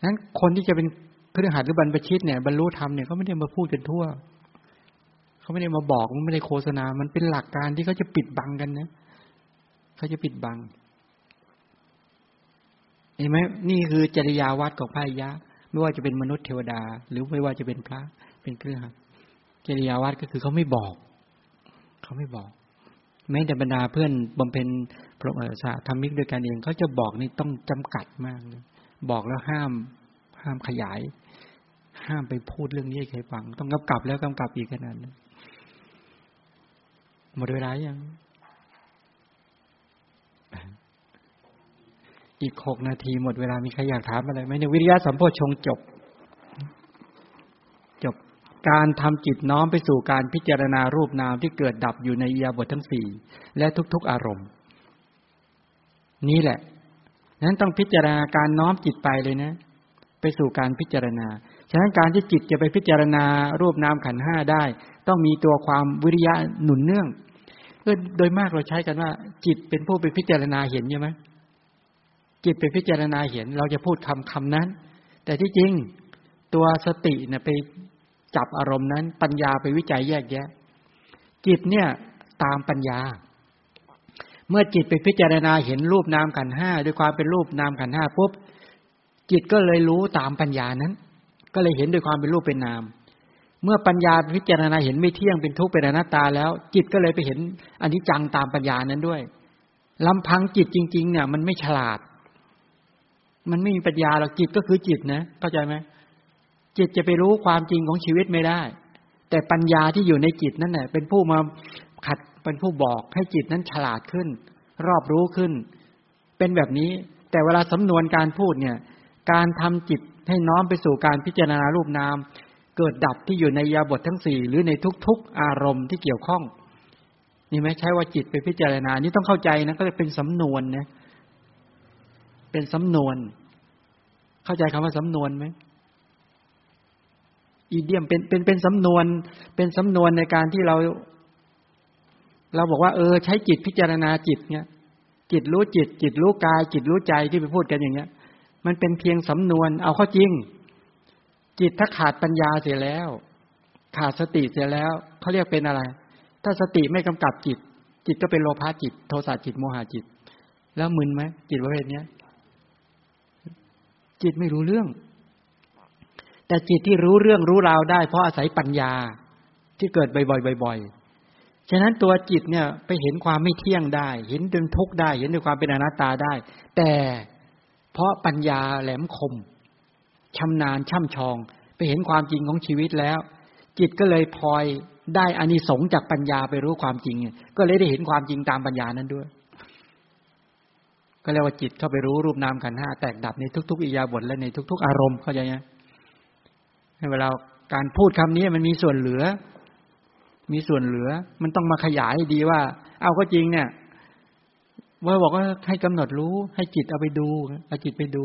นั้นคนที่จะเป็น พฤหัสหรือบรรพชิตเนี่ยบรรลุธรรมเนี่ยเขาไม่ได้มาพูดกันทั่วเขาไม่ได้มาบอกมันไม่ได้โฆษณา มันเป็นหลักการที่เขาจะปิดบังกันนะเขาจะปิดบังเห็นไหมนี่คือจริยาวัดของพระยะ ไม่ว่าจะเป็นมนุษย์เทวดา หรือไม่ว่าจะเป็นพระเป็นเครือขัดจริยาวัดก็คือเขาไม่บอกเขาไม่บอกแม้แต่บรรดาเพื่อนบำเพ็ญพระสาธรรมิกด้วยกันเองเขาจะบอกนี่ต้องจำกัดมากเลยบอกแล้วห้ามห้ามขยาย ห้ามไปพูดเรื่องนี้ให้ใครฟัง ต้องกำกับแล้วกำกับอีกขนาดนั้นหมดเวลายัง อีกหกนาทีหมดเวลามีใครอยากถามอะไรไหมในวิริยะสัมโพชงจบ จบการทำจิตน้อมไปสู่การพิจารณารูปนามที่เกิดดับอยู่ในอียาบททั้งสี่และทุก ๆ อารมณ์ นี่แหละนั้นต้องพิจารณาการน้อมจิตไปเลยนะ ไปสู่การพิจารณา ฉะนั้นการที่จิตจะไปพิจารณารูปนามขันห้าได้ ต้องมีตัวความวิริยะหนุนเนื่องโดยมากเราใช้กันว่า จิตเป็นผู้ไปพิจารณาเห็นใช่ไหมจิตไปพิจารณาเห็น เราจะพูดคำคำนั้น แต่ที่จริงตัวสติเนี่ยไปจับอารมณ์นั้น ปัญญาไปวิจัยแยกแยะ จิตเนี่ยตามปัญญา เมื่อจิตไปพิจารณาเห็นรูปนามขันห้าด้วยความเป็นรูปนามขันห้าปุ๊บจิตก็เลยรู้ตามปัญญานั้น ก็เลยเห็นด้วยความเป็นรูปเป็นนาม เมื่อปัญญาพิจารณาเห็นไม่เที่ยงเป็นทุกข์เป็นอนัตตาแล้ว จิตก็เลยไปเห็นอันนี้จังตามปัญญานั้นด้วยลำพังจิตจริง ๆ เนี่ย มันไม่ฉลาด มันไม่มีปัญญาหรอกจิตก็คือจิตนะเข้าใจไหมจิตจะไปรู้ความจริงของชีวิตไม่ได้ แต่ปัญญาที่อยู่ในจิตนั่นแหละเป็นผู้มาขัดเป็นผู้บอกให้จิตนั้นฉลาดขึ้น รอบรู้ขึ้น เป็นแบบนี้ แต่เวลาสำนวนการพูดเนี่ย การทำจิต ให้น้อมไปสู่การพิจารณารูปนาม เกิดดับที่อยู่ในยาบททั้งสี่หรือในทุกๆอารมณ์ที่เกี่ยวข้อง นี่ไหมใช้ว่าจิตไปพิจารณา นี่ต้องเข้าใจนะก็เลยเป็นสำนวนนะเป็นสำนวน เข้าใจคำว่าสำนวนไหมอีเดียมเป็นเป็นเป็นสำนวน เป็นสำนวนในการที่เรา เราบอกว่า เออ ใช้จิตพิจารณาจิตเนี่ยจิตรู้จิต จิตรู้กาย จิตรู้ใจที่ไปพูดกันอย่างเงี้ย มันเป็นเพียงสำนวน เอาเข้าจริง จิตถ้าขาดปัญญาเสียแล้ว ขาดสติเสียแล้วเขาเรียกเป็นอะไร ถ้าสติไม่กำกับจิต จิตก็เป็นโลภะจิต โทสะจิตโมหะจิต แล้วมึนไหมจิตประเภทนี้ย จิตไม่รู้เรื่อง แต่จิตที่รู้เรื่องรู้ราวได้ เพราะอาศัยปัญญาที่เกิดบ่อยๆบ่อยๆ ฉะนั้นตัวจิตเนี่ยไปเห็นความไม่เที่ยงได้ เห็นเป็นทุกข์ได้ เห็นด้วยความเป็นอนัตตาได้ แต่ เพราะปัญญาแหลมคมชำนาญช่ำชอง ไปเห็นความจริงของชีวิตแล้ว จิตก็เลยพลอยได้อานิสงส์จากปัญญาไปรู้ความจริง ก็เลยได้เห็นความจริงตามปัญญานั้นด้วย ก็เรียกว่าจิตเข้าไปรู้รูปนามขันห้าแตกดับในทุก ๆอิยาบทและในทุก ๆ อารมณ์เข้าใจไหมให้เวลาการพูดคำนี้มันมีส่วนเหลือ มีส่วนเหลือ มันต้องมาขยายดีว่า เอาก็จริงเนี่ย ว่าบอกว่าให้กำหนดรู้ ให้จิตเอาไปดูเอาจิตไปดู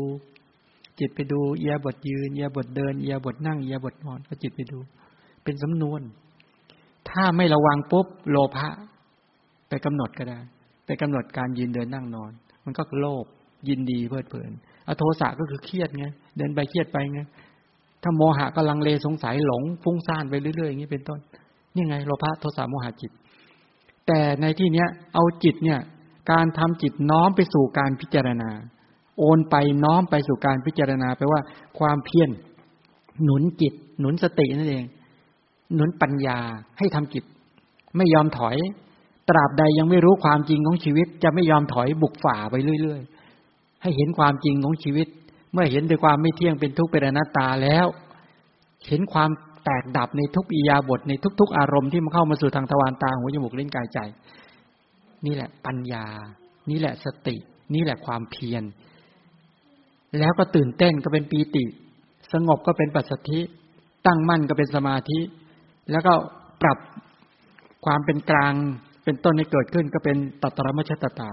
จิตไปดูเอียบทยืนเอียบทเดินเอียบทนั่งเอียบทนอนก็จิตไปดู เป็นสำนวน ถ้าไม่ระวังปุ๊บโลภะไปกำหนดก็ได้ ไปกำหนดการยืนเดินนั่งนอน มันก็โลภยินดีเพลิดเพลินอโทสะก็คือเครียดไงเดินไปเครียดไปไงถ้าโมหะก็ลังเลสงสัยหลงฟุ้งซ่านไปเรื่อยๆอย่างนี้เป็นต้นนี่ไงโลภะโทสะโมหะจิต แต่ในที่เนี้ยเอาจิตเนี่ย การทำจิตน้อมไปสู่การพิจารณา โอนไปน้อมไปสู่การพิจารณาแปลว่าความเพียรหนุนจิต หนุนสตินั่นเอง หนุนปัญญาให้ทำจิต ไม่ยอมถอย ตราบใดยังไม่รู้ความจริงของชีวิต จะไม่ยอมถอยบุกฝ่าไปเรื่อย ๆ ให้เห็นความจริงของชีวิต เมื่อเห็นด้วยความไม่เที่ยงเป็นทุกข์เป็นอนัตตาแล้ว เห็นความแตกดับในทุกอิยาบทในทุก ๆ อารมณ์ที่มันเข้ามาสู่ทางทวารตาหูจมูกลิ้นกายใจ นี่แหละปัญญา นี่แหละสติ นี่แหละความเพียร แล้วก็ตื่นเต้นก็เป็นปีติ สงบก็เป็นปัสสธิตั้งมั่นก็เป็นสมาธิ แล้วก็ปรับความเป็นกลางเป็นต้นให้เกิดขึ้นก็เป็นตัตรมชตตา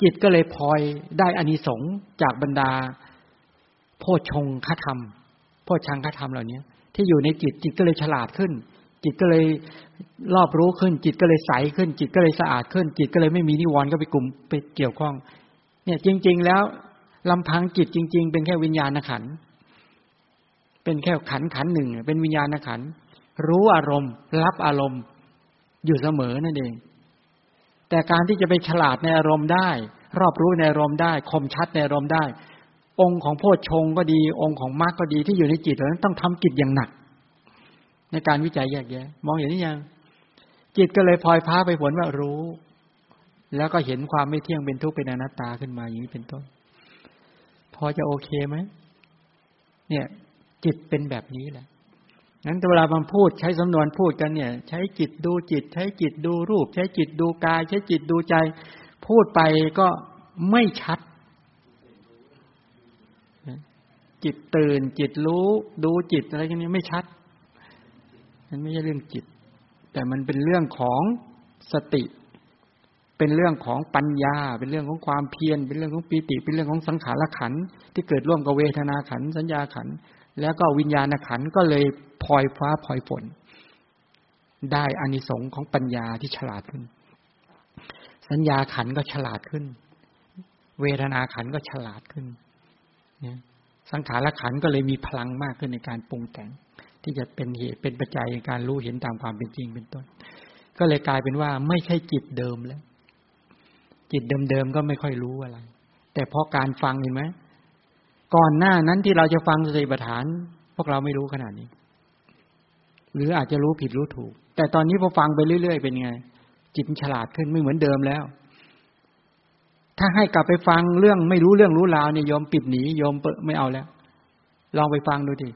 จิตก็เลยพลอยได้อานิสงส์จากบรรดา โพชงคธรรม โพชังคธรรมเหล่านี้ที่อยู่ในจิตจิตก็เลยฉลาดขึ้น จิตก็เลยรอบรู้ขึ้น จิตก็เลยใสขึ้น จิตก็เลยสะอาดขึ้น จิตก็เลยไม่มีนิวรณ์ก็ไปกลุ่มไปเกี่ยวข้อง เนี่ยจริง ๆ แล้วลำพังจิตจริง ๆ เป็นแค่วิญญาณขันเป็นแค่ขันขันหนึ่งเป็นวิญญาณขันรู้อารมณ์ รับอารมณ์ อยู่เสมอนั่นเอง แต่การที่จะไปฉลาดในอารมณ์ได้ รอบรู้ในอารมณ์ได้ คมชัดในอารมณ์ได้ องค์ของโพชฌงก็ดี องค์ของมรรคก็ดีที่อยู่ในจิตนั้นต้องทำกิจอย่างหนัก ในการวิจัยแยกแยะ มองเห็นหรือยัง จิตก็เลยพลอยพาไปผลว่ารู้ แล้วก็เห็นความไม่เที่ยงเป็นทุกข์เป็นอนัตตาขึ้นมาอย่างนี้เป็นต้น พอจะโอเคไหมเนี่ย จิตเป็นแบบนี้แหละนั้นเวลาบางพูดใช้สำนวนพูดกันเนี่ย ใช้จิตดูจิต ใช้จิตดูรูป ใช้จิตดูกาย ใช้จิตดูใจ พูดไปก็ไม่ชัด จิตตื่นจิตรู้ ดูจิตอะไรกันนี้ไม่ชัด มันไม่ใช่เรื่องจิต แต่มันเป็นเรื่องของสติ เป็นเรื่องของปัญญา เป็นเรื่องของความเพียร เป็นเรื่องของปีติ เป็นเรื่องของสังขารขันที่เกิดร่วมกับเวทนาขันสัญญาขันแล้วก็วิญญาณขันก็เลยพลอยฟ้าพลอยฝนได้อานิสงส์ของปัญญาที่ฉลาดขึ้น สัญญาขันก็ฉลาดขึ้น เวทนาขันก็ฉลาดขึ้นสังขารขันก็เลยมีพลังมากขึ้นในการปรุงแต่ง ที่จะเป็นเหตุเป็นปัจจัยในการรู้เห็นตามความเป็นจริงเป็นต้น ก็เลยกลายเป็นว่าไม่ใช่จิตเดิมแล้ว จิตเดิมๆก็ไม่ค่อยรู้อะไร แต่เพอการฟังเห็นไหมก่อนหน้านั้นที่เราจะฟังสติปัฏฐาน พวกเราไม่รู้ขนาดนี้ หรืออาจจะรู้ผิดรู้ถูก แต่ตอนนี้พอฟังไปเรื่อยๆ เป็นไง จิตฉลาดขึ้นไม่เหมือนเดิมแล้ว ถ้าให้กลับไปฟังเรื่องไม่รู้เรื่องรู้ราวเนี่ยยอมปิดหนียอมเปไม่เอาแล้ว ลองไปฟังดูดิ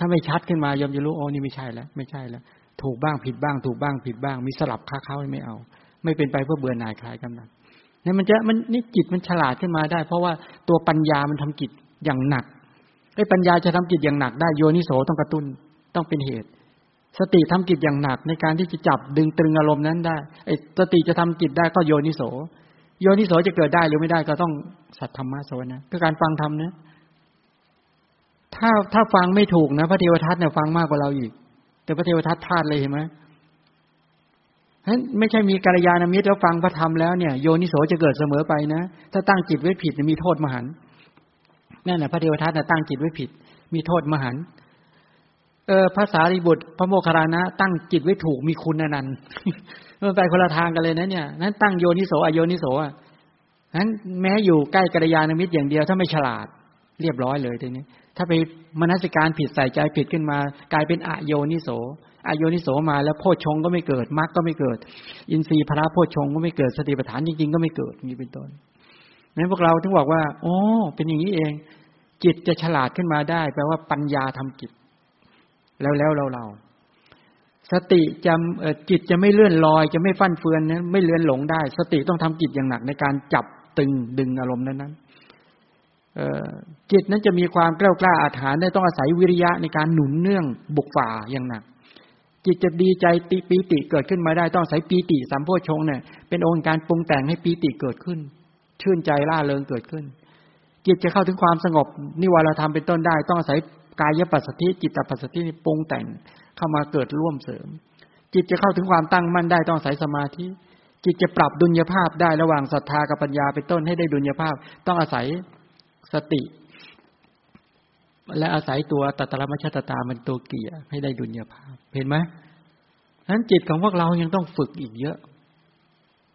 ถ้าไม่ชัดขึ้นมายอมจะรู้โอ้นี่ไม่ใช่แล้ว ไม่ใช่แล้ว ถูกบ้างผิดบ้าง ถูกบ้างผิดบ้าง มีสลับค้าเข้าไม่เอา ไม่เป็นไปเพื่อเบื่อหน่ายคลายกำลังนี่มันจะมันนี่จิตมันฉลาดขึ้นมาได้ เพราะว่าตัวปัญญามันทำกิจอย่างหนักไอ้ปัญญาจะทำกิจอย่างหนักได้โยนิโสต้องกระตุ้นต้องเป็นเหตุ สติทำกิจอย่างหนักในการที่จะจับดึงตรึงอารมณ์นั้นได้ไอ้สติจะทำกิจได้ก็โยนิโส โยนิโสจะเกิดได้หรือไม่ได้ก็ต้องสัตธรรมะสวนะคือการฟังธรรมนะ ถ้าถ้าฟังไม่ถูกนะ พระเทวทัตเนี่ยฟังมากกว่าเราอีก แต่พระเทวทัตพลาดเลยเห็นไหมฉะนั้นไม่ใช่มีกัลยาณมิตรแล้วฟังพระธรรมแล้วเนี่ยโยนิโสจะเกิดเสมอไปนะ ถ้าตั้งจิตไว้ผิดมีโทษมหันนั่นแหละพระเทวทัตตั้งจิตไว้ผิด มีโทษมหันเออภาษาริบุตรพระโมคคัลลานะ ตั้งจิตไว้ถูกมีคุณนันต์มันไปคนละทางกันเลยนะเนี่ยนั้นตั้งโยนิโสอโยนิโสอะนั้นแม้อยู่ใกล้กัลยาณมิตรอย่างเดียวถ้าไม่ฉลาด เรียบร้อยเลยทีนี้ ถ้าไปมนสิการผิดใส่ใจผิดขึ้นมา กลายเป็นอโยนิโสอโยนิโสมาแล้วโพชงก็ไม่เกิดมรรคก็ไม่เกิด อินทรีย์พระโพชงก็ไม่เกิดสติปัฏฐานจริงๆ ก็ไม่เกิดนี่เป็นต้นนั้นพวกเราถึงบอกว่า โอ้เป็นอย่างนี้เอง จิตจะฉลาดขึ้นมาได้แปลว่าปัญญาทำกิจแล้วแล้วเราเราสติจำจิตจะไม่เลื่อนลอย จะไม่ฟั่นเฟือนนะไม่เลื่อนหลงได้ สติต้องทำกิจอย่างหนักในการจับตึงดึงอารมณ์นั้นนั้น จิตนั้นจะมีความกล้ากล้าอาถรรพ์ได้ต้องอาศัยวิริยะในการหนุนเนื่องบุกฝ่าอย่างหนัก จิตจะดีใจติปีติเกิดขึ้นมาได้ต้องอาศัยปีติสัมโพชงเนี่ยเป็นองค์การปรุงแต่งให้ปีติเกิดขึ้น ชื่นใจล่าเริงเกิดขึ้น จิตจะเข้าถึงความสงบนิวรธรรมเป็นต้นได้ ต้องอาศัยกายปัสสติจิตปัสสตินี่ปรุงแต่งเข้ามาเกิดร่วมเสริม จิตจะเข้าถึงความตั้งมั่นได้ต้องอาศัยสมาธิจิตจะปรับดุลยภาพได้ระหว่างศรัทธากับปัญญาเป็นต้นให้ได้ดุลยภาพ ต้องอาศัย สติ และอาศัยตัวตัตรมชตตามันตัวเกียให้ได้ดุลยภาพ เห็นไหมนั้นจิตของพวกเรายังต้องฝึกอีกเยอะ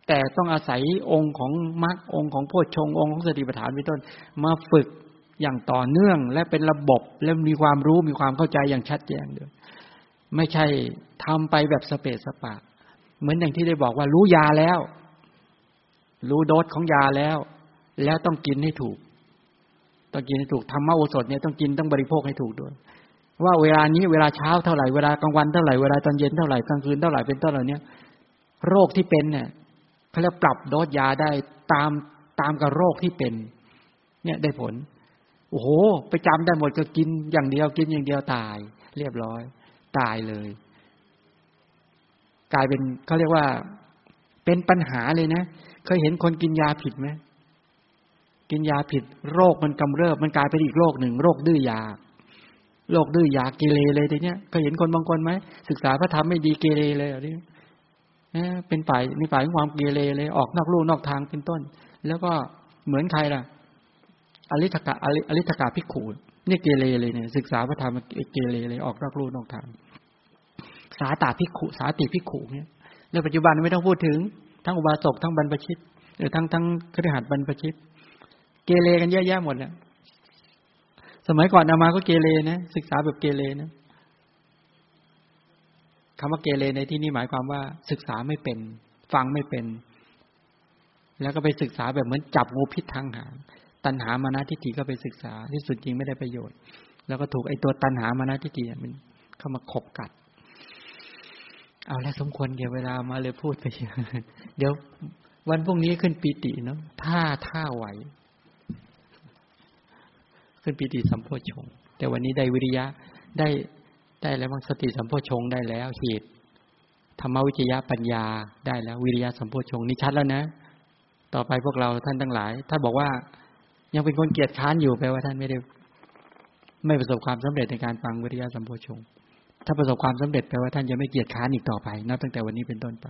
แต่ต้องอาศัยองค์ของมรรคองค์ของโพชฌงองค์ของสติปัฏฐานเป็นต้น มาฝึกอย่างต่อเนื่องและเป็นระบบและมีความรู้มีความเข้าใจอย่างชัดแจ้งด้วยไม่ใช่ทำไปแบบสเปสสปะ เหมือนอย่างที่ได้บอกว่ารู้ยาแล้ว รู้โดสของยาแล้ว แล้วต้องกินให้ถูก ต้องกินให้ถูกธรรมโอสถเนี่ยต้องกินต้องบริโภคให้ถูกด้วย ว่าเวลานี้เวลาเช้าเท่าไหร่เวลากลางวันเท่าไหร่เวลาตอนเย็นเท่าไหร่กลางคืนเท่าไหร่เป็นต้นเหล่านี้โรคที่เป็นเนี่ยเขาเรียกปรับโดสยาได้ตามตามกับโรคที่เป็น เนี่ยได้ผลโอ้โห ไปจำได้หมดก็กินอย่างเดียวกินอย่างเดียวตาย เรียบร้อย ตายเลย กลายเป็นเขาเรียกว่า เป็นปัญหาเลยนะ เคยเห็นคนกินยาผิดไหม กินยาผิดโรคมันกำเริบมันกลายเป็นอีกโรคหนึ่งโรคดื้อยาโรคดื้อยาเกเรเลยทีเนี้ยเคยเห็นคนบางคนไหมศึกษาพระธรรมไม่ดีเกเรเลยอันนี้เป็นฝ่ายในฝ่ายของความเกเรเลยออกนอกลู่นอกทางเป็นต้น แล้วก็เหมือนใครล่ะ อริธกะอริธกะพิขูนี่เกเรเลยเนี่ยศึกษาพระธรรมเกเรเลยออกนอกลู่นอกทาง สาตาพิขูสาติพิขูเนี่ยในปัจจุบันไม่ต้องพูดถึง ทั้งอุบาสกทั้งบรรพชิตหรือทั้งทั้งครหัสบรรพชิต เกเรกันเยอะแยะหมดเนี่ยสมัยก่อนอามาก็เกเรนะศึกษาแบบเกเรนะคำว่าเกเรในที่นี้หมายความว่า ศึกษาไม่เป็น ฟังไม่เป็น แล้วก็ไปศึกษาแบบเหมือนจับงูพิษทางหางตัณหามานะทิฏฐิก็ไปศึกษาที่สุดจริงไม่ได้ประโยชน์ แล้วก็ถูกไอ้ตัวตัณหามานะทิฏฐิมันเข้ามาขบกัด เอาแล้วสมควรเกี่ยวเวลามาเลยพูดไปเดี๋ยววันพรุ่งนี้ขึ้นปีติเนาะถ้าถ้าไหว ขึ้นปีติสัมโพชงแต่วันนี้ได้วิริยะได้ได้แล้วบางสติสัมโพชงได้แล้วเหตุธรรมวิจยะปัญญาได้แล้ว วิริยะสัมโพชงนี่ชัดแล้วนะ ต่อไปพวกเราท่านทั้งหลาย ถ้าบอกว่ายังเป็นคนเกียจค้านอยู่แปลว่าท่านไม่ได้ ไม่ประสบความสำเร็จในการฟังวิริยะสัมโพชงถ้าประสบความสำเร็จแปลว่าท่านจะไม่เกียจค้านอีกต่อไปนับตั้งแต่วันนี้เป็นต้นไป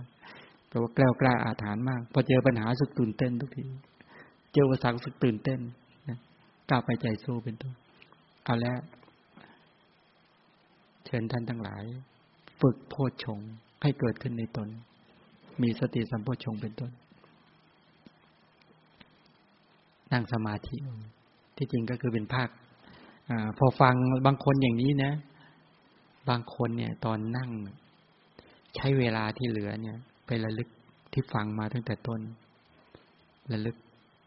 แปลว่าแกล้วกล้าอาถรรพ์มาก พอเจอปัญหาสึกตื่นเต้นทุกที เจออุปสรรคสึกตื่นเต้น กล้าไปใจสู้เป็นต้นเอาแล้วเชิญท่านทั้งหลาย ฝึกโพชงให้เกิดขึ้นในตน มีสติสัมโพชงเป็นต้นนั่งสมาธิ ที่จริงก็คือเป็นภาคอพอฟังบางคนอย่างนี้นะ บางคนเนี่ย ตอนนั่ง ใช้เวลาที่เหลือเนี่ย ไประลึกที่ฟังมาตั้งแต่ต้น ระลึก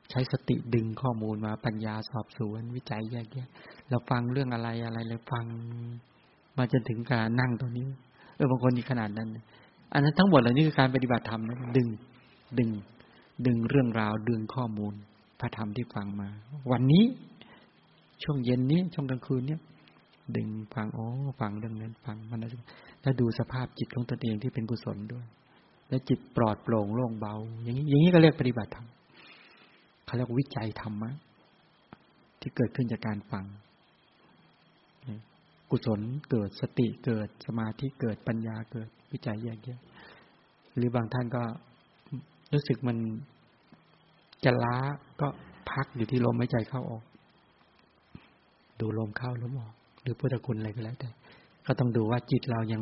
ใช้สติดึงข้อมูลมาปัญญาสอบสวนวิจัยแยกแยะเราฟังเรื่องอะไรอะไรเลยฟัง มาจนถึงการนั่งตรงนี้ เออบางคนมีขนาดนั้น อันนั้นทั้งหมดเหล่านี้คือการปฏิบัติธรรมนะดึงดึง ดึงเรื่องราวดึงข้อมูล พระธรรมที่ฟังมา วันนี้ช่วงเย็นนี้ช่วงกลางคืนเนี้ยดึงฟังโอ้ฟังเรื่องนั้นฟังมันนั้นแต่และดูสภาพจิตของตนเองที่เป็นกุศลด้วย และจิตปลอดโปร่งโล่งเบา อย่างนี้อย่างนี้ก็เรียกปฏิบัติธรรม เขาเรียกวิจัยธรรมะ ที่เกิดขึ้นจากการฟัง กุศลเกิดสติเกิดสมาธิเกิดปัญญาเกิดวิจัยแยกแยะหรือบางท่านก็รู้สึกมันจะล้าก็พักอยู่ที่ลมหายใจเข้าออก ดูลมเข้าลมออก หรือพุทธคุณอะไรก็แล้วแต่ ก็ต้องดูว่าจิตเรายัง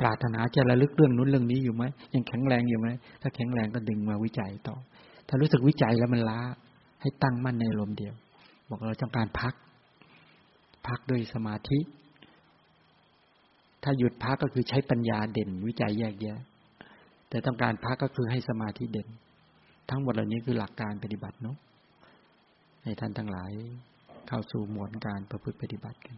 ปรารถนาจะระลึกเรื่องนู้นเรื่องนี้อยู่ไหมยังแข็งแรงอยู่ไหมถ้าแข็งแรงก็ดึงมาวิจัยต่อ ถ้ารู้สึกวิจัยแล้วมันล้า ให้ตั้งมั่นในลมเดียว บอกเราต้องการพัก พักด้วยสมาธิ ถ้าหยุดพักก็คือใช้ปัญญาเด่น วิจัยแยกแยะ แต่ต้องการพักก็คือให้สมาธิเด่น ทั้งหมดเหล่านี้คือหลักการปฏิบัติเนาะให้ท่านทั้งหลายเข้าสู่หมวดการประพฤติปฏิบัติกัน